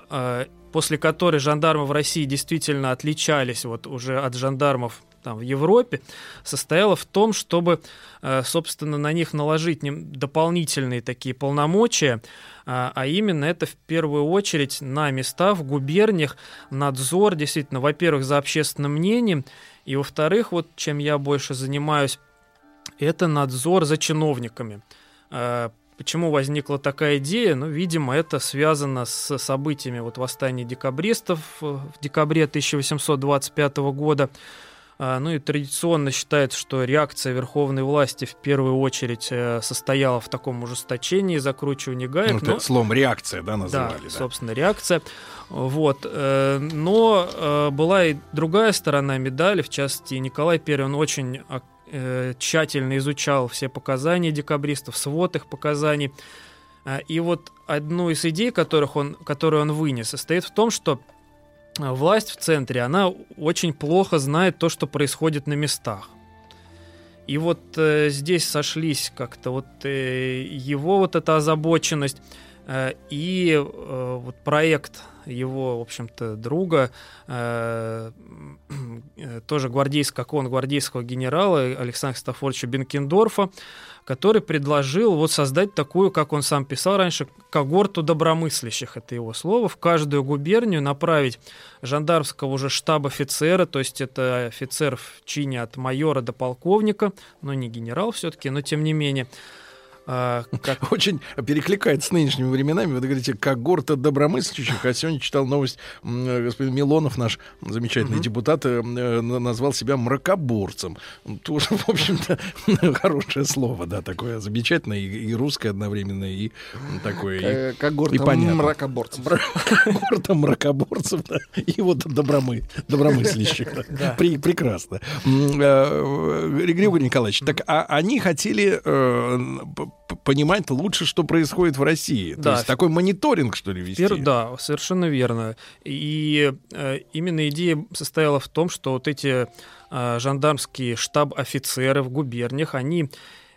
после которой жандармы в России действительно отличались вот уже от жандармов там, в Европе, состояла в том, чтобы, э, собственно, на них наложить дополнительные такие полномочия, а, а именно это в первую очередь на места в губерниях надзор, действительно, во-первых, за общественным мнением, и во-вторых, вот чем я больше занимаюсь, это надзор за чиновниками. Э, почему возникла такая идея? Ну, видимо, это связано с событиями вот восстания декабристов в декабре 1825 года, ну и традиционно считается, что реакция верховной власти в первую очередь э, состояла в таком ужесточении, закручивании гаек. Ну, но... Словом реакция, да, называли. Да, да, собственно, реакция. Вот. Э, но э, была и другая сторона медали, в частности, Николай I, он очень тщательно изучал все показания декабристов, свод их показаний. И вот одну из идей, которых он, которую он вынес, состоит в том, что власть в центре, она очень плохо знает то, что происходит на местах. И вот э, здесь сошлись как-то вот э, его вот эта озабоченность э, и э, вот проект его, в общем-то, друга, э, э, тоже гвардейского, как он, гвардейского генерала Александра Стафоровича Бенкендорфа, который предложил вот создать такую, как он сам писал раньше, когорту добромыслящих, это его слово, в каждую губернию направить жандармского уже штаб-офицера, то есть это офицер в чине от майора до полковника, но не генерал все-таки, но тем не менее, а, как... Очень перекликается с нынешними временами. Вы говорите, когорта добромыслящих. А сегодня читал новость, господин Милонов, наш замечательный депутат, э, назвал себя мракоборцем. Тоже, в общем-то, хорошее слово, да, такое замечательное и, и русское одновременно, и такое... И, когорта и понятно. мракоборцев. Когорта мракоборцев, да, и вот добромы, добромыслящих. Да. При, прекрасно. Э, Григорий Николаевич, так а они хотели э, понимать лучше, что происходит в России. Да. То есть такой мониторинг, что ли, вести. Пер, да, совершенно верно. И э, именно идея состояла в том, что вот эти э, жандармские штаб-офицеры в губерниях, они,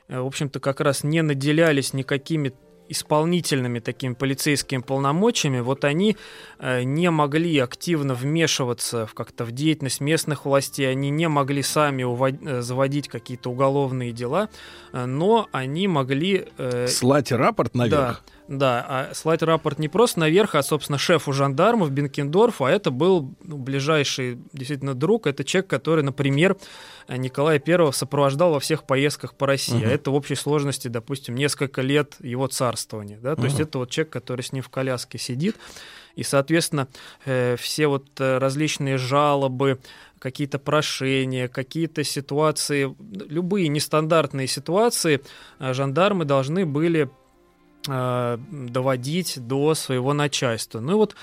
э, в общем-то, как раз не наделялись никакими исполнительными такими полицейскими полномочиями, вот они э, не могли активно вмешиваться в как-то в деятельность местных властей, они не могли сами увод- э, заводить какие-то уголовные дела, э, но они могли... Слать рапорт наверх. Да, да, а слать рапорт не просто наверх, а, собственно, шефу жандармов Бенкендорфу, а это был ну, ближайший действительно друг, это человек, который, например, Николая I сопровождал во всех поездках по России, угу. а это в общей сложности, допустим, несколько лет его царствования, да, то угу. есть это вот человек, который с ним в коляске сидит, и, соответственно, э, все вот э, различные жалобы, какие-то прошения, какие-то ситуации, любые нестандартные ситуации э, жандармы должны были э, доводить до своего начальства. Ну и вот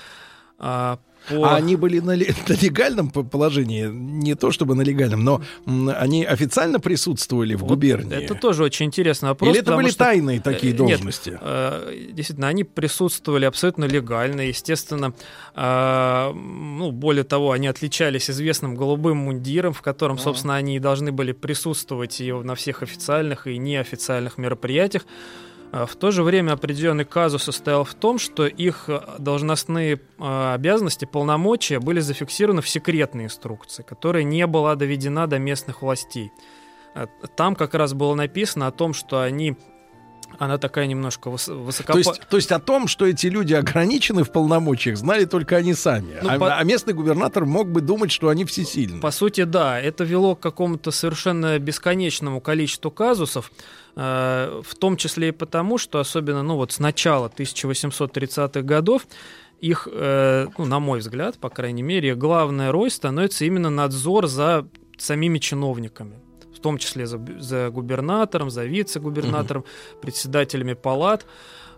э, по... А они были на, на легальном положении, не то чтобы на легальном, но они официально присутствовали в вот губернии. Это тоже очень интересный вопрос. Или это были что... тайные такие э, должности? Нет, э, действительно, они присутствовали абсолютно легально, естественно. Э, ну, более того, они отличались известным голубым мундиром, в котором, собственно, они и должны были присутствовать и на всех официальных и неофициальных мероприятиях. А в то же время определенный казус состоял в том, что их э, должностные э, обязанности, полномочия были зафиксированы в секретной инструкции, которая не была доведена до местных властей. Э, там как раз было написано о том, что они она такая немножко выс- высоко... То есть, то есть о том, что эти люди ограничены в полномочиях, знали только они сами. Ну, а, по... а местный губернатор мог бы думать, что они всесильны. По сути, да. Это вело к какому-то совершенно бесконечному количеству казусов, в том числе и потому, что особенно ну, вот с начала 1830-х годов их, э, ну, на мой взгляд, по крайней мере, главная роль становится именно надзор за самими чиновниками в том числе за, за губернатором, за вице-губернатором, угу. председателями палат.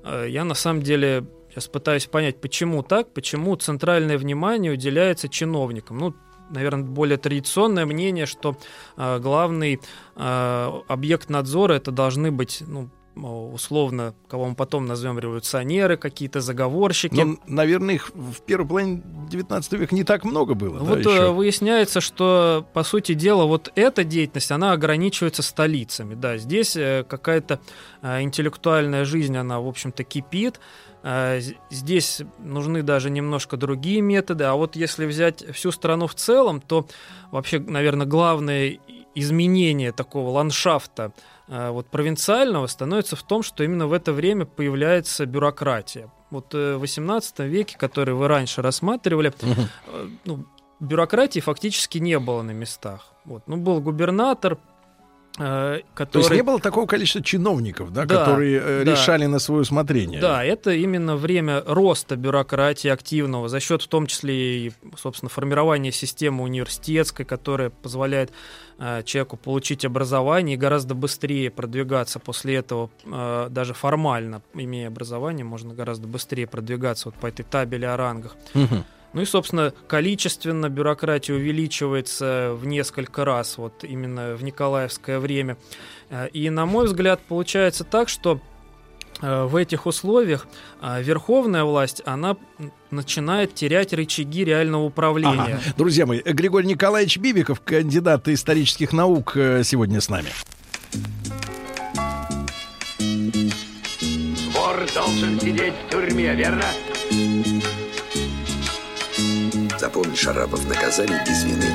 Э, я на самом деле сейчас пытаюсь понять, почему так, почему центральное внимание уделяется чиновникам. Ну, наверное, более традиционное мнение, что э, главный э, объект надзора это должны быть ну, условно, кого мы потом назовем революционеры, какие-то заговорщики. Ну, наверное, их в первой половине 19 века не так много было. Вот да, еще? выясняется, что, по сути дела, вот эта деятельность, она ограничивается столицами. Да, здесь какая-то интеллектуальная жизнь, она, в общем-то, кипит. Здесь нужны даже немножко другие методы. А вот если взять всю страну в целом, то вообще, наверное, главное изменение такого ландшафта э, вот провинциального становится в том, что именно в это время появляется бюрократия. Вот э, в XVIII веке, который вы раньше рассматривали, э, ну, бюрократии фактически не было на местах. Вот. Ну, был губернатор, который... То есть не было такого количества чиновников, да, да которые да. решали на свое усмотрение. Да, это именно время роста бюрократии активного за счет в том числе и, собственно, формирования системы университетской, которая позволяет э, человеку получить образование и гораздо быстрее продвигаться после этого, э, даже формально, имея образование, можно гораздо быстрее продвигаться вот по этой табели о рангах. Угу. Ну и, собственно, количественно бюрократия увеличивается в несколько раз, вот именно в Николаевское время. Э, и, на мой взгляд, получается так, что э, в этих условиях э, верховная власть, она начинает терять рычаги реального управления. Ага. Друзья мои, Григорий Николаевич Бибиков, кандидат исторических наук, сегодня с нами. Вор должен сидеть в тюрьме, верно? Запомни, Шарапов, наказаний без вины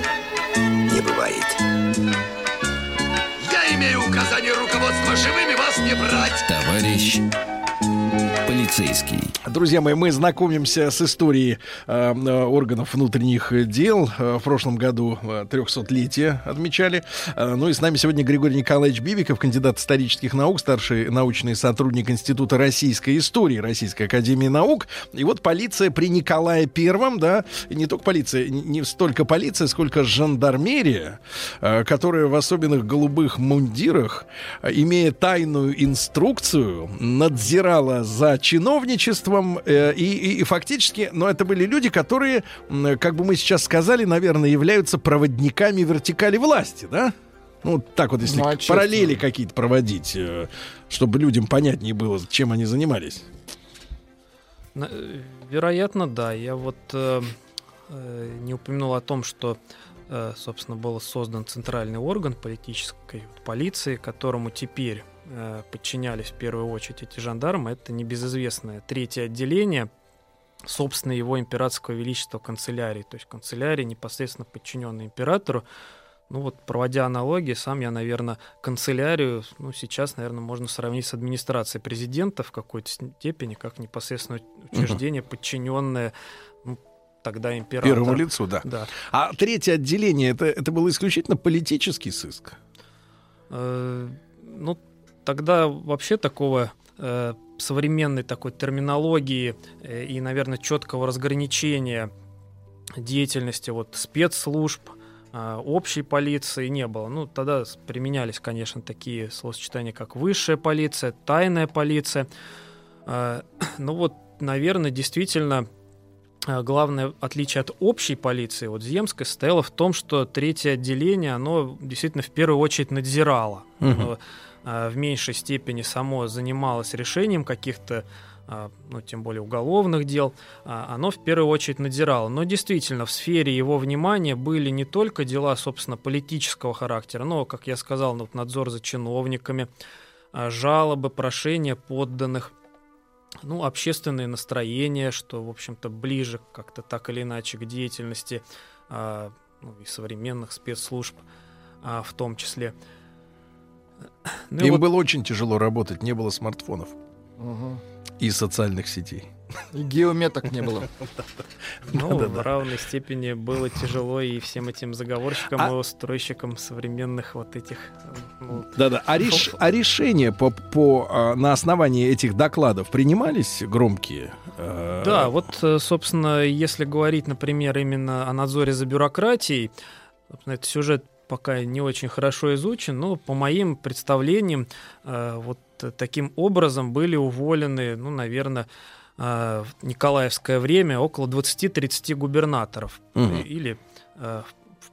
не бывает. Я имею указание руководства живыми вас не брать. Товарищ полицейский. Друзья мои, мы знакомимся с историей э, э органов внутренних дел. Э, в прошлом году 300-летие э, отмечали. Ну и с нами сегодня Григорий Николаевич Бибиков, кандидат исторических наук, старший научный сотрудник Института российской истории Российской академии наук. И вот полиция при Николае Первом, да, не только полиция, не столько полиция, сколько жандармерия, которая в особенных голубых мундирах, имея тайную инструкцию, надзирала за чиновничеством, э, и, и, и фактически, но это были люди, которые, как бы мы сейчас сказали, наверное, являются проводниками вертикали власти, да? Ну, так вот, если ну, а параллели какие-то проводить, э, чтобы людям понятнее было, чем они занимались. Э, вероятно, да. Я вот э, э, не упомянул о том, что, э, собственно, был создан центральный орган политической вот, полиции, которому теперь Э, подчинялись в первую очередь эти жандармы, это небезызвестное третье отделение, собственно, его императорского величества канцелярии, то есть канцелярия, непосредственно подчиненная императору. Ну вот, проводя аналогии, сам я, наверное, канцелярию, ну, сейчас, наверное, можно сравнить с администрацией президента в какой-то степени, как непосредственно учреждение, угу. подчиненное ну, тогда императору. Первому лицу, да. да. А третье отделение, это, это был исключительно политический сыск? Э, ну, тогда вообще такого э, современной такой терминологии э, и, наверное, четкого разграничения деятельности вот спецслужб, э, общей полиции не было. Ну, тогда применялись, конечно, такие словосочетания, как высшая полиция, тайная полиция. Э, ну вот, наверное, действительно главное отличие от общей полиции, вот земской, состояло в том, что третье отделение, оно действительно в первую очередь надзирало. Угу. А, в меньшей степени само занималось решением каких-то а, ну, тем более уголовных дел, а, оно в первую очередь надзирало. Но действительно, в сфере его внимания были не только дела, собственно, политического характера, но, как я сказал, надзор за чиновниками, жалобы, прошения подданных, ну, общественные настроения, что, в общем-то, ближе как-то так или иначе к деятельности ну, и современных спецслужб в том числе. Ну, Им вот... было очень тяжело работать, не было смартфонов угу. и социальных сетей. И геометок не было. Ну, в равной степени было тяжело и всем этим заговорщикам а и устройщикам современных вот этих... Да-да. А, а решения по, а, на основании этих докладов принимались громкие? Э, да, вот, э, собственно, если говорить, например, именно о надзоре за бюрократией, это сюжет пока не очень хорошо изучен, но по моим представлениям э, вот таким образом были уволены, ну, наверное, э, в Николаевское время около 20-30 губернаторов угу. или э,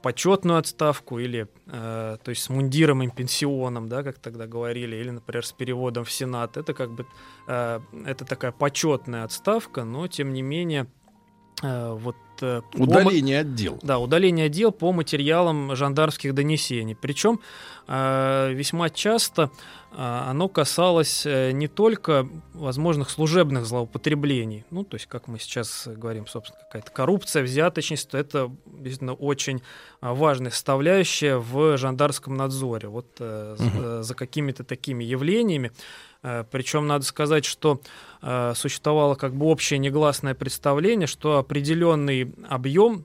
почетную отставку или, э, то есть с мундиром и пенсионом, да, как тогда говорили, или, например, с переводом в Сенат. Это как бы э, это такая почетная отставка, но тем не менее э, вот э, по- Удаление отдел. да, удаление отдел по материалам жандармских донесений. Причем э, весьма часто э, оно касалось не только возможных служебных злоупотреблений, ну, то есть, как мы сейчас говорим, собственно, какая-то коррупция, взяточность, то это действительно очень а, важная составляющая в жандарском надзоре. Вот э, э, за какими-то такими явлениями. Причем надо сказать, что э, существовало как бы общее негласное представление, что определенный объем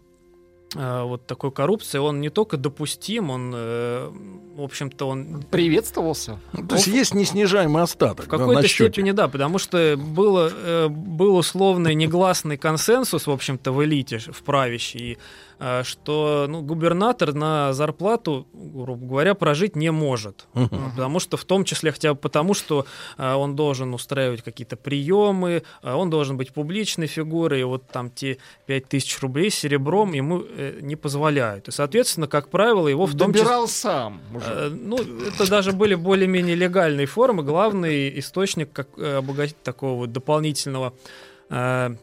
э, вот такой коррупции, он не только допустим, он, э, в общем-то, он Приветствовался. То есть есть неснижаемый остаток в да, какой-то на счете. степени, да, потому что было, э, был условный негласный консенсус, в общем-то, в элите, в правящей, и, э, что ну, губернатор на зарплату, грубо говоря, прожить не может. Э, Потому что, в том числе, хотя бы потому, что э, он должен устраивать какие-то приемы, э, он должен быть публичной фигурой, и вот там те 5000 рублей серебром ему э, не позволяют. И, соответственно, как правило, его в том числе... Добирал сам уже. Э, Ну, это даже были более-менее легальные формы. Главный источник как, э, обогатить такого вот дополнительного э,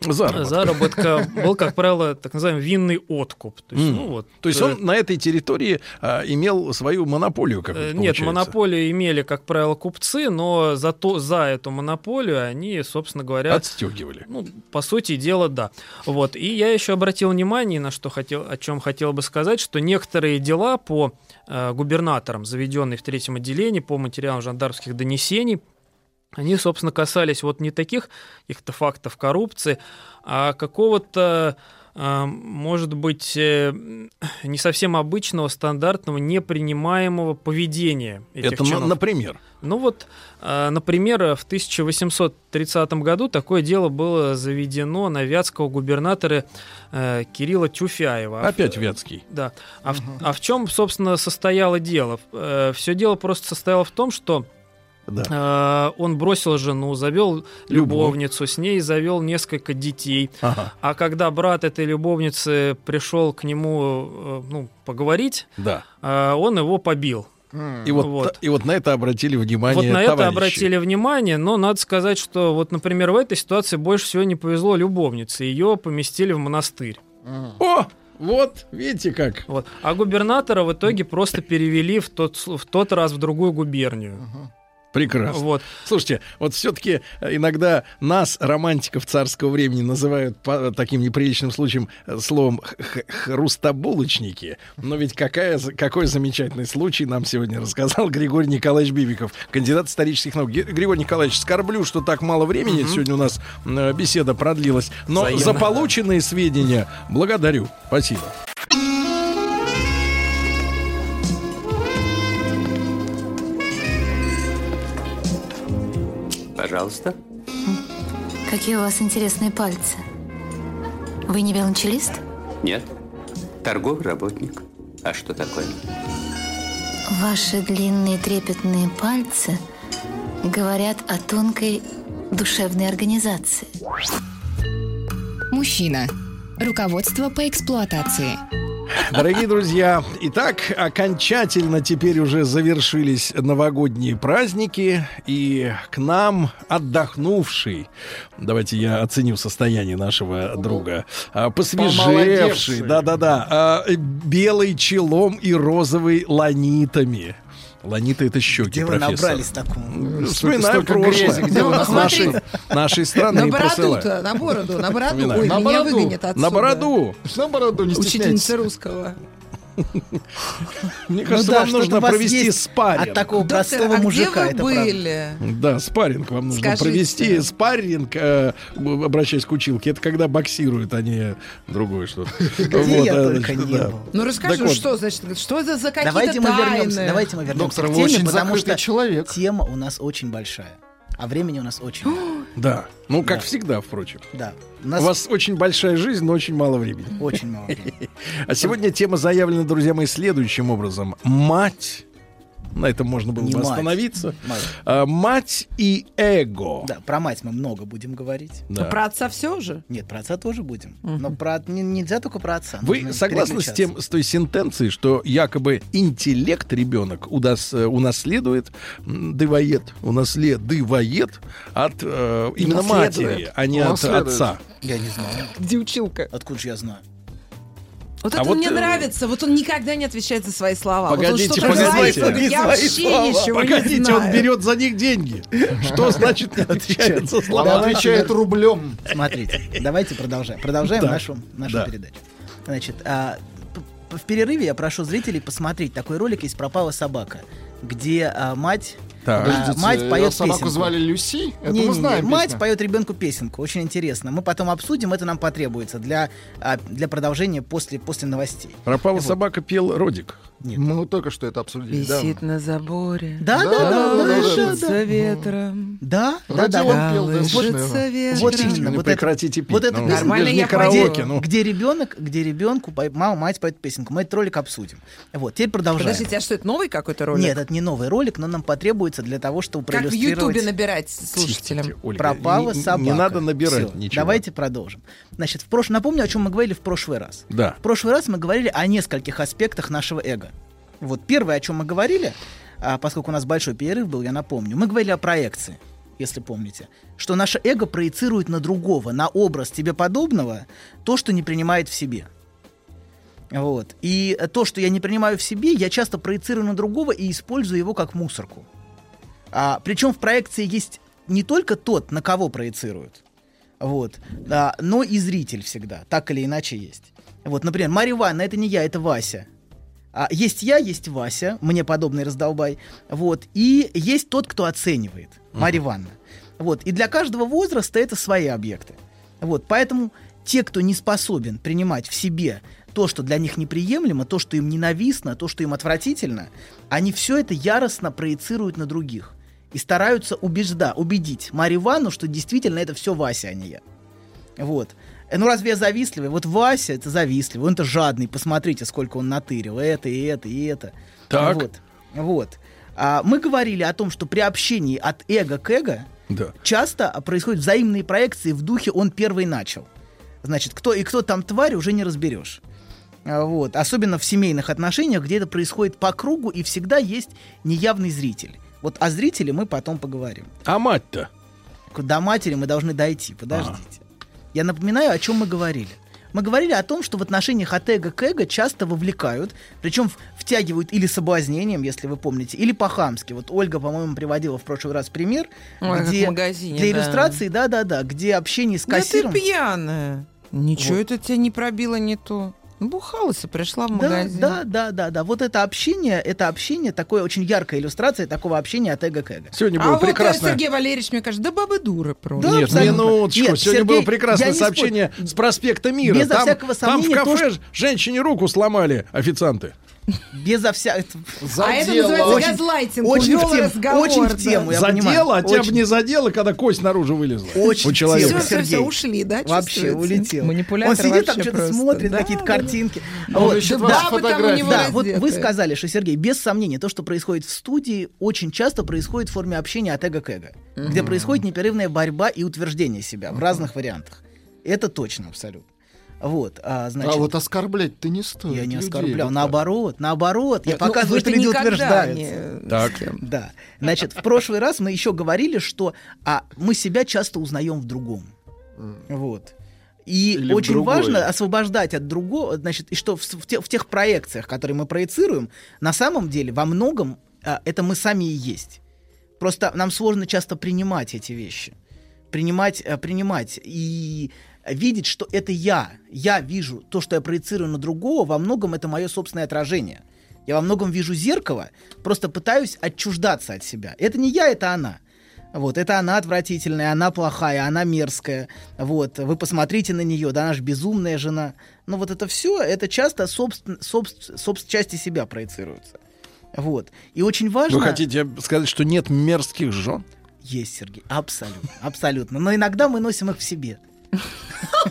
Заработка. заработка был, как правило, так называемый винный откуп. То есть, М. ну, вот, То есть э, он на этой территории а, имел свою монополию, как Э, Нет, получается? монополию имели, как правило, купцы, но зато за эту монополию они, собственно говоря... Отстегивали. Ну, по сути дела, да. Вот. И я еще обратил внимание, на что хотел, о чем хотел бы сказать, что некоторые дела по э, губернаторам, заведенные в третьем отделении по материалам жандармских донесений, они, собственно, касались вот не таких каких-то фактов коррупции, а какого-то, э, может быть, э, не совсем обычного, стандартного, непринимаемого поведения этих Это, чинов. например? Ну вот, э, например, в 1830 году такое дело было заведено на вятского губернатора э, Кирилла Тюфяева. Опять Вятский. Да. А, в, а в чем, собственно, состояло дело? Все дело просто состояло в том, что э, он бросил жену, завел любовницу, с ней завел несколько детей. Ага. А когда брат этой любовницы пришел к нему э, ну, поговорить, Да. э, он его побил. И вот, и вот на это обратили внимание Вот на это товарищи. обратили внимание, но надо сказать, что вот, например, в этой ситуации больше всего не повезло любовнице. Ее поместили в монастырь. О, вот, видите как. Вот. А губернатора в итоге просто перевели в тот, в тот раз в другую губернию. Прекрасно. Вот. Слушайте, вот все-таки иногда нас, романтиков царского времени, называют по таким неприличным случаем э, словом хрустобулочники. Но ведь какая, какой замечательный случай нам сегодня рассказал Григорий Николаевич Бибиков, кандидат исторических наук. Григорий Николаевич, скорблю, что так мало времени Мгм. сегодня у нас э, беседа продлилась. Но Взаимно. за полученные сведения благодарю. Спасибо. Пожалуйста. Какие у вас интересные пальцы. Вы не велончелист? Нет. Торговый работник. А что такое? Ваши длинные трепетные пальцы говорят о тонкой душевной организации. Мужчина. Руководство по эксплуатации. Дорогие друзья, итак, окончательно теперь уже завершились новогодние праздники, и к нам отдохнувший, давайте я оценю состояние нашего друга, а, посвежевший, да-да-да, а, белый челом и розовый ланитами. Ланиты это щеки, Где вы профессор. набрались такому? Столько прошлое. грязи, где Ну, нас нашей, нашей страны На бороду-то, на бороду, на бороду. Ой, На меня бороду. выгонят отсюда. На бороду. На бороду не Учительница русского. Мне Ну кажется, вам нужно провести спарринг. От такого простого а где мужика. это были? Да, спарринг вам нужно провести. Спарринг, э, обращаясь к училке, это когда боксируют, а не другое что-то. Ну расскажи, что значит, что это за какие-то Давайте мы вернемся. Давайте мы вернемся Доктор, к теме, очень потому что человек. тема у нас очень большая, а времени у нас очень. Да. Ну, как Да. всегда, впрочем. Да. У У нас вас очень большая жизнь, но очень мало времени. очень мало времени. А сегодня тема заявлена, друзья мои, следующим образом. Мать На этом можно было Не бы мать. остановиться. Мать. А, мать и эго. Да, про мать мы много будем говорить. Да. Про отца все же? Нет, про отца тоже будем. Но про не- нельзя только про отца. Вы согласны с тем, с той сентенцией, что якобы интеллект ребенок удас, э, унаследует, дывоед, унаследывает от э, именно матери, а не от отца. Я не знаю. Где училка? Откуда же я знаю? Вот А это вот, мне э, нравится. Вот он никогда не отвечает за свои слова. Погодите, вот он что-то погодите. говорит, я Не вообще слова. ничего не Погодите, знаю. он берет за них деньги. Что значит не отвечает за Он слова? отвечает рублем. Смотрите, давайте продолжаем. Продолжаем нашу, нашу Да. передачу. Значит, а, в перерыве я прошу зрителей посмотреть такой ролик из «Пропала собака», где а, мать, Так. а, мать поет собаку песенку. звали Люси? Это Не, мы не, знаем не, мать песню. поет ребенку песенку. Очень интересно. Мы потом обсудим, это нам потребуется для, а, для продолжения после, после новостей. Пропала Вот. собака, пел Родик. Нет. Мы только что это обсудили. да. Висит на заборе. Да, да, да, да, да, Колышется да. ветром. Да, да, да. Вот- пел, да. Колышется ветром. Вот именно. Вот это, прекратите пить. вот это ну, песня. Нормально не я караоке. Ну. где ребенок, где ребенку мама, мать поет песенку. Мы этот ролик обсудим. Вот, теперь продолжаем. Подождите, а что это новый какой-то ролик? Нет, это не новый ролик, но нам потребуется для того, чтобы Как в проиллюстрировать. Ютубе набирать слушателям? Ольга, Пропала не- не- собака. Не надо набирать Всё, ничего. Давайте продолжим. Значит, в прош... напомню, о чем мы говорили в прошлый раз. Да. В прошлый раз мы говорили о нескольких аспектах нашего эго. Вот первое, о чем мы говорили, а, поскольку у нас большой перерыв был, я напомню, мы говорили о проекции, если помните, что наше эго проецирует на другого, на образ тебе подобного, то, что не принимает в себе. Вот. И то, что я не принимаю в себе, я часто проецирую на другого и использую его как мусорку. А, причем в проекции есть не только тот, на кого проецируют, вот, а, но и зритель всегда, так или иначе есть. Вот, например, Марья Ивановна, это не я, это Вася. А, есть я, есть Вася, мне подобный раздолбай, вот, и есть тот, кто оценивает, Марья Ивановна. Вот, и для каждого возраста это свои объекты. Вот, поэтому те, кто не способен принимать в себе то, что для них неприемлемо, то, что им ненавистно, то, что им отвратительно, они все это яростно проецируют на других и стараются убежда, убедить Марию Ивановну, что действительно это все Вася, а не я. Вот. Э, Ну разве я завистливый? Вот Вася это завистливый, он-то жадный, посмотрите, сколько он натырил, это и это и это. Так. Вот. Вот. А, мы говорили о том, что при общении от эго к эго Да. часто происходят взаимные проекции в духе «он первый начал». Значит, кто и кто там тварь, уже не разберешь. А, Вот. Особенно в семейных отношениях, где это происходит по кругу, и всегда есть неявный зритель. Вот о зрителе мы потом поговорим. А мать-то? До матери мы должны дойти, подождите. Я напоминаю, о чем мы говорили. Мы говорили о том, что в отношениях от эго к эго часто вовлекают, причем втягивают или соблазнением, если вы помните, или по-хамски. Вот Ольга, по-моему, приводила в прошлый раз пример, Ой, где в магазине, для да. иллюстрации, да-да-да, где общение с Да ты кассиром... пьяная. Ничего Вот. это тебя не пробило не то. Бухалась и пришла в Да, магазин. да, да, да, да. Вот это общение, это общение, такое очень яркая иллюстрация такого общения от эго к эго. Сегодня А было вот э, прекрасное... Сергей Валерьевич, мне кажется, да бабы дуры просто. Да, Нет, абсолютно. минуточку. Нет, Сегодня Сергей, было прекрасное сообщение с проспекта Мира. Безо там, всякого там в сомнения, то, кафе женщине руку сломали официанты. Безо вся... А это называется Очень- газлайтинг. очень в очень да. тему, я Задело, понимаю. а тебя бы Очень- не задело, когда кость наружу вылезла. Очень у человека. всё, всё, Сергей. ушли, да, Вообще улетел. Манипулятор Он сидит там, что-то смотрит, Да, какие-то да, да. картинки. Он Вот, да, бабы там у него Да, вот вы сказали, что, Сергей, без сомнения, то, что происходит в студии, очень часто происходит в форме общения от эго к эго, где происходит непрерывная борьба и утверждение себя в разных вариантах. Это точно, абсолютно. Вот, а, значит... А вот оскорблять ты не стоит. Я не людей, оскорблял, вот наоборот, наоборот. Я Ну, показываю, что люди никогда утверждаются. не- Так. Да. Значит, в прошлый раз мы еще говорили, что а, мы себя часто узнаем в другом. Вот. И Или очень важно освобождать от другого, значит, и что в, в те- в тех проекциях, которые мы проецируем, на самом деле во многом а, это мы сами и есть. Просто нам сложно часто принимать эти вещи. Принимать, э, принимать и видеть, что это я. Я вижу то, что я проецирую на другого, во многом это мое собственное отражение. Я во многом вижу зеркало, просто пытаюсь отчуждаться от себя. Это не я, это она. Вот, это она отвратительная, она плохая, она мерзкая. Вот, вы посмотрите на нее, да, она же безумная жена. Но вот это все, это часто собствен, собс- собс- части себя проецируются. Вот. И очень важно... Вы хотите сказать, что нет мерзких жен? Есть, Сергей, абсолютно, абсолютно. Но иногда мы носим их в себе.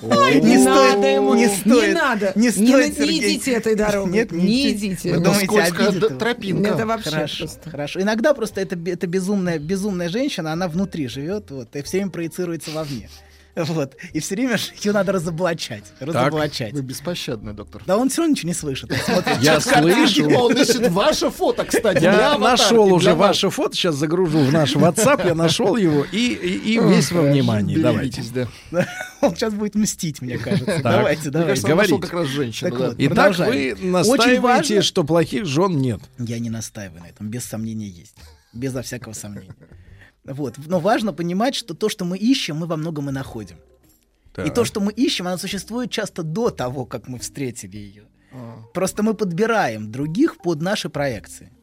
Не стоит, надо ему, не стоит, надо. не стоит, не идите этой дорогой. Нет, Не идите. Вы Это думаете, тропинка. Это вообще хорошо. Иногда просто это безумная, безумная женщина, она внутри живет, вот, и все время проецируется вовне. Вот. И все время ж ее надо разоблачать. Разоблачать. Вы беспощадный, доктор. Да он все равно ничего не слышит. Я слышу. Он ищет ваше фото, кстати. Я нашел уже ваше фото, сейчас загружу в наш WhatsApp, я нашел его и, весь во внимании. Давайте. Он сейчас будет мстить, мне кажется. Так. Давайте, давайте. нашел как раз Так вот, Итак, вы Очень настаиваете, что плохих жен нет. Я не настаиваю на этом, без сомнения есть. Безо всякого сомнения. Вот. Но важно понимать, что то, что мы ищем, мы во многом и находим. И Так. то, что мы ищем, оно существует часто до того, как мы встретили ее. Просто мы подбираем других под наши проекции.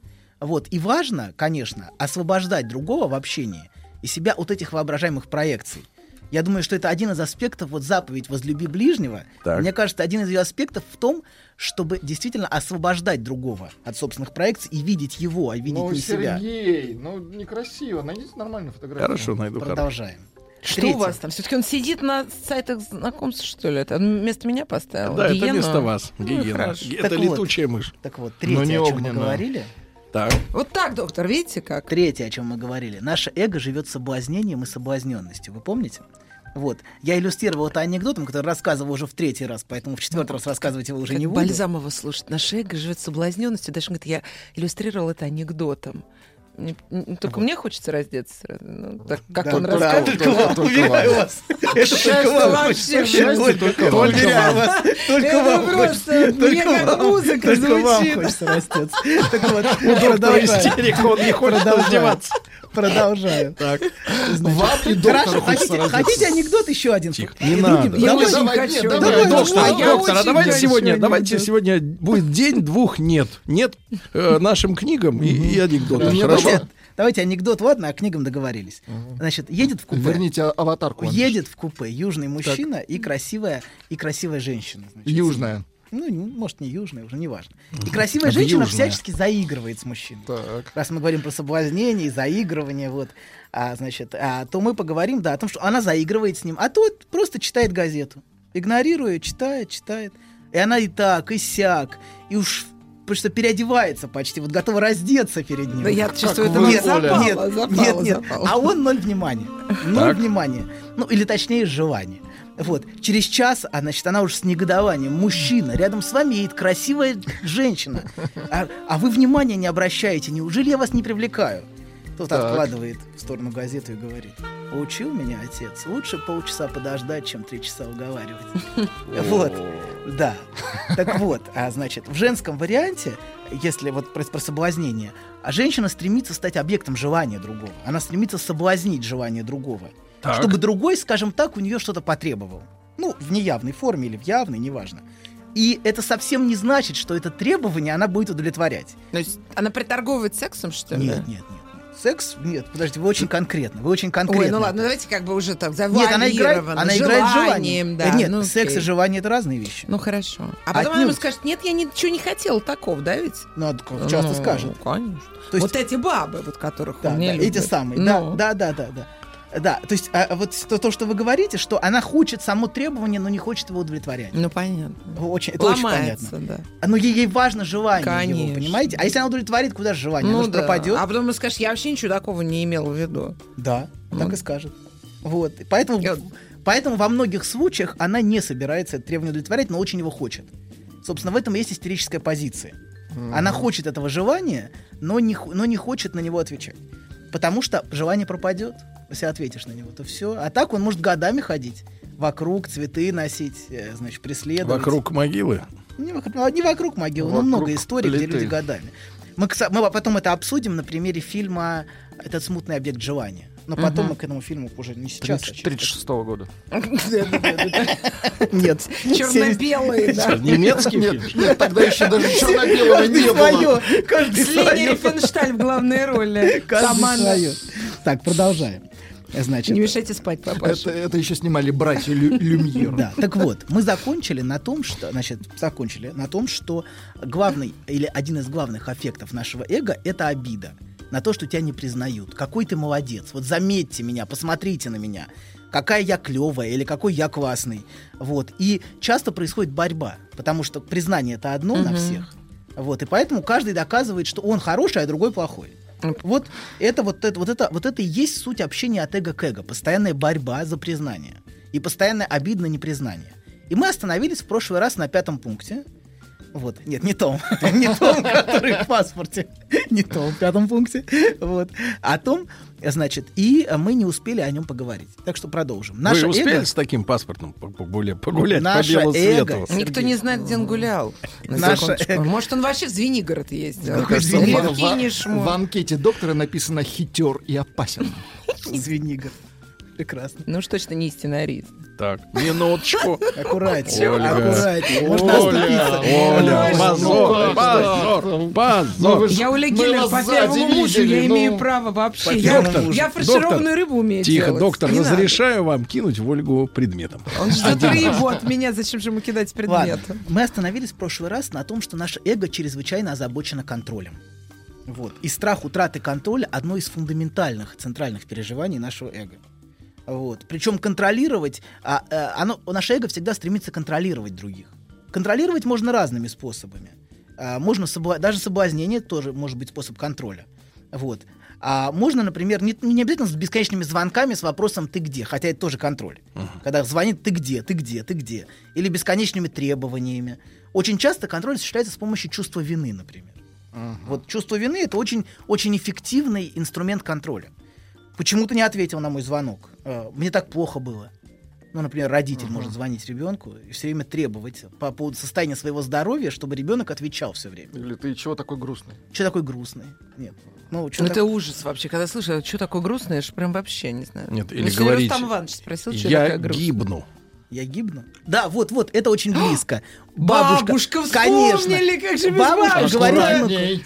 Вот. И важно, конечно, освобождать другого в общении и себя от этих воображаемых проекций. Я думаю, что это один из аспектов, вот заповедь «возлюби ближнего». Так. Мне кажется, один из ее аспектов в том, чтобы действительно освобождать другого от собственных проекций и видеть его, а видеть Ну, не себя. Сергей, ну некрасиво. Найдите нормальную фотографию. Хорошо, найду Продолжаем. Что Третье. у вас там? Все-таки он сидит на сайтах знакомств, что ли? Это он вместо меня поставил? Да, это Гиену? вместо вас. Ну, Гиена. хорошо. Это Так вот. летучая мышь. Так вот, Но третье, не о чем мы огненная. говорили. Так. Вот так, доктор, видите как? Третье, о чем мы говорили. Наше эго живет соблазнением и соблазненностью. Вы помните? Вот. Я иллюстрировал это анекдотом, который рассказывал уже в третий раз, поэтому в четвертый раз рассказывать его уже Как не буду. Бальзамова слушать. Наш эго живет соблазненностью. Даже говорит, я иллюстрировал это анекдотом. Не- не- только мне хочется раздеться. Ну, так, как Да, он да, рассказывал. только вам, уверяю вас. Это только вам вообще. Счастье только вам. Уверяю вас. Только вам просто хочется. мне Только как вам. музыка Только вам звучит. хочется растется. Так вот, истерика, он не хочет раздеваться. Продолжаем. Так. Вам и Хорошо, хотите, анекдот еще один? Тихо, не другим- надо. Я Давай, очень давай, хочу. нет, да. давай, Ой, Доктор, а доктор, а давайте сегодня, давайте сегодня будет день двух нет. Нет э, нашим книгам и, и анекдотам. Хорошо? Давайте, анекдот, ладно, а книгам договорились. Значит, едет в купе. Верните а- аватарку. Едет в купе южный мужчина и красивая и красивая женщина. значит. Южная. Ну, не- может, не южная, уже не важно. И красивая Это женщина южная. всячески заигрывает с мужчиной. Так. Раз мы говорим про соблазнение и заигрывание, вот, а, значит, а, то мы поговорим, да, о том, что она заигрывает с ним, а тот просто читает газету. Игнорирует, читает, читает. И она и так, и сяк, и уж потому что переодевается почти, вот готова раздеться перед ним. Да я чувствую, это нет, запало, нет, запало, нет, нет. запало. А он ноль внимания. Ноль Так. внимания. Ну, или точнее, желания. Вот. Через час, а, значит, она уже с негодованием. Мужчина, рядом с вами едет красивая женщина. А, а вы внимания не обращаете. Неужели я вас не привлекаю? Тот Так. откладывает в сторону газету и говорит. Поучил меня отец. Лучше полчаса подождать, чем три часа уговаривать. Вот. Да. Так вот, а значит, в женском варианте, если вот про, про соблазнение, а женщина стремится стать объектом желания другого. Она стремится соблазнить желание другого. Так. Чтобы другой, скажем так, у нее что-то потребовал. Ну, в неявной форме или в явной, неважно. И это совсем не значит, что это требование она будет удовлетворять. То есть она приторговывает сексом, что ли? Нет, нет, нет. Секс? Нет, подождите, вы очень конкретно. Вы очень конкретно. Ой, ну ладно, давайте как бы уже так Нет, она играет, она играет желанием. да. Нет, ну, секс и окей. желание это разные вещи. Ну хорошо. А потом она ему Отнюдь. скажет, нет, я ничего не хотела такого, да ведь? Ну, часто Ну, скажет. конечно. То есть- Вот эти бабы, вот которых Да, он не да, любит. эти самые. Ну. Да, да, да, да, да. Да, то есть а, вот то, то, что вы говорите, что она хочет само требование, но не хочет его удовлетворять. Ну, понятно. Очень, это очень понятно. да. Но ей, ей важно желание Конечно. его, понимаете? А если она удовлетворит, куда же желание? Ну Оно да. пропадет. А потом скажешь, я вообще ничего такого не имел в виду. Да, Ну. так и скажет. Вот. Поэтому, Я- поэтому во многих случаях она не собирается это требование удовлетворять, но очень его хочет. Собственно, в этом есть истерическая позиция. Она хочет этого желания, но не, но не хочет на него отвечать. Потому что желание пропадет, если ответишь на него, то все. А так он может годами ходить. Вокруг цветы носить, э, значит, преследовать. Вокруг могилы. Не вокруг, ну, не вокруг могилы, но Вокруг много историй, где плиты. люди годами. Мы, мы потом это обсудим на примере фильма «Этот смутный объект желания». Но потом Мгм. мы к этому фильму уже не сейчас. а через- 36 года. Нет. Черно-белые, да. Немецкий Нет, фильм? нет, тогда еще даже черно-белого не было. свое. Каждый С свое. Рифеншталь в главной роли. Каждый свое. Так, продолжаем. Значит, Не мешайте спать, папаша. Это, это еще снимали братья Лю- Люмьер. Да, так вот, мы закончили на том, что, значит, закончили на том, что главный или один из главных аффектов нашего эго — это обида на то, что тебя не признают. Какой ты молодец. Вот заметьте меня, посмотрите на меня. какая я клевая или какой я классный. Вот. И часто происходит борьба, потому что признание это одно на Мгм. всех. Вот. И поэтому каждый доказывает, что он хороший, а другой плохой. Вот это вот это, вот это, вот это и есть суть общения от эго к эго. Постоянная борьба за признание. И постоянная обида на непризнание. И мы остановились в прошлый раз на пятом пункте. Вот, нет, не том, не том, который в паспорте, не том в пятом пункте, вот, о том, значит, и мы не успели о нем поговорить. Так что продолжим. Вы успели эго- с таким паспортом по- погуля- погулять Наше по белу эго, свету? Никто не знает, где он гулял. На Наше эго. Может, он вообще в Звенигород ездил. Мне кажется, в, в в анкете доктора написано хитер и опасен. Звенигор. Прекрасно. Ну уж точно не истинный арист. Так, минуточку. Аккуратнее, Ольга. аккуратнее. Можно оступиться. Оля, Ну, позор, ну, позор, Ну, позор. Я Оля Гиллер по первому мужу, я имею право вообще. Я, фаршированную рыбу умею Тихо, доктор, разрешаю вам кинуть в Ольгу предметом. Он ждет рыбу от меня, зачем же ему кидать предмет? мы остановились в прошлый раз на том, что наше эго чрезвычайно озабочено контролем. Вот. И страх утраты контроля одно из фундаментальных центральных переживаний нашего эго. Вот. Причем контролировать, а, э, оно, наше эго всегда стремится контролировать других. Контролировать можно разными способами. А, можно собла- даже соблазнение тоже может быть способ контроля. Вот. А можно, например, не, не обязательно с бесконечными звонками с вопросом «ты где?», хотя это тоже контроль. Когда звонит «ты где?», «ты где?», «ты где?», или бесконечными требованиями. Очень часто контроль осуществляется с помощью чувства вины, например. Вот чувство вины это очень, очень эффективный инструмент контроля. Почему ты не ответил на мой звонок? Э, Мне так плохо было. Ну, например, родитель может звонить ребенку и все время требовать по поводу состояния своего здоровья, чтобы ребенок отвечал все время. Или ты чего такой грустный? Что такой грустный? Нет. Ну, чё Ну, так- это ужас вообще. Когда слышу, что такое грустное, я ж прям вообще не знаю. Нет, Ну, или сегодня говорить, Рустам Иванович спросил, что я гибну. Я гибну? Да, вот, вот, это очень близко. Бабушка, конечно. вспомнили, как же без Бабушка бабушки. говорит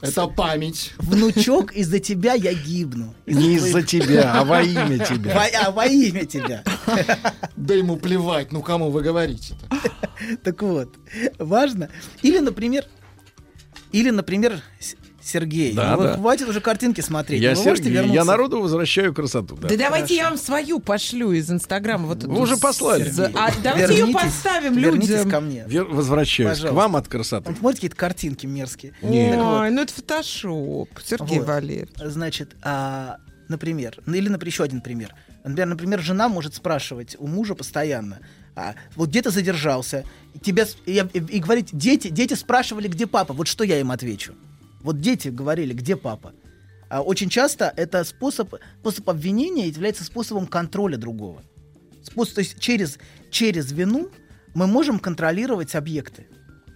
Это память. внучок, из-за тебя я гибну. Не из-за тебя, а во имя Во, тебя. а, во имя тебя. Да ему плевать, ну кому вы говорите-то? Так вот, важно. Или, например, или, например, Сергей, Да, ну, да. хватит уже картинки смотреть. Я, ну, Сергей, я народу возвращаю красоту. Да. Да давайте я вам свою пошлю из Инстаграма. Вот Вы уже послали. за- А давайте ее Вернитесь- поставим вернитесь людям. ко мне. Вер- Возвращаюсь Пожалуйста. к вам от красоты. Вот смотрите, какие-то картинки мерзкие. Нет. Так вот, Ой, ну это фотошоп, Сергей Вот. Валерьевич. Значит, а, например, ну или, например, еще один пример. Например, например, жена может спрашивать у мужа постоянно, а, вот где ты задержался, и, с- и, и- и говорить, дети, дети спрашивали, где папа, вот что я им отвечу. Вот дети говорили, где папа. А очень часто это способ, способ обвинения является способом контроля другого. Способ, то есть через, через вину мы можем контролировать объекты,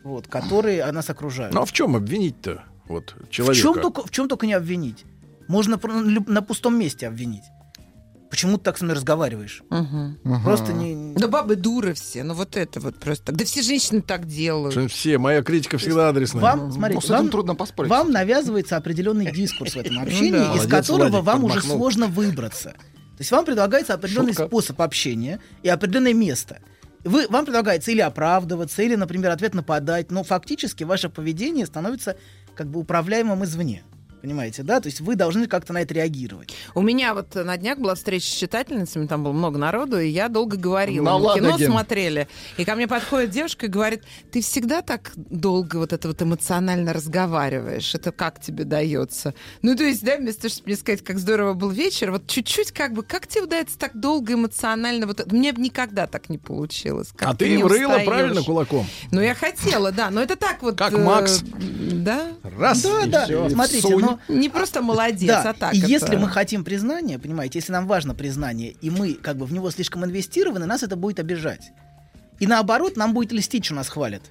вот, которые нас окружают. Ну а в чем обвинить-то? Вот В человека. чем, только, в чем только не обвинить? Можно люб- на пустом месте обвинить. Почему ты так со мной разговариваешь? Просто не... Да бабы дуры все, ну вот это вот просто. так. Да все женщины так делают. Все, моя критика всегда адресная. Вам, смотрите, с этим вам, трудно поспорить. вам навязывается определенный дискурс в этом Ну общении, да. из Молодец, которого Владик, вам уже сложно выбраться. То есть вам предлагается определенный Шутка. способ общения и определенное место. Вы, вам предлагается или оправдываться, или, например, ответ нападать, но фактически ваше поведение становится как бы управляемым извне. Понимаете, да? То есть вы должны как-то на это реагировать. У меня вот на днях была встреча с читательницами, там было много народу, и я долго говорила. На Мы кино Ладоге. смотрели. И ко мне подходит девушка и говорит, ты всегда так долго вот это вот эмоционально разговариваешь. Это как тебе дается? Ну, то есть, да, вместо того, чтобы мне сказать, как здорово был вечер, вот чуть-чуть как бы, как тебе удается так долго эмоционально? Вот это? Мне бы никогда так не получилось. Как А ты врыла устаёшь. правильно кулаком? Ну, я хотела, да, но это так вот... Как э, Макс. Да? Раз, Да, и да. всё. Смотрите, Сунь. Но Не просто молодец, Да, а так и это- если мы хотим признания, понимаете, если нам важно признание, и мы как бы в него слишком инвестированы, нас это будет обижать. И наоборот, нам будет льстить, что нас хвалят.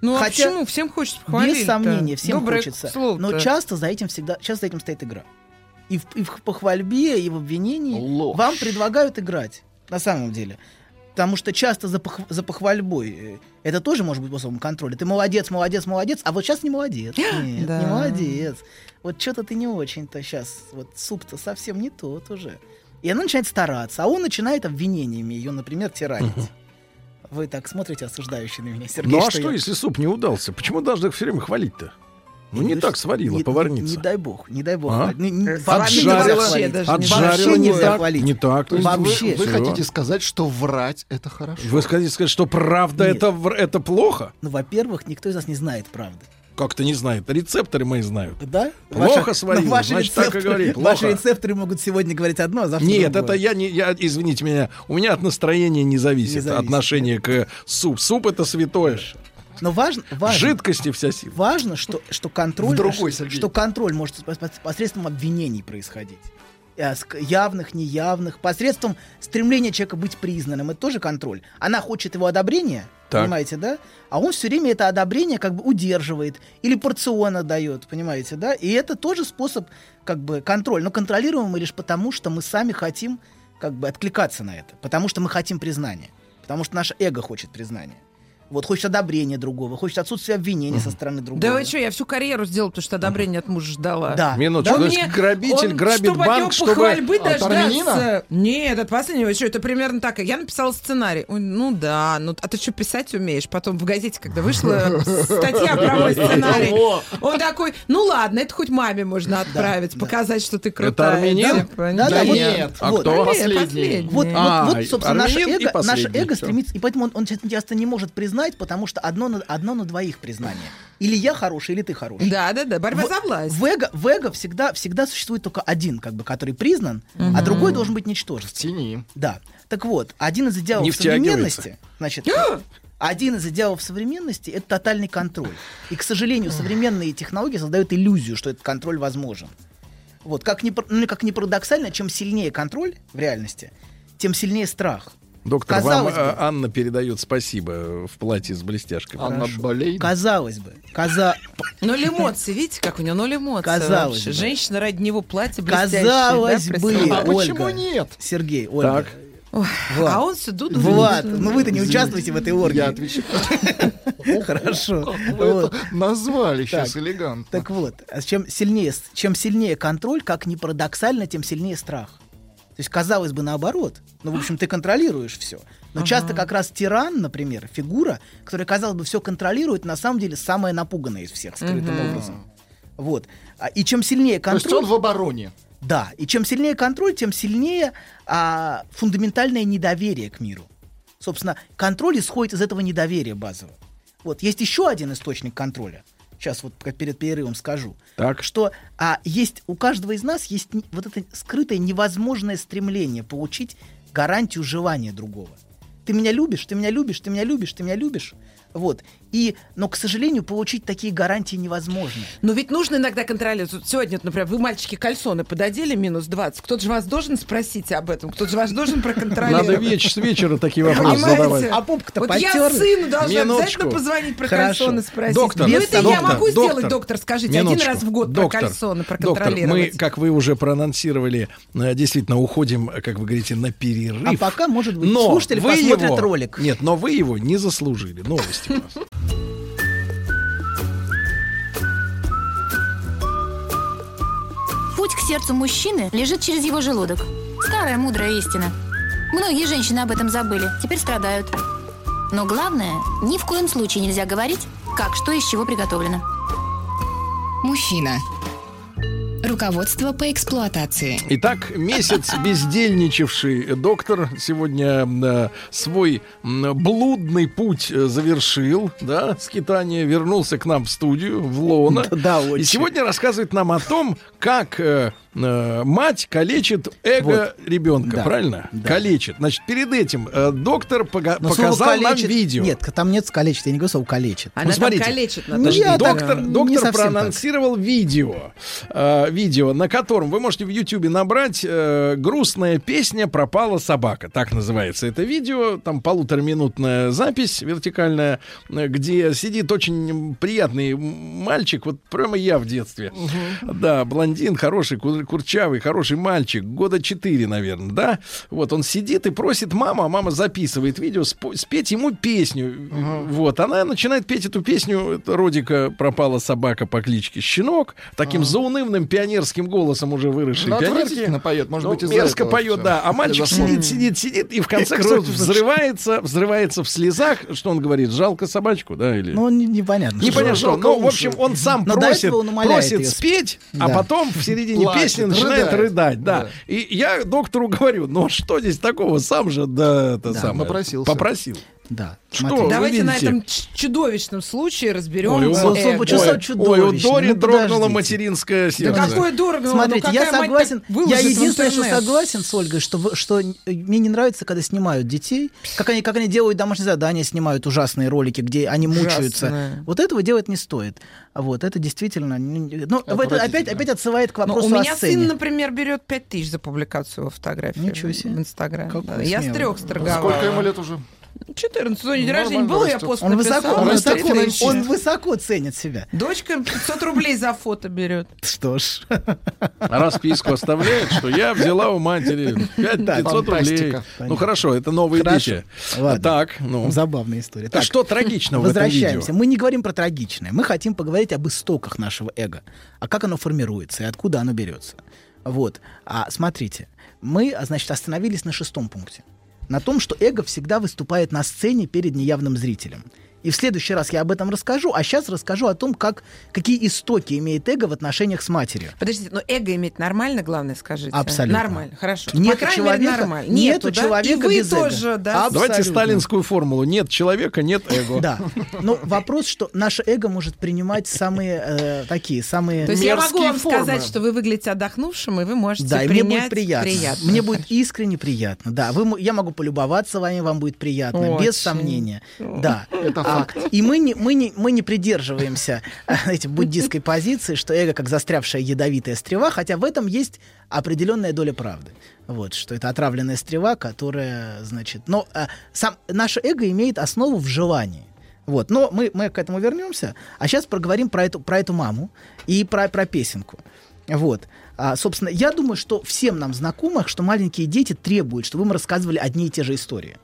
Ну, а Хотя, почему? Всем хочется похвалить Без сомнения, всем Доброе хочется. слово-то. Но часто за этим всегда, часто за этим стоит игра. И в, и в похвальбе, и в обвинении Ложь. вам предлагают играть. На самом деле. Потому что часто за, пох- за похвальбой э, это тоже может быть способом контроля. Ты молодец, молодец, молодец, а вот сейчас не молодец. Нет, Да. не молодец. Вот что-то ты не очень-то сейчас. Вот суп-то совсем не тот уже. И она начинает стараться, а он начинает обвинениями ее, например, тиранить. Вы так смотрите осуждающие на меня, Сергей. Ну а что, я- если суп не удался? Почему должны их все время хвалить-то? Ну, не так сварила не, поварница. Не, дай бог, не дай бог. А? Не- не- Э, вообще Отжарила, нельзя хвалить. отжарила Вообще не так, не так. То есть вы- Вообще. Вы, Всё. хотите сказать, что врать это хорошо? Вы хотите сказать, что правда Нет. это, это плохо? Ну, во-первых, никто из нас не знает правды. Как-то не знает. Рецепторы мои знают. Да? Плохо Ваши- сварила, ну, ваши значит, так и рецепторы- говори, Ваши плохо. рецепторы могут сегодня говорить одно, а завтра Нет, другое. это я не, я, извините меня, у меня от настроения не зависит, Не зависит, отношение к суп. Суп это святое. Но важно, важно, жидкости вся сила. важно, что, что контроль, другой, что, что контроль может пос- пос- посредством обвинений происходить. Э, Явных, неявных, посредством стремления человека быть признанным. Это тоже контроль. Она хочет его одобрения, Так. понимаете, да? А он все время это одобрение как бы удерживает или порционно дает, понимаете, да? И это тоже способ как бы контроль. Но контролируем мы лишь потому, что мы сами хотим как бы откликаться на это. Потому что мы хотим признания. Потому что наше эго хочет признания. Вот хочет одобрения другого, хочет отсутствия обвинения со стороны другого. Да вы что, я всю карьеру сделала, потому что одобрение от мужа ждала. Да. Минуточку, Да то есть грабитель он, грабит чтобы банк, чтобы... похвальбы От армянина? дождаться. Нет, от последнего. Что, это примерно так. Я написала сценарий. Ой, ну да, ну а ты что, писать умеешь? Потом в газете, когда вышла статья про мой сценарий, он такой, ну ладно, это хоть маме можно отправить, показать, что ты крутая. армянин? типа, Да, да, нет. А кто? Последний. Вот, А, собственно, наше армянин эго, стремится, и поэтому он, он часто не может признать, потому что одно на, одно на двоих признание. Или я хороший, или ты хороший. Да, да, да, борьба В- за власть. В эго, в эго всегда, всегда существует только один, как бы, который признан, а другой должен быть ничтожен. В тени. Да. Так вот, один из идеалов современности, значит, один из идеалов современности это тотальный контроль. И, к сожалению, современные технологии создают иллюзию, что этот контроль возможен. Вот, как ни, ну, как ни парадоксально, чем сильнее контроль в реальности, тем сильнее страх. Доктор, вам Казалось бы. э, Анна передает спасибо в платье с блестяшками. Анна болеет. Казалось бы, каза... Ноль эмоций, видите, как у него ноль эмоций. Казалось вообще. бы. Женщина ради него платье блестящее. казалось да, бы? А почему Ольга, нет? Сергей, Ольга, Так. Ой, Влад. А он все дуду. Влад, ну вы-то не участвуете в этой оргии. Я отвечаю. Хорошо. Как вы Вот. это назвали сейчас Так. элегантно. Так вот, а чем сильнее, чем сильнее контроль, как ни парадоксально, тем сильнее страх. То есть, казалось бы, наоборот. Ну, в общем, ты контролируешь все. Но часто как раз тиран, например, фигура, которая, казалось бы, все контролирует, на самом деле самая напуганная из всех, скрытым Мгм. образом. Вот. А, И чем сильнее То есть контроль... он в обороне. Да, и чем сильнее контроль, тем сильнее а, фундаментальное недоверие к миру. Собственно, контроль исходит из этого недоверия базового. Вот, есть еще один источник контроля. Сейчас вот перед перерывом скажу. Так. Что а, есть у каждого из нас есть вот это скрытое невозможное стремление получить гарантию желания другого. Ты меня любишь, ты меня любишь, ты меня любишь, ты меня любишь. Вот. И, но, к сожалению, получить такие гарантии невозможно. Но ведь нужно иногда контролировать. Вот сегодня, например, вы, мальчики, кальсоны пододели минус 20. Кто-то же вас должен спросить об этом. Кто-то же вас должен проконтролировать. Надо веч- с вечера такие вопросы Понимаете? задавать. А попка-то Вот я потёр? сыну должна Минуточку. обязательно позвонить про Хорошо. кальсоны спросить. Доктор, ну это я доктор, могу доктор, сделать, доктор, скажите, один Минуточку. раз в год Доктор, про кальсоны Доктор, проконтролировать. мы, как вы уже проанонсировали, э, действительно уходим, э, как вы говорите, на перерыв. А пока, может быть, но слушатели вы посмотрят его, ролик. Нет, но вы его не заслужили. Новости у нас. Путь к сердцу мужчины лежит через его желудок. Старая мудрая истина. Многие женщины об этом забыли, теперь страдают. Но главное, ни в коем случае нельзя говорить, как что из чего приготовлено. Мужчина. Руководство по эксплуатации. Итак, месяц бездельничавший доктор сегодня э, свой блудный путь э, завершил, да, скитание, вернулся к нам в студию, в Лона. Да, И очень. сегодня рассказывает нам о том, как э, мать калечит эго ребенка, Да, правильно? да. Калечит. Значит, перед этим э, доктор пога- Но показал нам видео. Нет, там нет «калечит», я не говорю слово «калечит». Она Ну, там смотрите, калечит. Ну, Наташа. я так, доктор, не доктор проанонсировал видео, э, видео, на котором вы можете в Ютубе набрать э, грустная песня пропала собака, так называется это видео, там полутораминутная запись вертикальная, э, где сидит очень приятный мальчик, вот прямо я в детстве, да, блондин, хороший, курчавый, хороший мальчик, года 4, наверное, да? Вот он сидит и просит маму, а мама записывает видео, спеть ему песню. Вот, она начинает петь эту песню. Это Родика пропала собака по кличке Щенок. Таким заунывным пионерским голосом уже выросшей Ну, отвратительно поет, может Ну, быть, из-за мерзко поет, всё. да. А мальчик сидит, сидит, сидит, и в конце концов взрывается, взрывается в слезах. Что он говорит? Жалко собачку, да? Или... Ну, не- непонятно. Непонятно что. Ну, в общем, он сам просит, просит спеть, а потом в середине Плачет, песни начинает рыдает. рыдать. Да. Да. И я доктору говорю, ну что здесь такого? Сам же, да, это Да, самое. попросился. Попросил. Да. Что? Давайте на этом чудовищном случае разберем. Ой, у вас- Ой, Ой, чувство ой, у чудовищное. Дори Ну, дрогнуло материнское Да сердце. какое дорого. Смотрите, ну, я согласен. Я единственное, что согласен с Ольгой, что, что э, мне не нравится, когда снимают детей, как они, как они делают домашние задания, снимают ужасные ролики, где они мучаются. Ужасное. Вот этого делать не стоит. А Вот это действительно. Ну, это опять, опять отсылает к Ну, вопросу у о меня сцене. сын, например, берет 5 тысяч за публикацию его фотографии Ничего себе. в Инстаграме. Да, Я с трех сторговала. Сколько ему лет уже? 14. Ну, день рождения было, я пост Он написала. высоко, он, высоко, он, он высоко ценит себя. Дочка 500 рублей за фото берет. Что ж. Расписку оставляет, что я взяла у матери 5 Да, 500 рублей. Ну хорошо, это новые. Ладно. Так, ну. Забавная история. А что трагичного в этом Возвращаемся. Мы не говорим про трагичное. Мы хотим поговорить об истоках нашего эго. А как оно формируется и откуда оно берется. Вот. А смотрите, мы, а, значит, остановились на шестом пункте. На том, что эго всегда выступает на сцене перед неявным зрителем. И в следующий раз я об этом расскажу, а сейчас расскажу о том, как, какие истоки имеет эго в отношениях с матерью. Подождите, но эго иметь нормально, главное, скажите. Абсолютно. Нормально, хорошо. Нету По крайней мере, человека- нормально. нету да? человека И вы без эго. тоже, да. Абсолютно. Давайте сталинскую формулу. Нет человека, нет эго. Да. Но вопрос, что наше эго может принимать самые э, такие, самые... То есть я могу вам формы. сказать, что вы выглядите отдохнувшим, и вы можете Да, и мне будет приятно. Мне будет искренне приятно. Да, вы, я могу полюбоваться вами, вам будет приятно, без сомнения. Да. Это А, факт. и мы не, мы не, мы не придерживаемся этой буддистской позиции, что эго как застрявшая ядовитая стрела, хотя в этом есть определенная доля правды. Вот, что это отравленная стрела, которая, значит... Но а, сам, наше эго имеет основу в желании. Вот, но мы, мы к этому вернемся. А сейчас проговорим про эту, про эту маму и про, про песенку. Вот. А, собственно, я думаю, что всем нам знакомо, что маленькие дети требуют, чтобы им рассказывали одни и те же истории.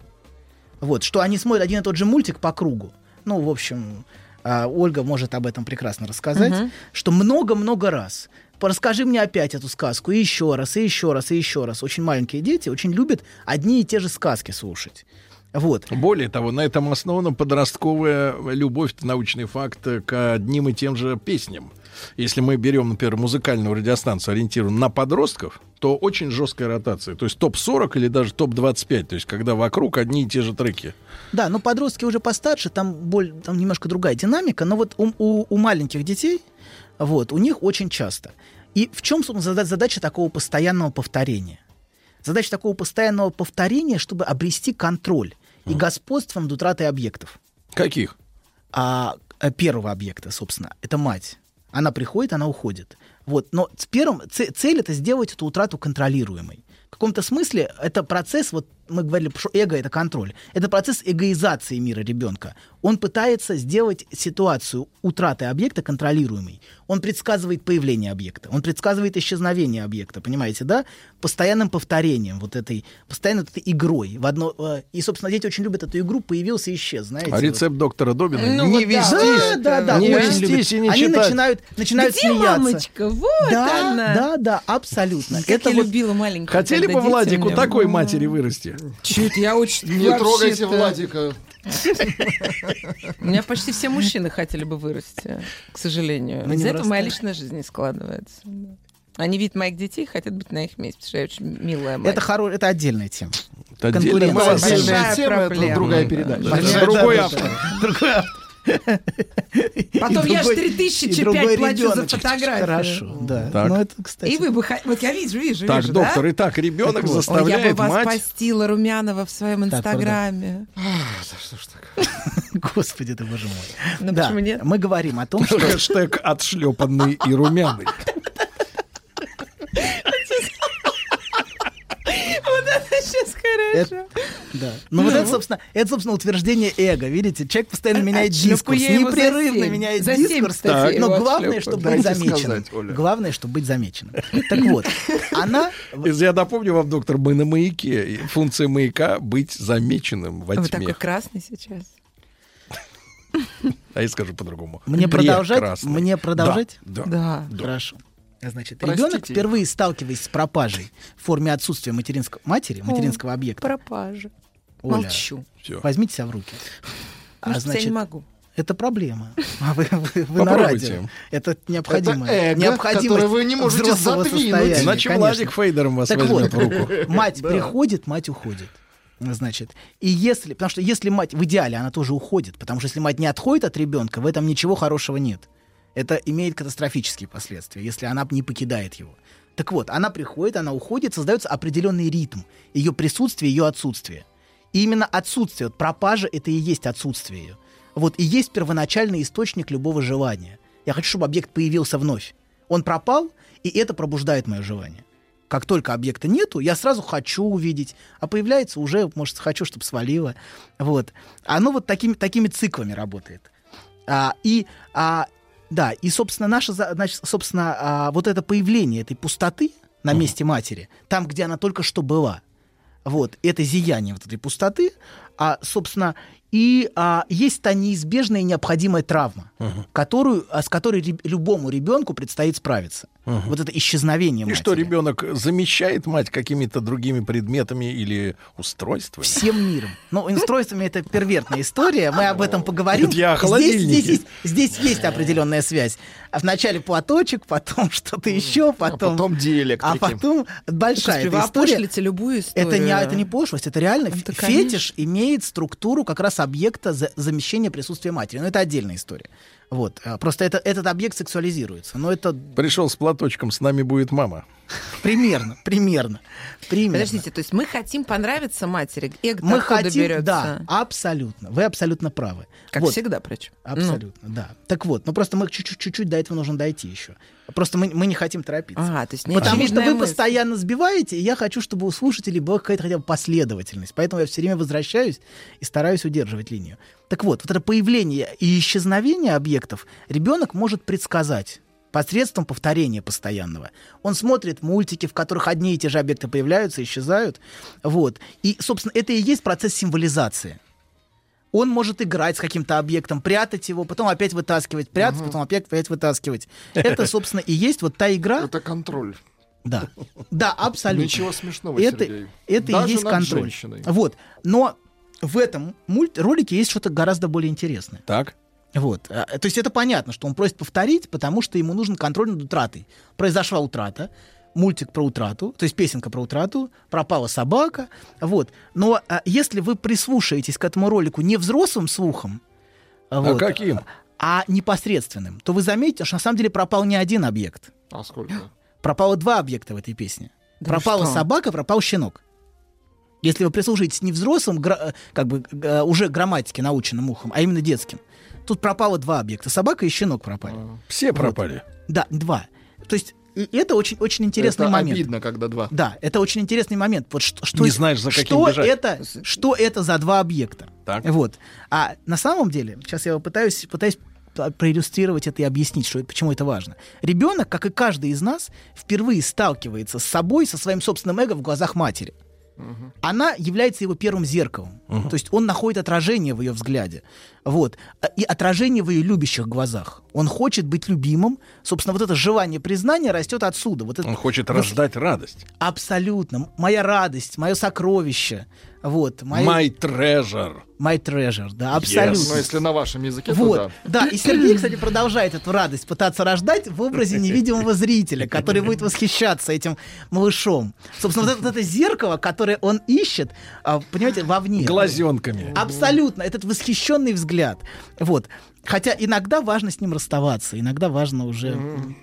Вот, что они смотрят один и тот же мультик по кругу. Ну, в общем, а, Ольга может об этом прекрасно рассказать, Мгм. что много-много раз. Расскажи мне опять эту сказку, и еще раз, и еще раз, и еще раз. Очень маленькие дети очень любят одни и те же сказки слушать. Вот. Более того, на этом основана подростковая любовь, это научный факт, к одним и тем же песням. Если мы берем, например, музыкальную радиостанцию, ориентированную на подростков, то очень жесткая ротация. То есть топ-40 или даже топ-25. То есть когда вокруг одни и те же треки. Да, но подростки уже постарше, там, боль, там немножко другая динамика, но вот у, у- у маленьких детей, вот, у них очень часто. И в чем, задача такого постоянного повторения? Задача такого постоянного повторения, чтобы обрести контроль и господство над утратой объектов. Каких? А, а первого объекта, собственно, это мать. Она приходит, она уходит. Вот. Но с первым, цель это сделать эту утрату контролируемой. В каком-то смысле это процесс, вот мы говорили, что эго это контроль. Это процесс эгоизации мира ребенка. Он пытается сделать ситуацию утраты объекта контролируемой. Он предсказывает появление объекта, он предсказывает исчезновение объекта, понимаете, да? Постоянным повторением вот этой, постоянно вот этой игрой. В одно, э, и, собственно, дети очень любят эту игру, появился и исчез, знаете. А вот. рецепт доктора Добина Ну, не вот да, вестись. Да, да, не очень вестись любят. и не Они читать. начинают, начинают Где смеяться. мамочка? Вот да, она. да, да, абсолютно. Как Это я вот- любила маленьких. Хотели бы Владику такой матери вырасти? Чуть, я очень... Не трогайте Владика. У меня почти все мужчины хотели бы вырасти, к сожалению. Не Из-за этого моя личная жизнь не складывается. Они видят моих детей и хотят быть на их месте, потому что я очень милая мать. Это, хоро... это отдельная тема. Это Большая тема, это другая Да, передача. другой автор. Другой автор. Потом И я ж другой- 3000 и другой плачу за фотографию. Хорошо, да. Так. Ну, это, кстати... И вы бы... Вот я вижу, вижу, Так, доктор, да? итак, ребенок Так вот. Ой, я бы заставляет вас мать... постила Румянова в своем Так, правда. инстаграме. Господи ты, боже мой. Ну, да, почему нет? мы говорим о том, что... Хэштег отшлепанный и румяный. Это сейчас хорошо. Это- Да. Ну, вот это, собственно, это, собственно, утверждение эго. Видите, человек постоянно меняет шлепаю дискурс, я его за непрерывно меняет дискурс. но главное, чтобы быть замеченным. Главное, чтобы быть замеченным. Так вот, она... Я напомню вам, доктор, мы на маяке. Функция маяка — быть замеченным во Вы тьме. такой красный сейчас. А я скажу по-другому. Мне продолжать? Мне продолжать? Да. Да. да. Хорошо. Значит, Простите. ребенок впервые сталкиваясь с пропажей в форме отсутствия материнского матери, материнского объекта. Пропажа. Оля, Молчу. Всё. Возьмите себя в руки. А, Может, я не значит, могу. это проблема. А вы, вы- вы на радио. Это необходимо. Это эго, необходимость вы не можете задвинуть. Иначе. Владик Фейдером вас Так возьмет вот, в руку. мать Да. приходит, мать уходит. Значит, и если, потому что если мать, в идеале она тоже уходит, потому что если мать не отходит от ребенка, в этом ничего хорошего нет. Это имеет катастрофические последствия, если она не покидает его. Так вот, она приходит, она уходит, создается определенный ритм ее присутствия, ее отсутствия. И именно отсутствие, вот пропажа, это и есть отсутствие ее. Вот и есть первоначальный источник любого желания. Я хочу, чтобы объект появился вновь. Он пропал, и это пробуждает мое желание. Как только объекта нету, я сразу хочу увидеть, а появляется уже, может, хочу, чтобы свалило. Вот. Оно вот такими, такими циклами работает. А, и, а, да, и, собственно, наше, за- значит, собственно, а, вот это появление этой пустоты на месте матери, там, где она только что была, вот, это зияние вот этой пустоты, а, собственно, и а, есть та неизбежная и необходимая травма, которую, а, с которой реб- любому ребенку предстоит справиться. Вот это исчезновение И матери. что, ребенок замещает мать какими-то другими предметами или устройствами? Всем миром. Ну, устройствами это первертная история, мы об этом поговорим. Я здесь есть определенная связь. А вначале платочек, потом что-то еще, потом... потом диэлектрики. А потом большая Господи, вы эта история. опошлите любую историю. Это не, это не пошлость, это реально Это, ф- конечно. фетиш имеет структуру как раз объекта за- замещения присутствия матери. Но это отдельная история. Вот. А, Просто это, этот объект сексуализируется. Но это Пришел с платочком, с нами будет мама. примерно, примерно, примерно. Подождите, то есть мы хотим понравиться матери. Эго Мы хотим, берется? да, абсолютно. Вы абсолютно правы. Как Вот. всегда, причем. Абсолютно, да. Так вот, ну просто мы чуть-чуть чуть-чуть до этого нужно дойти еще. Просто мы, мы не хотим торопиться. Ага, то есть Потому что вы мысль. постоянно сбиваете, и я хочу, чтобы у слушателей была какая-то хотя бы последовательность. Поэтому я все время возвращаюсь и стараюсь удерживать линию. Так вот, вот это появление и исчезновение объектов ребенок может предсказать посредством повторения постоянного. Он смотрит мультики, в которых одни и те же объекты появляются, исчезают. Вот. И, собственно, это и есть процесс символизации. Он может играть с каким-то объектом, прятать его, потом опять вытаскивать, прятать, потом опять, опять вытаскивать. Это, собственно, и есть вот та игра. Это контроль. Да. Да, абсолютно. Ничего смешного, это, Сергей. Это Даже и есть над контроль. женщиной. Вот. Но в этом мульт ролике есть что-то гораздо более интересное. Так. Вот. А, То есть это понятно, что он просит повторить, потому что ему нужен контроль над утратой. Произошла утрата, мультик про утрату, то есть песенка про утрату, пропала собака, вот. Но а, если вы прислушаетесь к этому ролику не взрослым слухом, вот, каким? а непосредственным, то вы заметите, что на самом деле пропал не один объект. А сколько? Пропало два объекта в этой песне. Да пропала что? собака, пропал щенок. Если вы прислушаетесь не взрослым, э, как бы э, уже грамматике наученным ухом, а именно детским, тут пропало два объекта. Собака и щенок пропали. Все пропали. Да, два. То есть и это очень, очень интересный это момент. обидно, когда два. Да, это очень интересный момент. Вот что, что, Не знаешь, за что бежать. это, что это за два объекта. Так. Вот. А на самом деле, сейчас я пытаюсь, пытаюсь проиллюстрировать это и объяснить, что почему это важно. Ребенок, как и каждый из нас, впервые сталкивается с собой, со своим собственным эго в глазах матери. Она является его первым зеркалом. То есть он находит отражение в ее взгляде. Вот. И отражение в ее любящих глазах. Он хочет быть любимым. Собственно, вот это желание признания растет отсюда. Вот это Он хочет рождать радость. Абсолютно. Моя радость, мое сокровище. Вот. Мое... My treasure. My treasure, да, абсолютно. Но если на вашем языке, Вот, то да. И Сергей, кстати, продолжает эту радость пытаться рождать в образе невидимого зрителя, который будет восхищаться этим малышом. Собственно, вот это, вот это зеркало, которое он ищет, а, понимаете, вовне. Глазенками. Абсолютно. Этот восхищенный взгляд. Вот. Хотя иногда важно с ним расставаться, иногда важно уже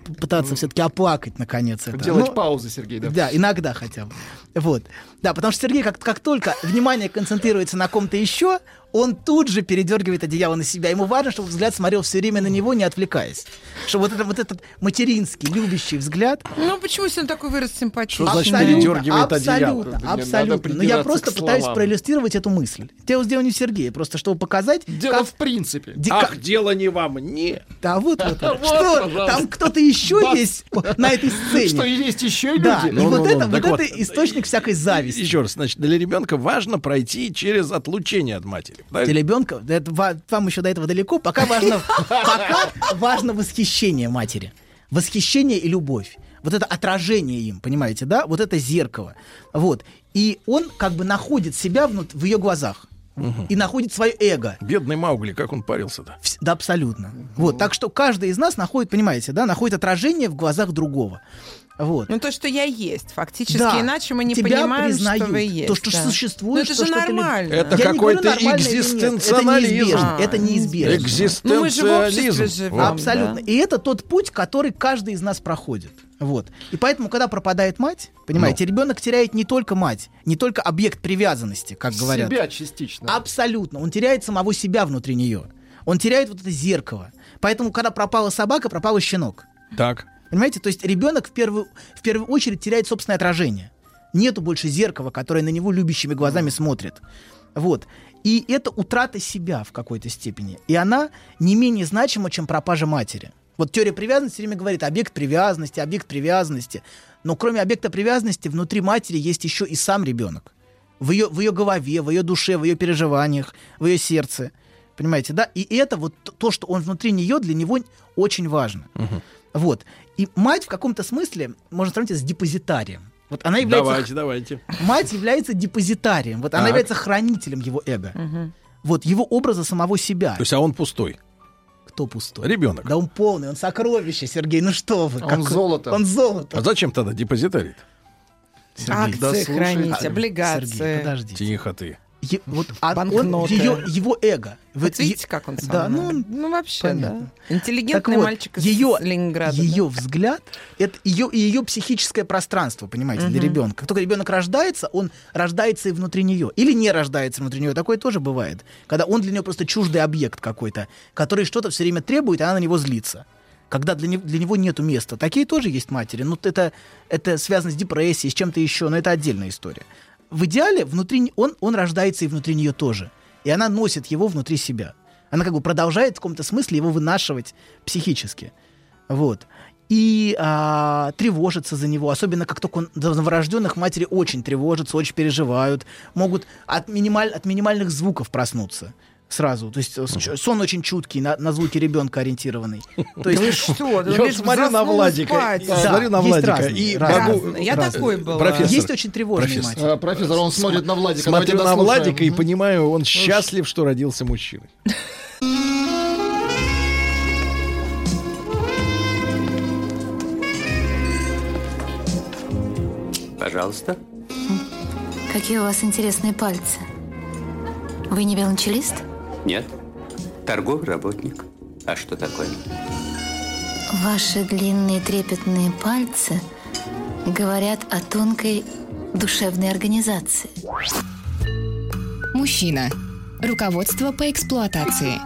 п- пытаться все-таки оплакать, наконец, это. делать Ну, паузы, Сергей, да? да, иногда хотя бы. Вот. Да, потому что Сергей, как, как только внимание концентрируется на ком-то еще, он тут же передергивает одеяло на себя. Ему важно, чтобы взгляд смотрел все время на него, не отвлекаясь. Что вот, это, вот этот материнский, любящий взгляд... Ну, почему если он такой вырос симпатичный? Что значит Абсолютно, передергивает одеяло? абсолютно, абсолютно. Но я просто пытаюсь проиллюстрировать эту мысль. Дело сделано не в Сергее, просто чтобы показать... Дело как- в принципе. Ди- Ах, дело не во мне. Да вот, вот, вот. Вот, Что? Там кто-то еще Бас. есть на этой сцене. Что, есть еще люди? Да, и Ну, вот ну, это, ну, вот это вот. источник всякой зависти. Еще раз, значит, для ребенка важно пройти через отлучение от матери. Да это ва- вам еще до этого далеко, пока важно, пока важно восхищение матери. Восхищение и любовь. Вот это отражение им, понимаете, да? Вот это зеркало. Вот. И он как бы находит себя внут- в ее глазах. И находит свое эго. Бедный Маугли, как он парился-то? Да, абсолютно. Вот, так что каждый из нас находит, понимаете, да, находит отражение в глазах другого. Вот. Ну, то, что я есть. Фактически, Да. иначе мы не Тебя понимаем, признают. что вы есть. То, что да. существует, Ну, это что же нормально. Это какой-то экзистенциализм. Это неизбежно. А, это неизбежно. Ну, мы же в обществе Экзистенциализм. живем. Абсолютно. да. И это тот путь, который каждый из нас проходит. Вот. И поэтому, когда пропадает мать, понимаете, Ну. ребенок теряет не только мать, не только объект привязанности, как говорят. Себя частично. Абсолютно. Он теряет самого себя внутри нее. Он теряет вот это зеркало. Поэтому, когда пропала собака, пропал и щенок. Так. Понимаете? То есть ребенок в первую, в первую очередь теряет собственное отражение. Нету больше зеркала, которое на него любящими глазами смотрит. Вот. И это утрата себя в какой-то степени. И она не менее значима, чем пропажа матери. Вот теория привязанности все время говорит объект привязанности, объект привязанности. Но кроме объекта привязанности, внутри матери есть еще и сам ребенок. В ее, в ее голове, в ее душе, в ее переживаниях, в ее сердце. Понимаете, да? И это вот то, что он внутри нее, для него очень важно. Вот. И мать в каком-то смысле можно сравнить с депозитарием. Вот она является... Давайте, давайте. Мать является депозитарием. Вот она Так. является хранителем его эго. Мгм. Вот его образа самого себя. То есть, а он пустой. Кто пустой? Ребенок. Да он полный, он сокровище, Сергей. Ну что вы? Он какой- золото. Он золото. А зачем тогда депозитарий? Сергей, да Акции слушай, хранить, облигации. Сергей, подождите. Тихо ты. Е- вот, а он, ее, его эго. Вот Вот видите, е- как он со Да, ну, ну вообще, понятно. да. Интеллигентный Так вот, мальчик из ее, Ленинграда. ее взгляд, это ее ее психическое пространство, понимаете, для Мгм. ребенка. Как только ребенок рождается, он рождается и внутри нее. Или не рождается внутри нее. Такое тоже бывает. Когда он для нее просто чуждый объект какой-то, который что-то все время требует, и она на него злится. Когда для, не- для него нету места. Такие тоже есть матери. Ну, это, это связано с депрессией, с чем-то еще, но это отдельная история. В идеале внутри он, он рождается и внутри нее тоже. И она носит его внутри себя. Она как бы продолжает в каком-то смысле его вынашивать психически. Вот. И а, тревожится за него. Особенно как только он новорожденных матери очень тревожатся, очень переживают. Могут от, минималь, от минимальных звуков проснуться сразу. То есть э, сон очень чуткий, на, на звуки ребенка ориентированный. То есть, Вы что? Я вот смотрю на Владика, смотрю на Владика разные, и разные. могу... Я Разные. такой был. Профессор, есть очень профессор. матери. А, профессор, он смотрит на Владика. Смотрю на. Владика и понимаю, он счастлив, что родился мужчиной. Пожалуйста. Какие у вас интересные пальцы. Вы не велончелист? Нет. Торговый работник. А что такое? Ваши длинные трепетные пальцы говорят о тонкой душевной организации. Мужчина. Руководство по эксплуатации.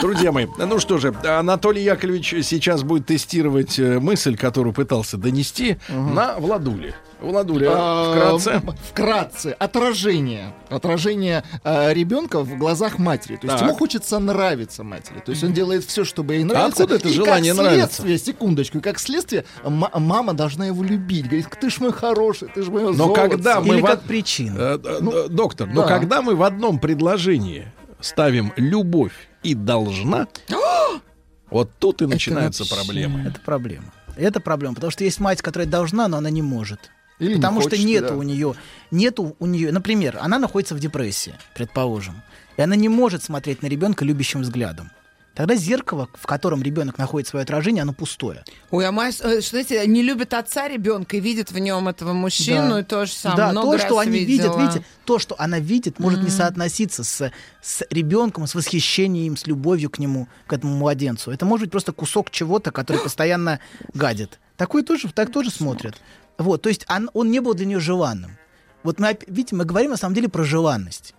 Друзья мои, ну что же, Анатолий Яковлевич сейчас будет тестировать э, мысль, которую пытался донести на Владуле. Владуля, А, вкратце. Вкратце. Отражение. Отражение а, ребенка в глазах матери. То есть ему хочется нравиться матери. То есть он делает все, чтобы ей нравиться. откуда это И желание следствие, секундочку, как следствие, ма- мама должна его любить. Говорит, ты ж мой хороший, ты ж мое Но когда мы Или в как причина. Э, э, э, доктор, но да. когда мы в одном предложении ставим любовь и должна, вот тут и начинаются вообще- проблемы. Это проблема. Это проблема, потому что есть мать, которая должна, но она не может. Или не потому хочет, что нету да. у нее, нету у нее, например, она находится в депрессии, предположим, и она не может смотреть на ребенка любящим взглядом. Тогда зеркало, в котором ребенок находит свое отражение, оно пустое. Ой, а э, что знаете, не любит отца ребенка и видит в нем этого мужчину, Да. и то же самое. да, Много то, что раз они видела. видят, видите, то, что она видит, может не Мгм. соотноситься с, с ребенком, с восхищением, с любовью к нему, к этому младенцу. Это может быть просто кусок чего-то, который постоянно гадит. Такой тоже, так тоже смотрят. Вот, то есть он, он не был для нее желанным. Вот мы, видите, мы говорим на самом деле про желанность.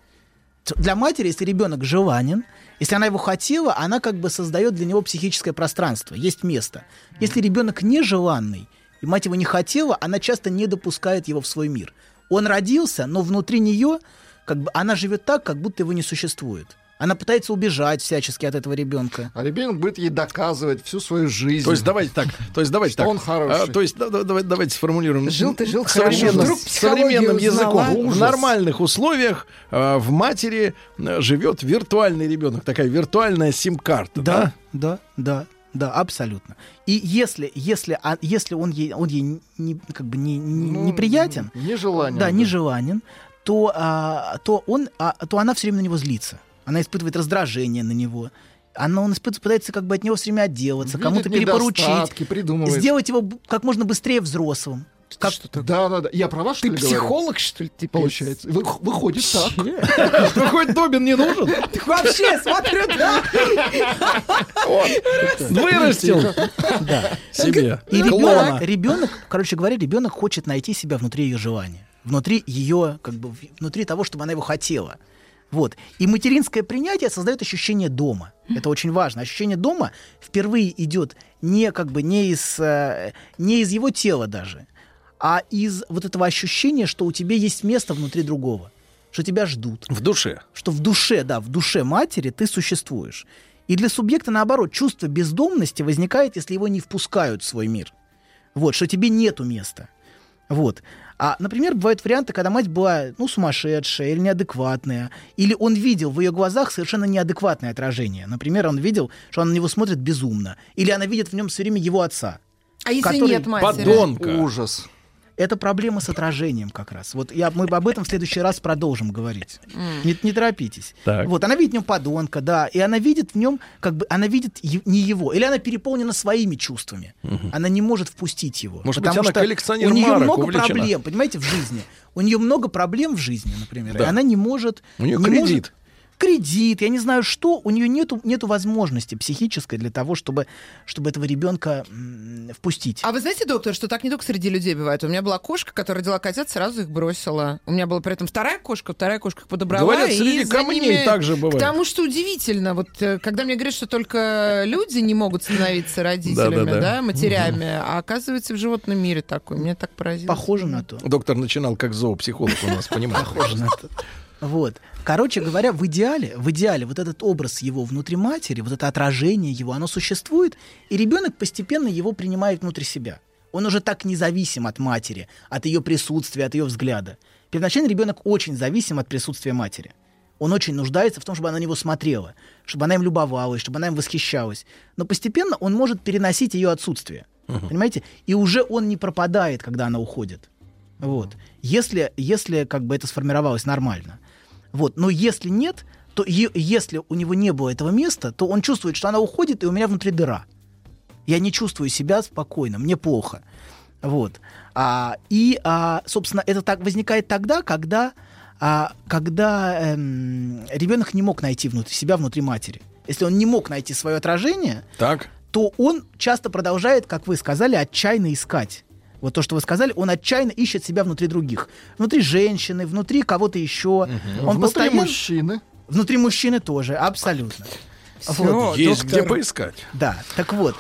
Для матери, если ребенок желанен, если она его хотела, она как бы создает для него психическое пространство, есть место. Если ребенок нежеланный, и мать его не хотела, она часто не допускает его в свой мир. Он родился, но внутри нее как бы она живет так, как будто его не существует. Она пытается убежать всячески от этого ребенка. А ребенок будет ей доказывать всю свою жизнь. То есть давайте так, то есть давайте так. он хороший. А, то есть да- да- давайте, давайте сформулируем. Жил ты, жил хорошо, современным, вдруг современным языком. В Ужас. нормальных условиях а, в матери а, живет виртуальный ребенок, такая виртуальная сим-карта, да? Да, да, да, абсолютно. И если, если, а, если он ей, он ей не, как бы не, не- Ну, неприятен, Нежелание. да, нежеланен, то, а, то, он, а, то она все время на него злится. Она испытывает раздражение на него. Она, он испытывает, пытается как бы от него все время отделаться, Видит кому-то перепоручить, придумывает. сделать его как можно быстрее взрослым. Как... Да, да, да. Я права, что Ты ли, говорю? психолог, что ли, теперь? Получается. Вы- выходит так. Выходит, Добин не нужен? Вообще, смотрю, да. Вырастил Да. себе. И ребенок, ребенок, короче говоря, ребенок хочет найти себя внутри ее желания, внутри ее, как бы, внутри того, чтобы она его хотела. Вот. И материнское принятие создает ощущение дома. Это очень важно. Ощущение дома впервые идет не как бы не из, э, не из его тела даже, а из вот этого ощущения, что у тебя есть место внутри другого, что тебя ждут. В душе. Что в душе, да, в душе матери ты существуешь. И для субъекта, наоборот, чувство бездомности возникает, если его не впускают в свой мир. Вот, что тебе нету места. Вот. А, например, бывают варианты, когда мать была, ну, сумасшедшая или неадекватная, или он видел в ее глазах совершенно неадекватное отражение. Например, он видел, что она на него смотрит безумно, или она видит в нем все время его отца. А если который- нет матери? Подонка. Ужас. Это проблема с отражением как раз. Вот я, мы об этом в следующий раз продолжим говорить. Не, не торопитесь. Так. Вот, она видит в нем подонка, да, и она видит в нем, как бы, она видит не его, или она переполнена своими чувствами. Она не может впустить его. Может быть, потому она что коллекционер у нее марок, много увлечена. проблем, понимаете, в жизни. У нее много проблем в жизни, например, и Да. она не может... У нее не кредит. может- кредит, я не знаю что, у нее нету, нету возможности психической для того, чтобы, чтобы этого ребенка м, впустить. А вы знаете, доктор, что так не только среди людей бывает? У меня была кошка, которая родила котят, сразу их бросила. У меня была при этом вторая кошка, вторая кошка их подобрала. Говорят, и среди за камней ними- также бывает. Потому что удивительно, вот э, когда мне говорят, что только люди не могут становиться родителями, Да-да-да. да, матерями, а оказывается в животном мире такой. Мне так поразило. Похоже на то. Доктор начинал как зоопсихолог у нас, понимаете? Похоже на то. Вот. Короче говоря, в идеале, в идеале вот этот образ его внутри матери, вот это отражение его, оно существует, и ребенок постепенно его принимает внутри себя. Он уже так независим от матери, от ее присутствия, от ее взгляда. Первоначально ребенок очень зависим от присутствия матери. Он очень нуждается в том, чтобы она на него смотрела, чтобы она им любовалась, чтобы она им восхищалась. Но постепенно он может переносить ее отсутствие. Понимаете? И уже он не пропадает, когда она уходит. Вот. Если, если как бы это сформировалось нормально. Вот. Но если нет, то е- если у него не было этого места, то он чувствует, что она уходит, и у меня внутри дыра. Я не чувствую себя спокойно, мне плохо. Вот. А, и, а, собственно, это так возникает тогда, когда, а, когда эм, ребенок не мог найти внутри себя, внутри матери. Если он не мог найти свое отражение, Так. то он часто продолжает, как вы сказали, отчаянно искать. Вот то, что вы сказали, он отчаянно ищет себя внутри других. Внутри женщины, внутри кого-то еще. Он Внутри постоянно... мужчины. Внутри мужчины тоже, абсолютно. Всё, Есть доктор. где поискать. Да, так вот.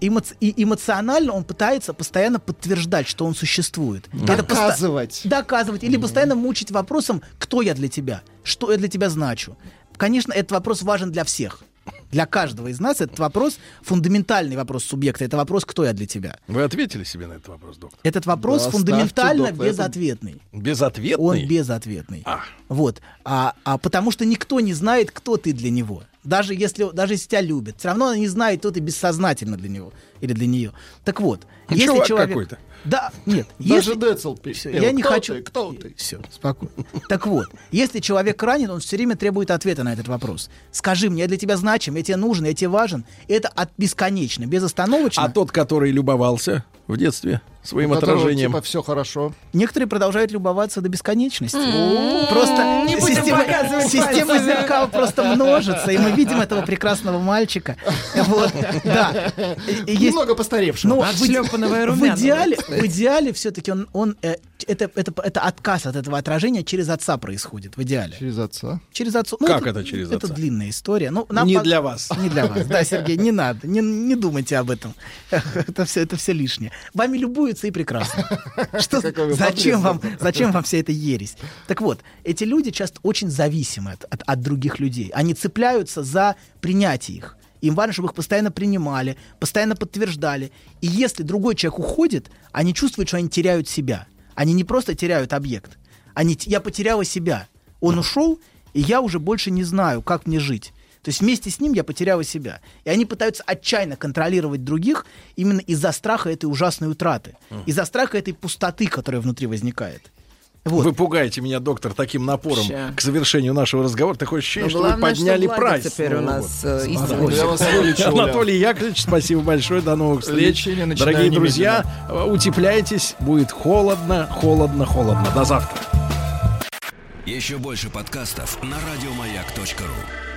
Эмо- и эмоционально он пытается постоянно подтверждать, что он существует. Это поста- Доказывать. доказывать или постоянно мучить вопросом, кто я для тебя, что я для тебя значу. Конечно, этот вопрос важен для всех. Для каждого из нас этот вопрос фундаментальный вопрос субъекта. Это вопрос, кто я для тебя. Вы ответили себе на этот вопрос, доктор? Этот вопрос Да, фундаментально ставьте, доктор, это- безответный. Безответный? Он безответный. А. Вот. А, а потому что никто не знает, кто ты для него. Даже если, даже если тебя любят. Все равно она не знает, кто ты бессознательно для него или для нее. Так вот. если Чувак человек... какой-то. Да, нет. Даже если- Децл пел. я не хочу. ты? Кто ты? Все, спокойно. Так вот, если человек ранен, он все время требует ответа на этот вопрос. Скажи мне, я для тебя значим, я тебе нужен, я тебе важен. Это от бесконечно, безостановочно. А тот, который любовался в детстве? Своим у которого, отражением. Типа все хорошо. Некоторые продолжают любоваться до бесконечности. Просто Не система, система зеркал просто множится, и мы видим этого прекрасного мальчика. Вот, да. Есть- Немного постаревшего. Ну, в, в идеале, в идеале все-таки он, он э, это, это, это отказ от этого отражения через отца происходит. В идеале. Через отца. Через отца. Как это через Это отца? длинная история. Ну, Не по- для вас. Не для вас. Да, Сергей, не надо. Не, не думайте об этом. Это все, это все лишнее. Вами любуются и прекрасно. Что, зачем, вам, зачем вам вся эта ересь? Так вот, эти люди часто очень зависимы от, от- от других людей. Они цепляются за принятие их. Им важно, чтобы их постоянно принимали, постоянно подтверждали. И если другой человек уходит, они чувствуют, что они теряют себя. Они не просто теряют объект. Они, я потеряла себя. Он ушел, и я уже больше не знаю, как мне жить. То есть вместе с ним я потеряла себя. И они пытаются отчаянно контролировать других именно из-за страха этой ужасной утраты. Из-за страха этой пустоты, которая внутри возникает. Вот. Вы пугаете меня, доктор, таким напором Ща. к завершению нашего разговора. Такое ощущение, Ну, что вы главное, что подняли Владик прайс. теперь у Нового нас, э. Анатолий Яковлевич, спасибо большое. До новых встреч. Дорогие друзья, э, утепляйтесь. Будет холодно, холодно, холодно. До завтра. Еще больше подкастов на радиомаяк.ру.